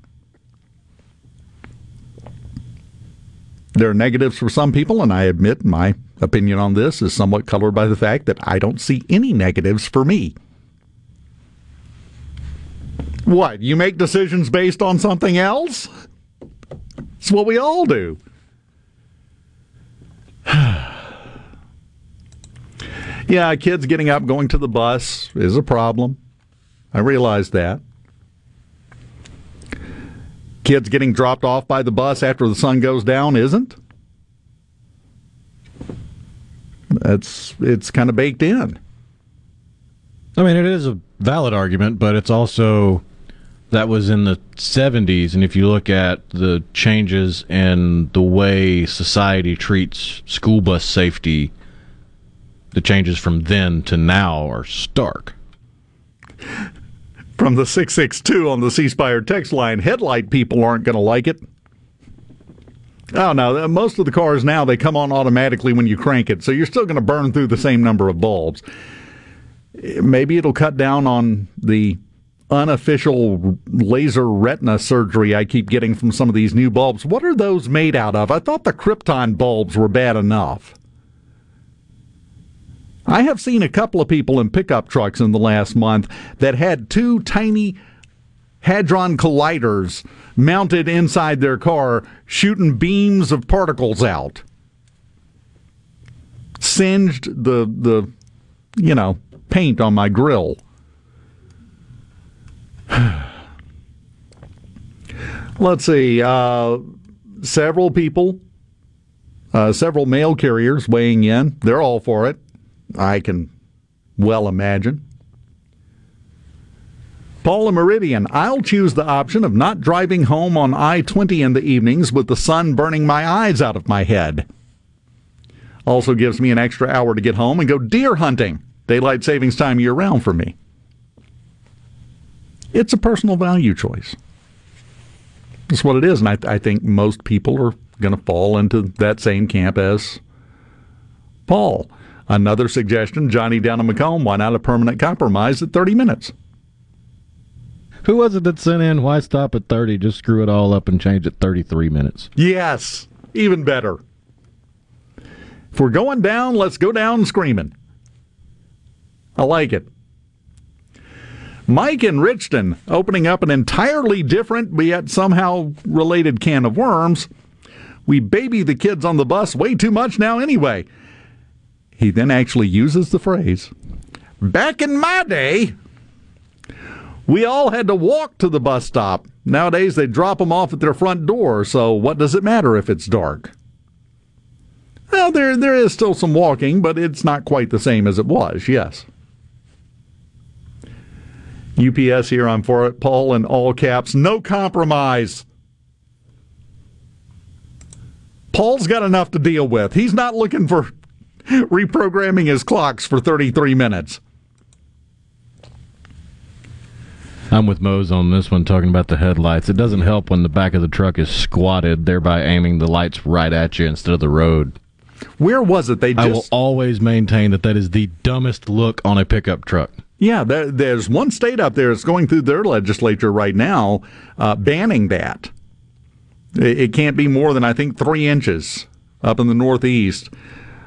There are negatives for some people, and I admit my opinion on this is somewhat colored by the fact that I don't see any negatives for me. What? You make decisions based on something else? It's what we all do. yeah, kids getting up, going to the bus is a problem. I realize that. Kids getting dropped off by the bus after the sun goes down isn't. That's it's kind of baked in. I mean, it is a valid argument, but it's also that was in the 70s and if you look at the changes in the way society treats school bus safety the changes from then to now are stark from the 662 on the C Spire text line. Headlight people aren't going to like it. Oh no, most of the cars now they come on automatically when you crank it, so you're still going to burn through the same number of bulbs. Maybe it'll cut down on the unofficial laser retina surgery I keep getting from some of these new bulbs. What are those made out of? I thought the Krypton bulbs were bad enough. I have seen a couple of people in pickup trucks in the last month that had two tiny hadron colliders mounted inside their car, shooting beams of particles out. Singed the the you know paint on my grill. Let's see. Uh, several people, uh, several mail carriers weighing in. They're all for it. I can well imagine. Paula Meridian, I'll choose the option of not driving home on I 20 in the evenings with the sun burning my eyes out of my head. Also gives me an extra hour to get home and go deer hunting. Daylight savings time year round for me. It's a personal value choice. That's what it is. And I, I think most people are going to fall into that same camp as Paul. Another suggestion, Johnny down in McComb, why not a permanent compromise at 30 minutes? Who was it that sent in, why stop at 30? Just screw it all up and change it 33 minutes. Yes, even better. If we're going down, let's go down screaming. I like it. Mike in Richton opening up an entirely different, but yet somehow related can of worms. We baby the kids on the bus way too much now, anyway. He then actually uses the phrase Back in my day, we all had to walk to the bus stop. Nowadays, they drop them off at their front door, so what does it matter if it's dark? Well, there, there is still some walking, but it's not quite the same as it was, yes. UPS here on for it, Paul in all caps. No compromise. Paul's got enough to deal with. He's not looking for reprogramming his clocks for 33 minutes. I'm with Mose on this one, talking about the headlights. It doesn't help when the back of the truck is squatted, thereby aiming the lights right at you instead of the road. Where was it? They just... I will always maintain that that is the dumbest look on a pickup truck. Yeah, there, there's one state up there that's going through their legislature right now uh, banning that. It, it, can't be more than, I think, three inches up in the Northeast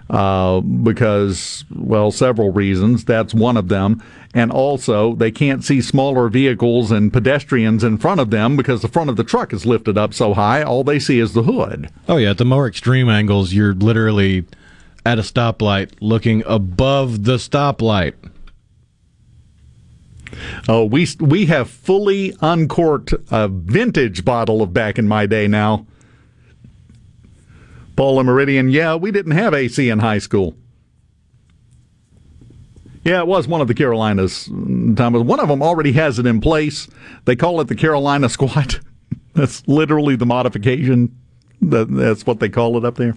uh, because, well, several reasons. That's one of them. And also, they can't see smaller vehicles and pedestrians in front of them because the front of the truck is lifted up so high, all they see is the hood. Oh, yeah. At the more extreme angles, you're literally at a stoplight looking above the stoplight. Oh, we we have fully uncorked a vintage bottle of back in my day now. Paula Meridian, yeah, we didn't have AC in high school. Yeah, it was one of the Carolinas. Mm, Thomas. One of them already has it in place. They call it the Carolina Squat. That's literally the modification. That's what they call it up there.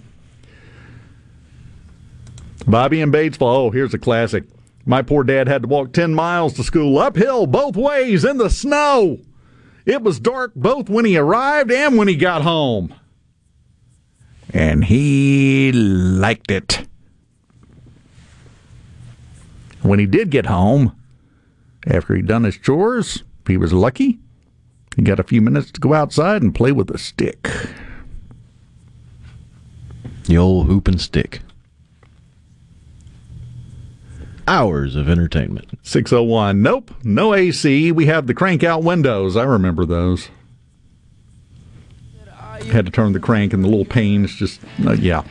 Bobby and Batesville. Oh, here's a classic. My poor dad had to walk 10 miles to school uphill both ways in the snow. It was dark both when he arrived and when he got home. And he liked it. When he did get home, after he'd done his chores, he was lucky. He got a few minutes to go outside and play with a stick. The old hoop and stick. Hours of entertainment. 601. Nope, no AC. We have the crank out windows. I remember those. Had to turn the crank and the little panes just, uh, yeah.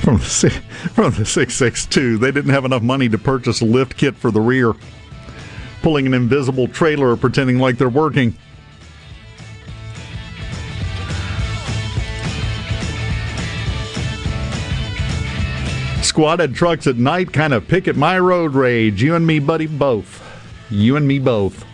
from the from the 662. They didn't have enough money to purchase a lift kit for the rear. Pulling an invisible trailer, pretending like they're working. Squatted trucks at night kind of pick at my road rage. You and me, buddy, both. You and me both.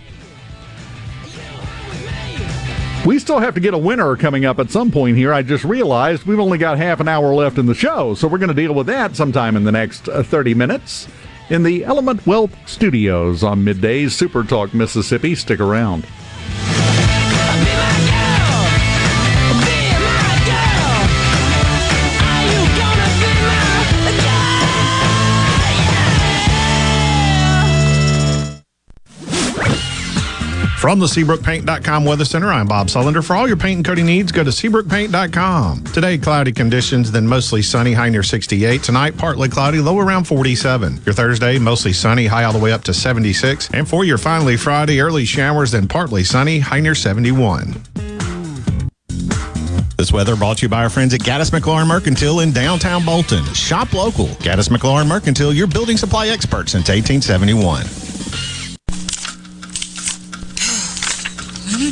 We still have to get a winner coming up at some point here. I just realized we've only got half an hour left in the show, so we're going to deal with that sometime in the next uh, 30 minutes in the Element Wealth Studios on middays, Super Talk, Mississippi. Stick around. From the SeabrookPaint.com Weather Center, I'm Bob Sullender. For all your paint and coating needs, go to SeabrookPaint.com. Today, cloudy conditions, then mostly sunny, high near 68. Tonight, partly cloudy, low around 47. Your Thursday, mostly sunny, high all the way up to 76. And for your finally Friday, early showers, then partly sunny, high near 71. This weather brought to you by our friends at Gaddis McLaurin Mercantile in downtown Bolton. Shop local. Gaddis McLaurin Mercantile, your building supply expert since 1871.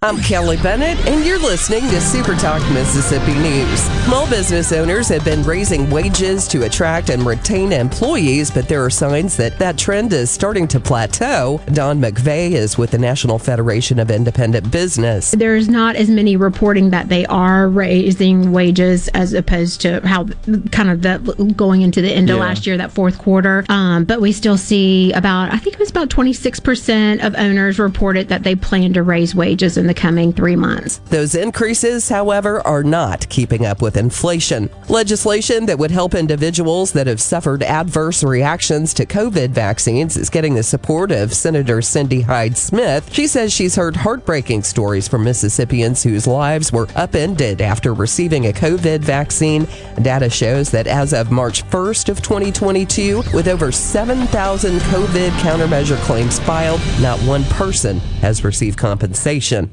I'm Kelly Bennett, and you're listening to Super Talk Mississippi News. Small business owners have been raising wages to attract and retain employees, but there are signs that that trend is starting to plateau. Don McVeigh is with the National Federation of Independent Business. There's not as many reporting that they are raising wages as opposed to how kind of that going into the end of Yeah. last year, that fourth quarter. Um, but we still see about, I think it was about 26% of owners reported that they plan to raise wages in the coming three months. Those increases, however, are not keeping up with inflation. Legislation that would help individuals that have suffered adverse reactions to COVID vaccines is getting the support of Senator Cindy Hyde Smith. She says she's heard heartbreaking stories from Mississippians whose lives were upended after receiving a COVID vaccine. Data shows that as of March 1st of 2022, with over 7,000 COVID countermeasure claims filed, not one person has received compensation.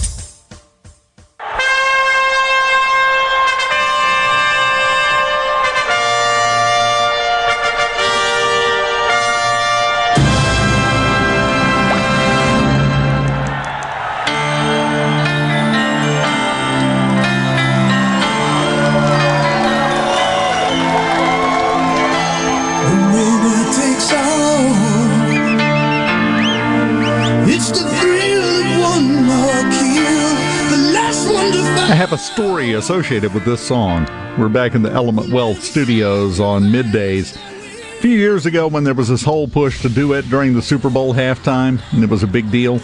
Have a story associated with this song. We're back in the Element Wealth studios on middays. A few years ago, when there was this whole push to do it during the Super Bowl halftime, and it was a big deal,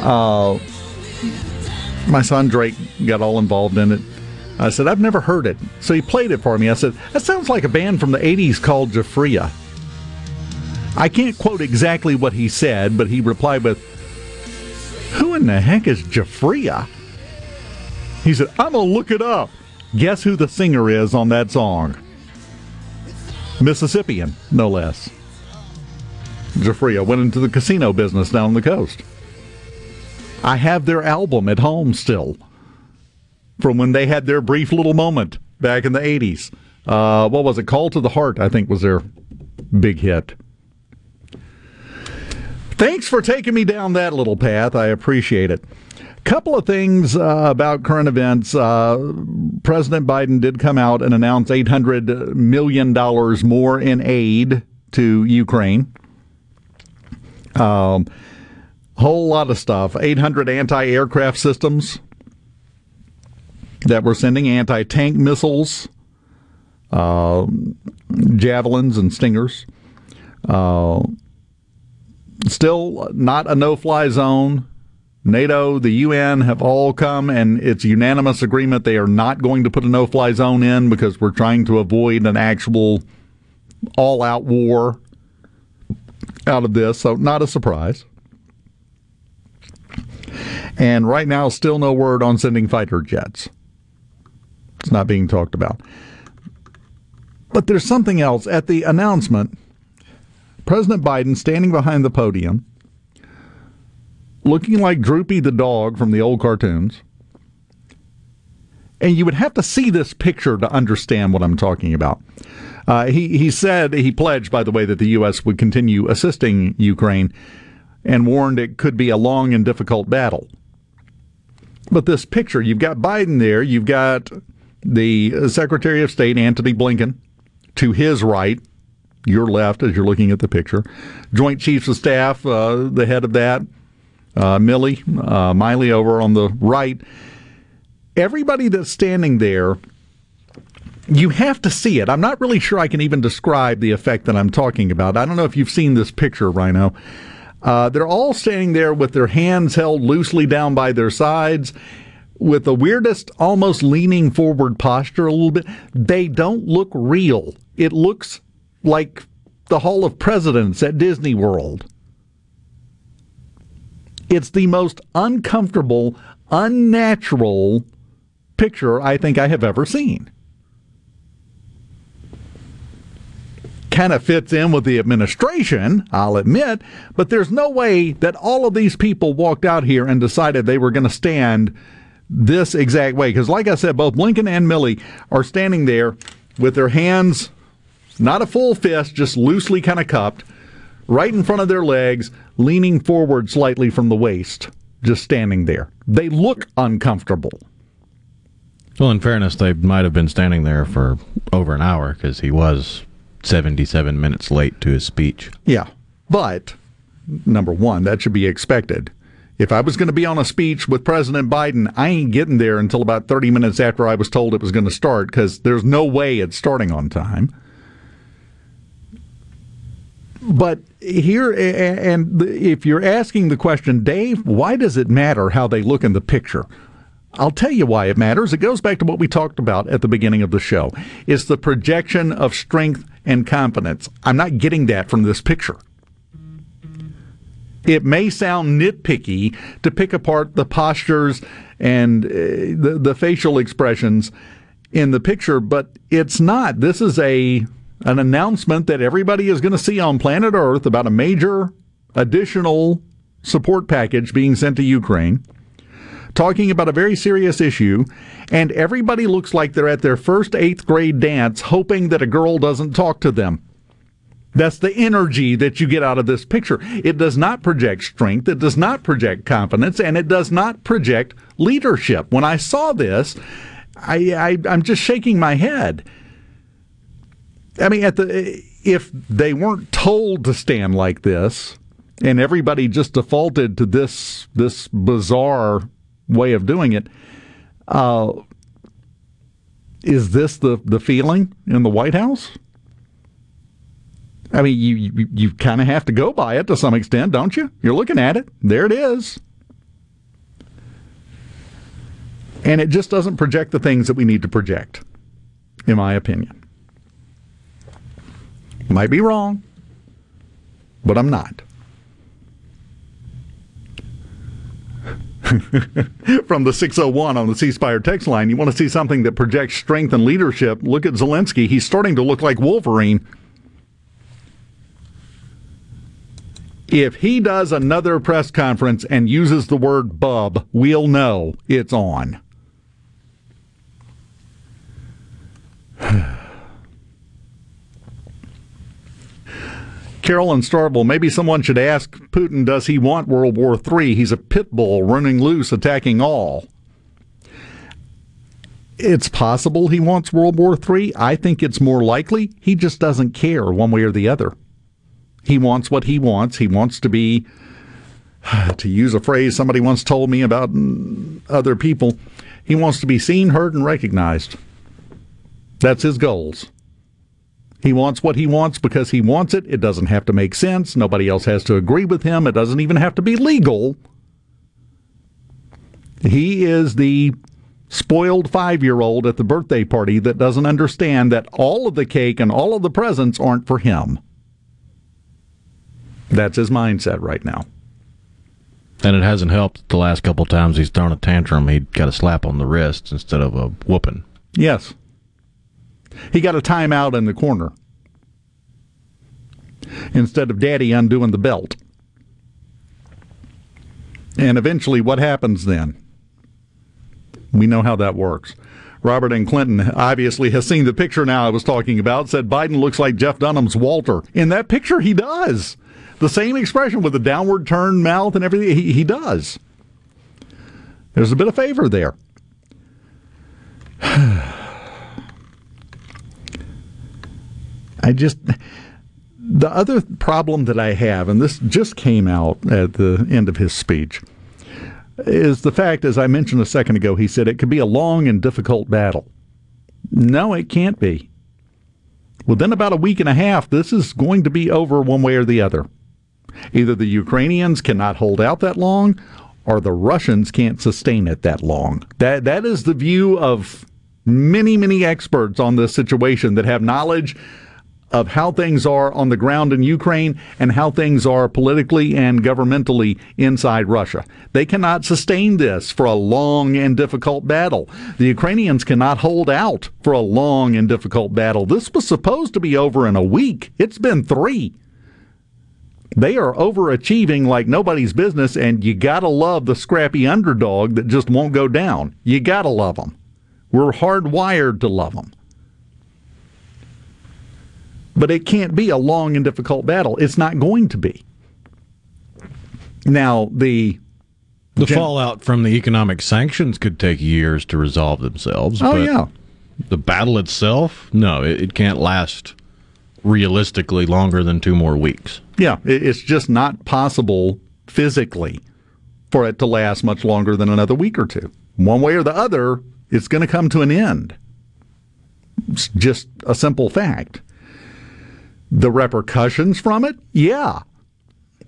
uh, my son Drake got all involved in it. I said, I've never heard it. So he played it for me. I said, That sounds like a band from the 80s called Giuffria. I can't quote exactly what he said, but he replied with, Who in the heck is Giuffria? He said, I'm going to look it up. Guess who the singer is on that song? Mississippian, no less. Giuffria went into the casino business down the coast. I have their album at home still from when they had their brief little moment back in the 80s. Uh, what was it? Call to the Heart, I think, was their big hit. Thanks for taking me down that little path. I appreciate it. Couple of things uh, about current events. Uh, President Biden did come out and announce $800 million more in aid to Ukraine. Um, whole lot of stuff. 800 anti aircraft systems that we're sending, anti tank missiles, uh, javelins, and stingers. Uh, still not a no fly zone. NATO, the UN have all come and it's unanimous agreement they are not going to put a no fly zone in because we're trying to avoid an actual all out war out of this. So, not a surprise. And right now, still no word on sending fighter jets. It's not being talked about. But there's something else. At the announcement, President Biden standing behind the podium, looking like Droopy the dog from the old cartoons. And you would have to see this picture to understand what I'm talking about. Uh, he, he said, he pledged, by the way, that the U.S. would continue assisting Ukraine and warned it could be a long and difficult battle. But this picture, you've got Biden there, you've got the Secretary of State, Antony Blinken, to his right, your left as you're looking at the picture, Joint Chiefs of Staff, uh, the head of that, uh, Milley, uh, Miley over on the right. Everybody that's standing there, you have to see it. I'm not really sure I can even describe the effect that I'm talking about. I don't know if you've seen this picture, Rhino. Uh, they're all standing there with their hands held loosely down by their sides with the weirdest, almost leaning forward posture a little bit. They don't look real. It looks like the Hall of Presidents at Disney World. It's the most uncomfortable, unnatural picture I think I have ever seen. Kind of fits in with the administration, I'll admit, but there's no way that all of these people walked out here and decided they were going to stand this exact way. Because, like I said, both Blinken and Milley are standing there with their hands, not a full fist, just loosely kind of cupped, right in front of their legs, leaning forward slightly from the waist, just standing there. They look uncomfortable. Well, in fairness, they might have been standing there for over an hour because he was 77 minutes late to his speech. Yeah. But, number one, that should be expected. If I was going to be on a speech with President Biden, I ain't getting there until about 30 minutes after I was told it was going to start because there's no way it's starting on time. But here, and if you're asking the question, Dave, why does it matter how they look in the picture? I'll tell you why it matters. It goes back to what we talked about at the beginning of the show. It's the projection of strength and confidence. I'm not getting that from this picture. It may sound nitpicky to pick apart the postures and uh, the, the facial expressions in the picture, but it's not. This is a an announcement that everybody is going to see on planet Earth about a major additional support package being sent to Ukraine talking about a very serious issue, and everybody looks like they're at their first eighth grade dance, hoping that a girl doesn't talk to them. That's the energy that you get out of this picture. It does not project strength, it does not project confidence, and it does not project leadership. When I saw this, I, I I'm just shaking my head. I mean, at the if they weren't told to stand like this, and everybody just defaulted to this this bizarre way of doing it, Uh, is this the, the feeling in the White House? I mean, you you, you kind of have to go by it to some extent, don't you? You're looking at it. There it is. And it just doesn't project the things that we need to project, in my opinion. Might be wrong, but I'm not. From the 601 on the C Spire text line, you want to see something that projects strength and leadership? Look at Zelensky. He's starting to look like Wolverine. If he does another press conference and uses the word bub, we'll know it's on. Carolyn Starble, maybe someone should ask Putin, does he want World War III? He's a pit bull running loose, attacking all. It's possible he wants World War III. I think it's more likely he just doesn't care one way or the other. He wants what he wants. He wants to be, to use a phrase somebody once told me about other people, he wants to be seen, heard, and recognized. That's his goals. He wants what he wants because he wants it. It doesn't have to make sense. Nobody else has to agree with him. It doesn't even have to be legal. He is the spoiled five year old at the birthday party that doesn't understand that all of the cake and all of the presents aren't for him. That's his mindset right now. And it hasn't helped the last couple times he's thrown a tantrum. He got a slap on the wrist instead of a whooping. Yes. He got a timeout in the corner instead of daddy undoing the belt. And eventually, what happens then? We know how that works. Robert and Clinton obviously has seen the picture now I was talking about, said Biden looks like Jeff Dunham's Walter. In that picture, he does. The same expression with the downward turned mouth and everything, he, he does. There's a bit of favor there. I just the other problem that I have, and this just came out at the end of his speech, is the fact, as I mentioned a second ago, he said it could be a long and difficult battle. No, it can't be. Within about a week and a half, this is going to be over one way or the other. Either the Ukrainians cannot hold out that long, or the Russians can't sustain it that long. That that is the view of many, many experts on this situation that have knowledge of how things are on the ground in Ukraine and how things are politically and governmentally inside Russia. They cannot sustain this for a long and difficult battle. The Ukrainians cannot hold out for a long and difficult battle. This was supposed to be over in a week. It's been three. They are overachieving like nobody's business, and you gotta love the scrappy underdog that just won't go down. You gotta love them. We're hardwired to love them but it can't be a long and difficult battle. It's not going to be. Now, the the gen- fallout from the economic sanctions could take years to resolve themselves. Oh yeah, the battle itself, no, it, it, can't last realistically longer than two more weeks. Yeah, it's just not possible physically for it to last much longer than another week or two. One way or the other, it's going to come to an end. It's just a simple fact. The repercussions from it? Yeah.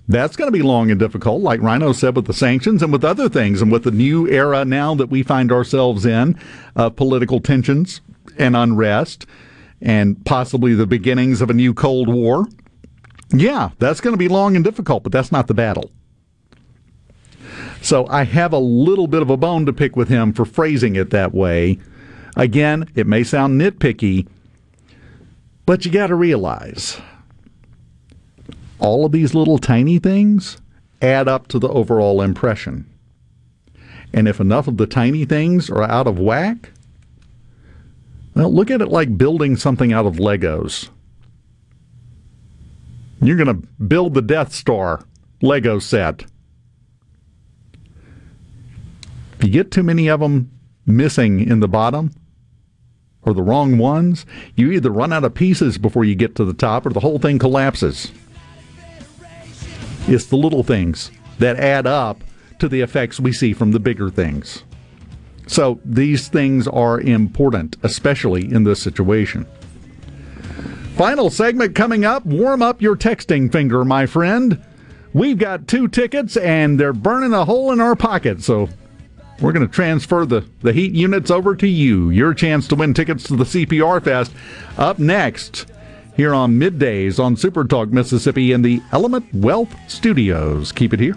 That's going to be long and difficult, like Rhino said, with the sanctions and with other things, and with the new era now that we find ourselves in of political tensions and unrest, and possibly the beginnings of a new Cold War. Yeah, that's going to be long and difficult, but that's not the battle. So I have a little bit of a bone to pick with him for phrasing it that way. Again, it may sound nitpicky, but you got to realize all of these little tiny things add up to the overall impression. And if enough of the tiny things are out of whack, well, look at it like building something out of Legos. You're going to build the Death Star Lego set. If you get too many of them missing in the bottom, or the wrong ones, you either run out of pieces before you get to the top or the whole thing collapses. It's the little things that add up to the effects we see from the bigger things. So these things are important, especially in this situation. Final segment coming up. Warm up your texting finger, my friend. We've got two tickets and they're burning a hole in our pocket. So we're going to transfer the, the heat units over to you. Your chance to win tickets to the CPR Fest up next here on middays on Super Talk Mississippi in the Element Wealth Studios. Keep it here.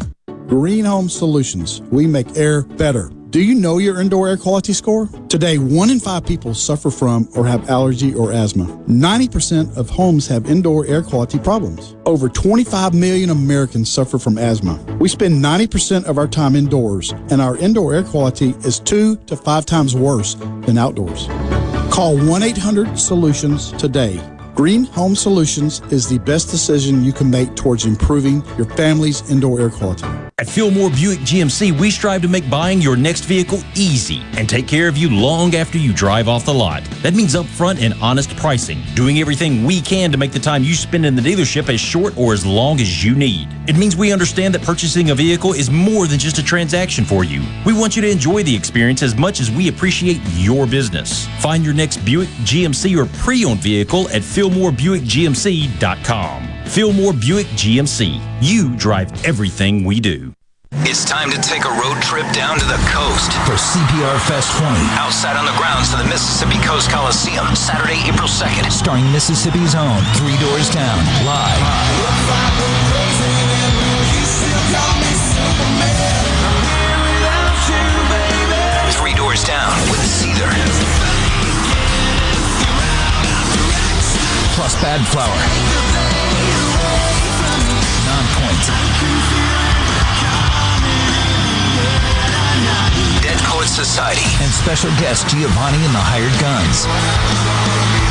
Green Home Solutions. We make air better. Do you know your indoor air quality score? Today, one in five people suffer from or have allergy or asthma. 90% of homes have indoor air quality problems. Over 25 million Americans suffer from asthma. We spend 90% of our time indoors, and our indoor air quality is two to five times worse than outdoors. Call 1 800 Solutions today. Green Home Solutions is the best decision you can make towards improving your family's indoor air quality. At Fillmore Buick GMC, we strive to make buying your next vehicle easy and take care of you long after you drive off the lot. That means upfront and honest pricing, doing everything we can to make the time you spend in the dealership as short or as long as you need. It means we understand that purchasing a vehicle is more than just a transaction for you. We want you to enjoy the experience as much as we appreciate your business. Find your next Buick, GMC, or pre-owned vehicle at FillmoreBuickGMC.com. Fillmore Buick GMC. You drive everything we do. It's time to take a road trip down to the coast for CPR Fest 20. Outside on the grounds of the Mississippi Coast Coliseum, Saturday, April 2nd. Starring Mississippi's own Three Doors Down, live. Three Doors Down with Seether. Plus Bad Flower. Nonpoint. Dead Poet Society. And special guest Giovanni and the Hired Guns.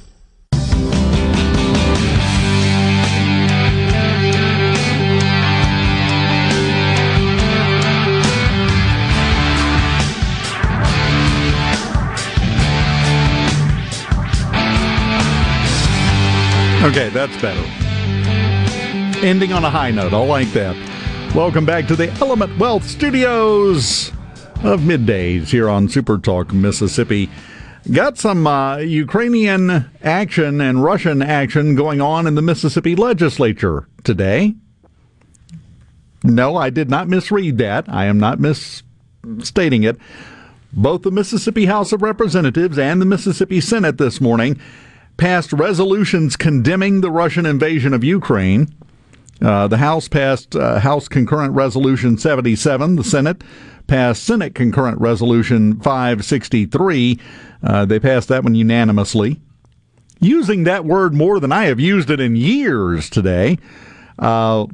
Okay, that's better. Ending on a high note. I like that. Welcome back to the Element Wealth Studios of middays here on Super Talk Mississippi. Got some uh, Ukrainian action and Russian action going on in the Mississippi legislature today. No, I did not misread that. I am not misstating it. Both the Mississippi House of Representatives and the Mississippi Senate this morning passed resolutions condemning the Russian invasion of Ukraine. Uh, the House passed uh, House Concurrent Resolution 77. The Senate passed Senate Concurrent Resolution 563. Uh, they passed that one unanimously. Using that word more than I have used it in years today. Uh,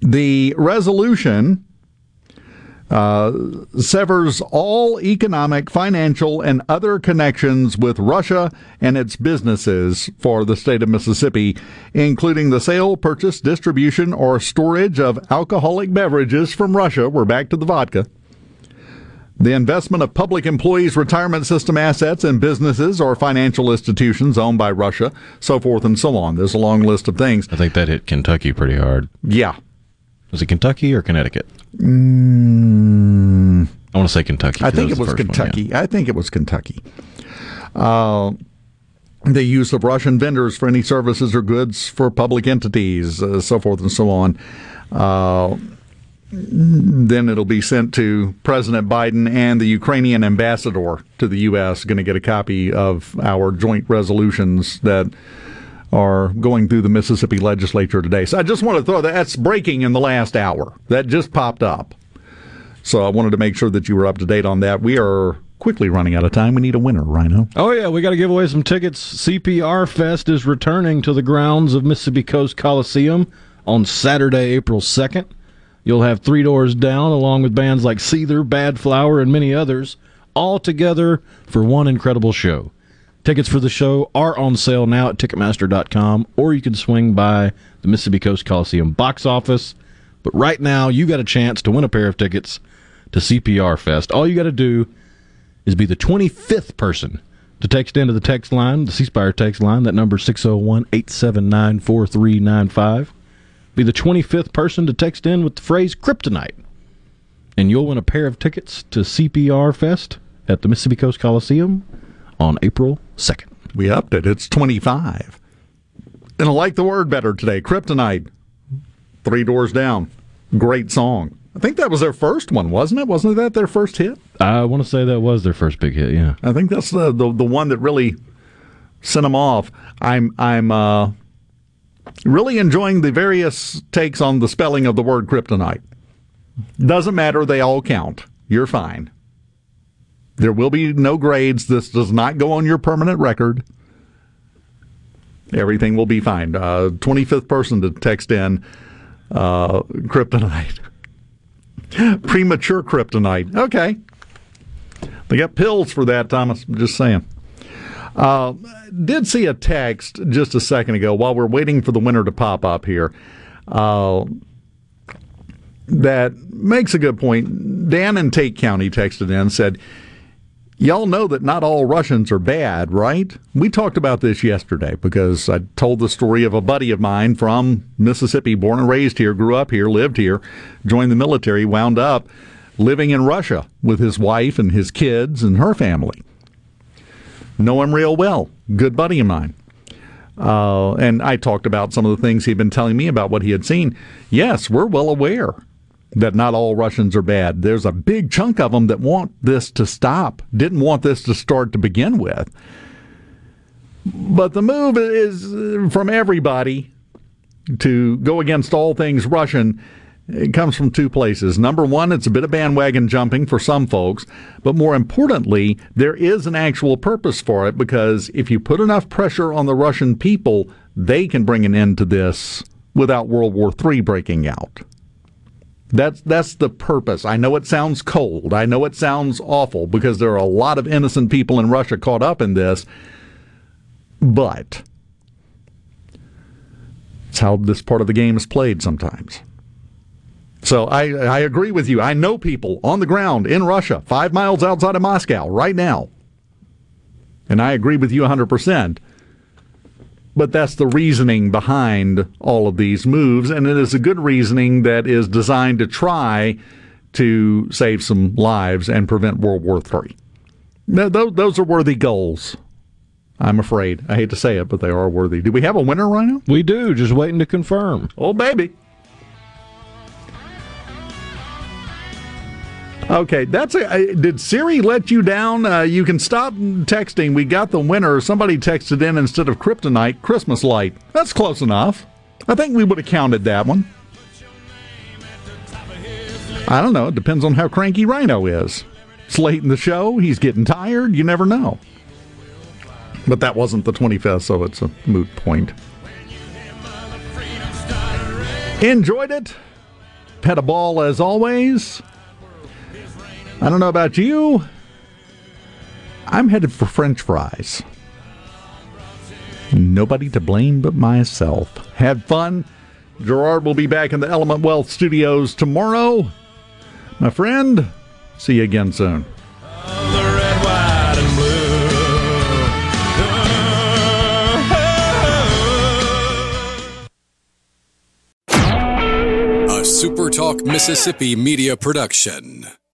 the resolution uh, severs all economic, financial, and other connections with Russia and its businesses for the state of Mississippi, including the sale, purchase, distribution, or storage of alcoholic beverages from Russia. We're back to the vodka. The investment of public employees' retirement system assets in businesses or financial institutions owned by Russia, so forth and so on. There's a long list of things. I think that hit Kentucky pretty hard. Yeah. Was it Kentucky or Connecticut? Mm, I want to say Kentucky. I think it was the first one, Kentucky. yeah. I think it was Kentucky. Uh, the use of Russian vendors for any services or goods for public entities, uh, so forth and so on. Uh, then it'll be sent to President Biden and the Ukrainian ambassador to the U.S. Going to get a copy of our joint resolutions that are going through the Mississippi legislature today. So I just want to throw that. That's breaking in the last hour. That just popped up. So I wanted to make sure that you were up to date on that. We are quickly running out of time. We need a winner, Rhino. Oh yeah, we got to give away some tickets. CPR Fest is returning to the grounds of Mississippi Coast Coliseum on Saturday, April second. You'll have Three Doors Down along with bands like Seether, Badflower, and many others, all together for one incredible show. Tickets for the show are on sale now at Ticketmaster.com, or you can swing by the Mississippi Coast Coliseum box office. But right now, you got a chance to win a pair of tickets to CPR Fest. All you got to do is be the 25th person to text into the text line, the C Spire text line. That number is 601 879 4395. Be the 25th person to text in with the phrase kryptonite. And you'll win a pair of tickets to CPR Fest at the Mississippi Coast Coliseum on April 2nd. We upped it. It's 25. And I like the word better today. Kryptonite. Three Doors Down. Great song. I think that was their first one, wasn't it? Wasn't that their first hit? I want to say that was their first big hit, yeah. I think that's the the, the one that really sent them off. I'm I'm uh, really enjoying the various takes on the spelling of the word kryptonite. Doesn't matter; they all count. You're fine. There will be no grades. This does not go on your permanent record. Everything will be fine. Uh, 25th person to text in uh, kryptonite. Premature kryptonite. Okay. They got pills for that, Thomas. I'm just saying. Uh, did see a text just a second ago while we're waiting for the winner to pop up here. Uh, that makes a good point. Dan in Tate County texted in said, Y'all know that not all Russians are bad, right? We talked about this yesterday because I told the story of a buddy of mine from Mississippi, born and raised here, grew up here, lived here, joined the military, wound up living in Russia with his wife and his kids and her family. Know him real well. Good buddy of mine. Uh, and I talked about some of the things he'd been telling me about what he had seen. Yes, we're well aware that not all Russians are bad. There's a big chunk of them that want this to stop, didn't want this to start to begin with. But the move is uh, from everybody to go against all things Russian it comes from two places. Number one, it's a bit of bandwagon jumping for some folks, but more importantly, there is an actual purpose for it because if you put enough pressure on the Russian people, they can bring an end to this without World War III breaking out. That's that's the purpose. I know it sounds cold. I know it sounds awful because there are a lot of innocent people in Russia caught up in this. But it's how this part of the game is played sometimes. So I, I agree with you. I know people on the ground in Russia, five miles outside of Moscow right now. And I agree with you 100%. But that's the reasoning behind all of these moves. And it is a good reasoning that is designed to try to save some lives and prevent World War III. Those are worthy goals. I'm afraid. I hate to say it, but they are worthy. Do we have a winner, Rhino? We do. Just waiting to confirm. Oh, baby. Okay, that's a. Did Siri let you down? Uh, you can stop texting. We got the winner. Somebody texted in instead of kryptonite, Christmas light. That's close enough. I think we would have counted that one. I don't know. It depends on how cranky Rhino is. It's late in the show. He's getting tired. You never know. But that wasn't the 25th, so it's a moot point. Enjoyed it. Pet a ball as always. I don't know about you. I'm headed for French fries. Nobody to blame but myself. Had fun. Gerard will be back in the Element Wealth studios tomorrow. My friend, see you again soon. A SuperTalk Mississippi media production.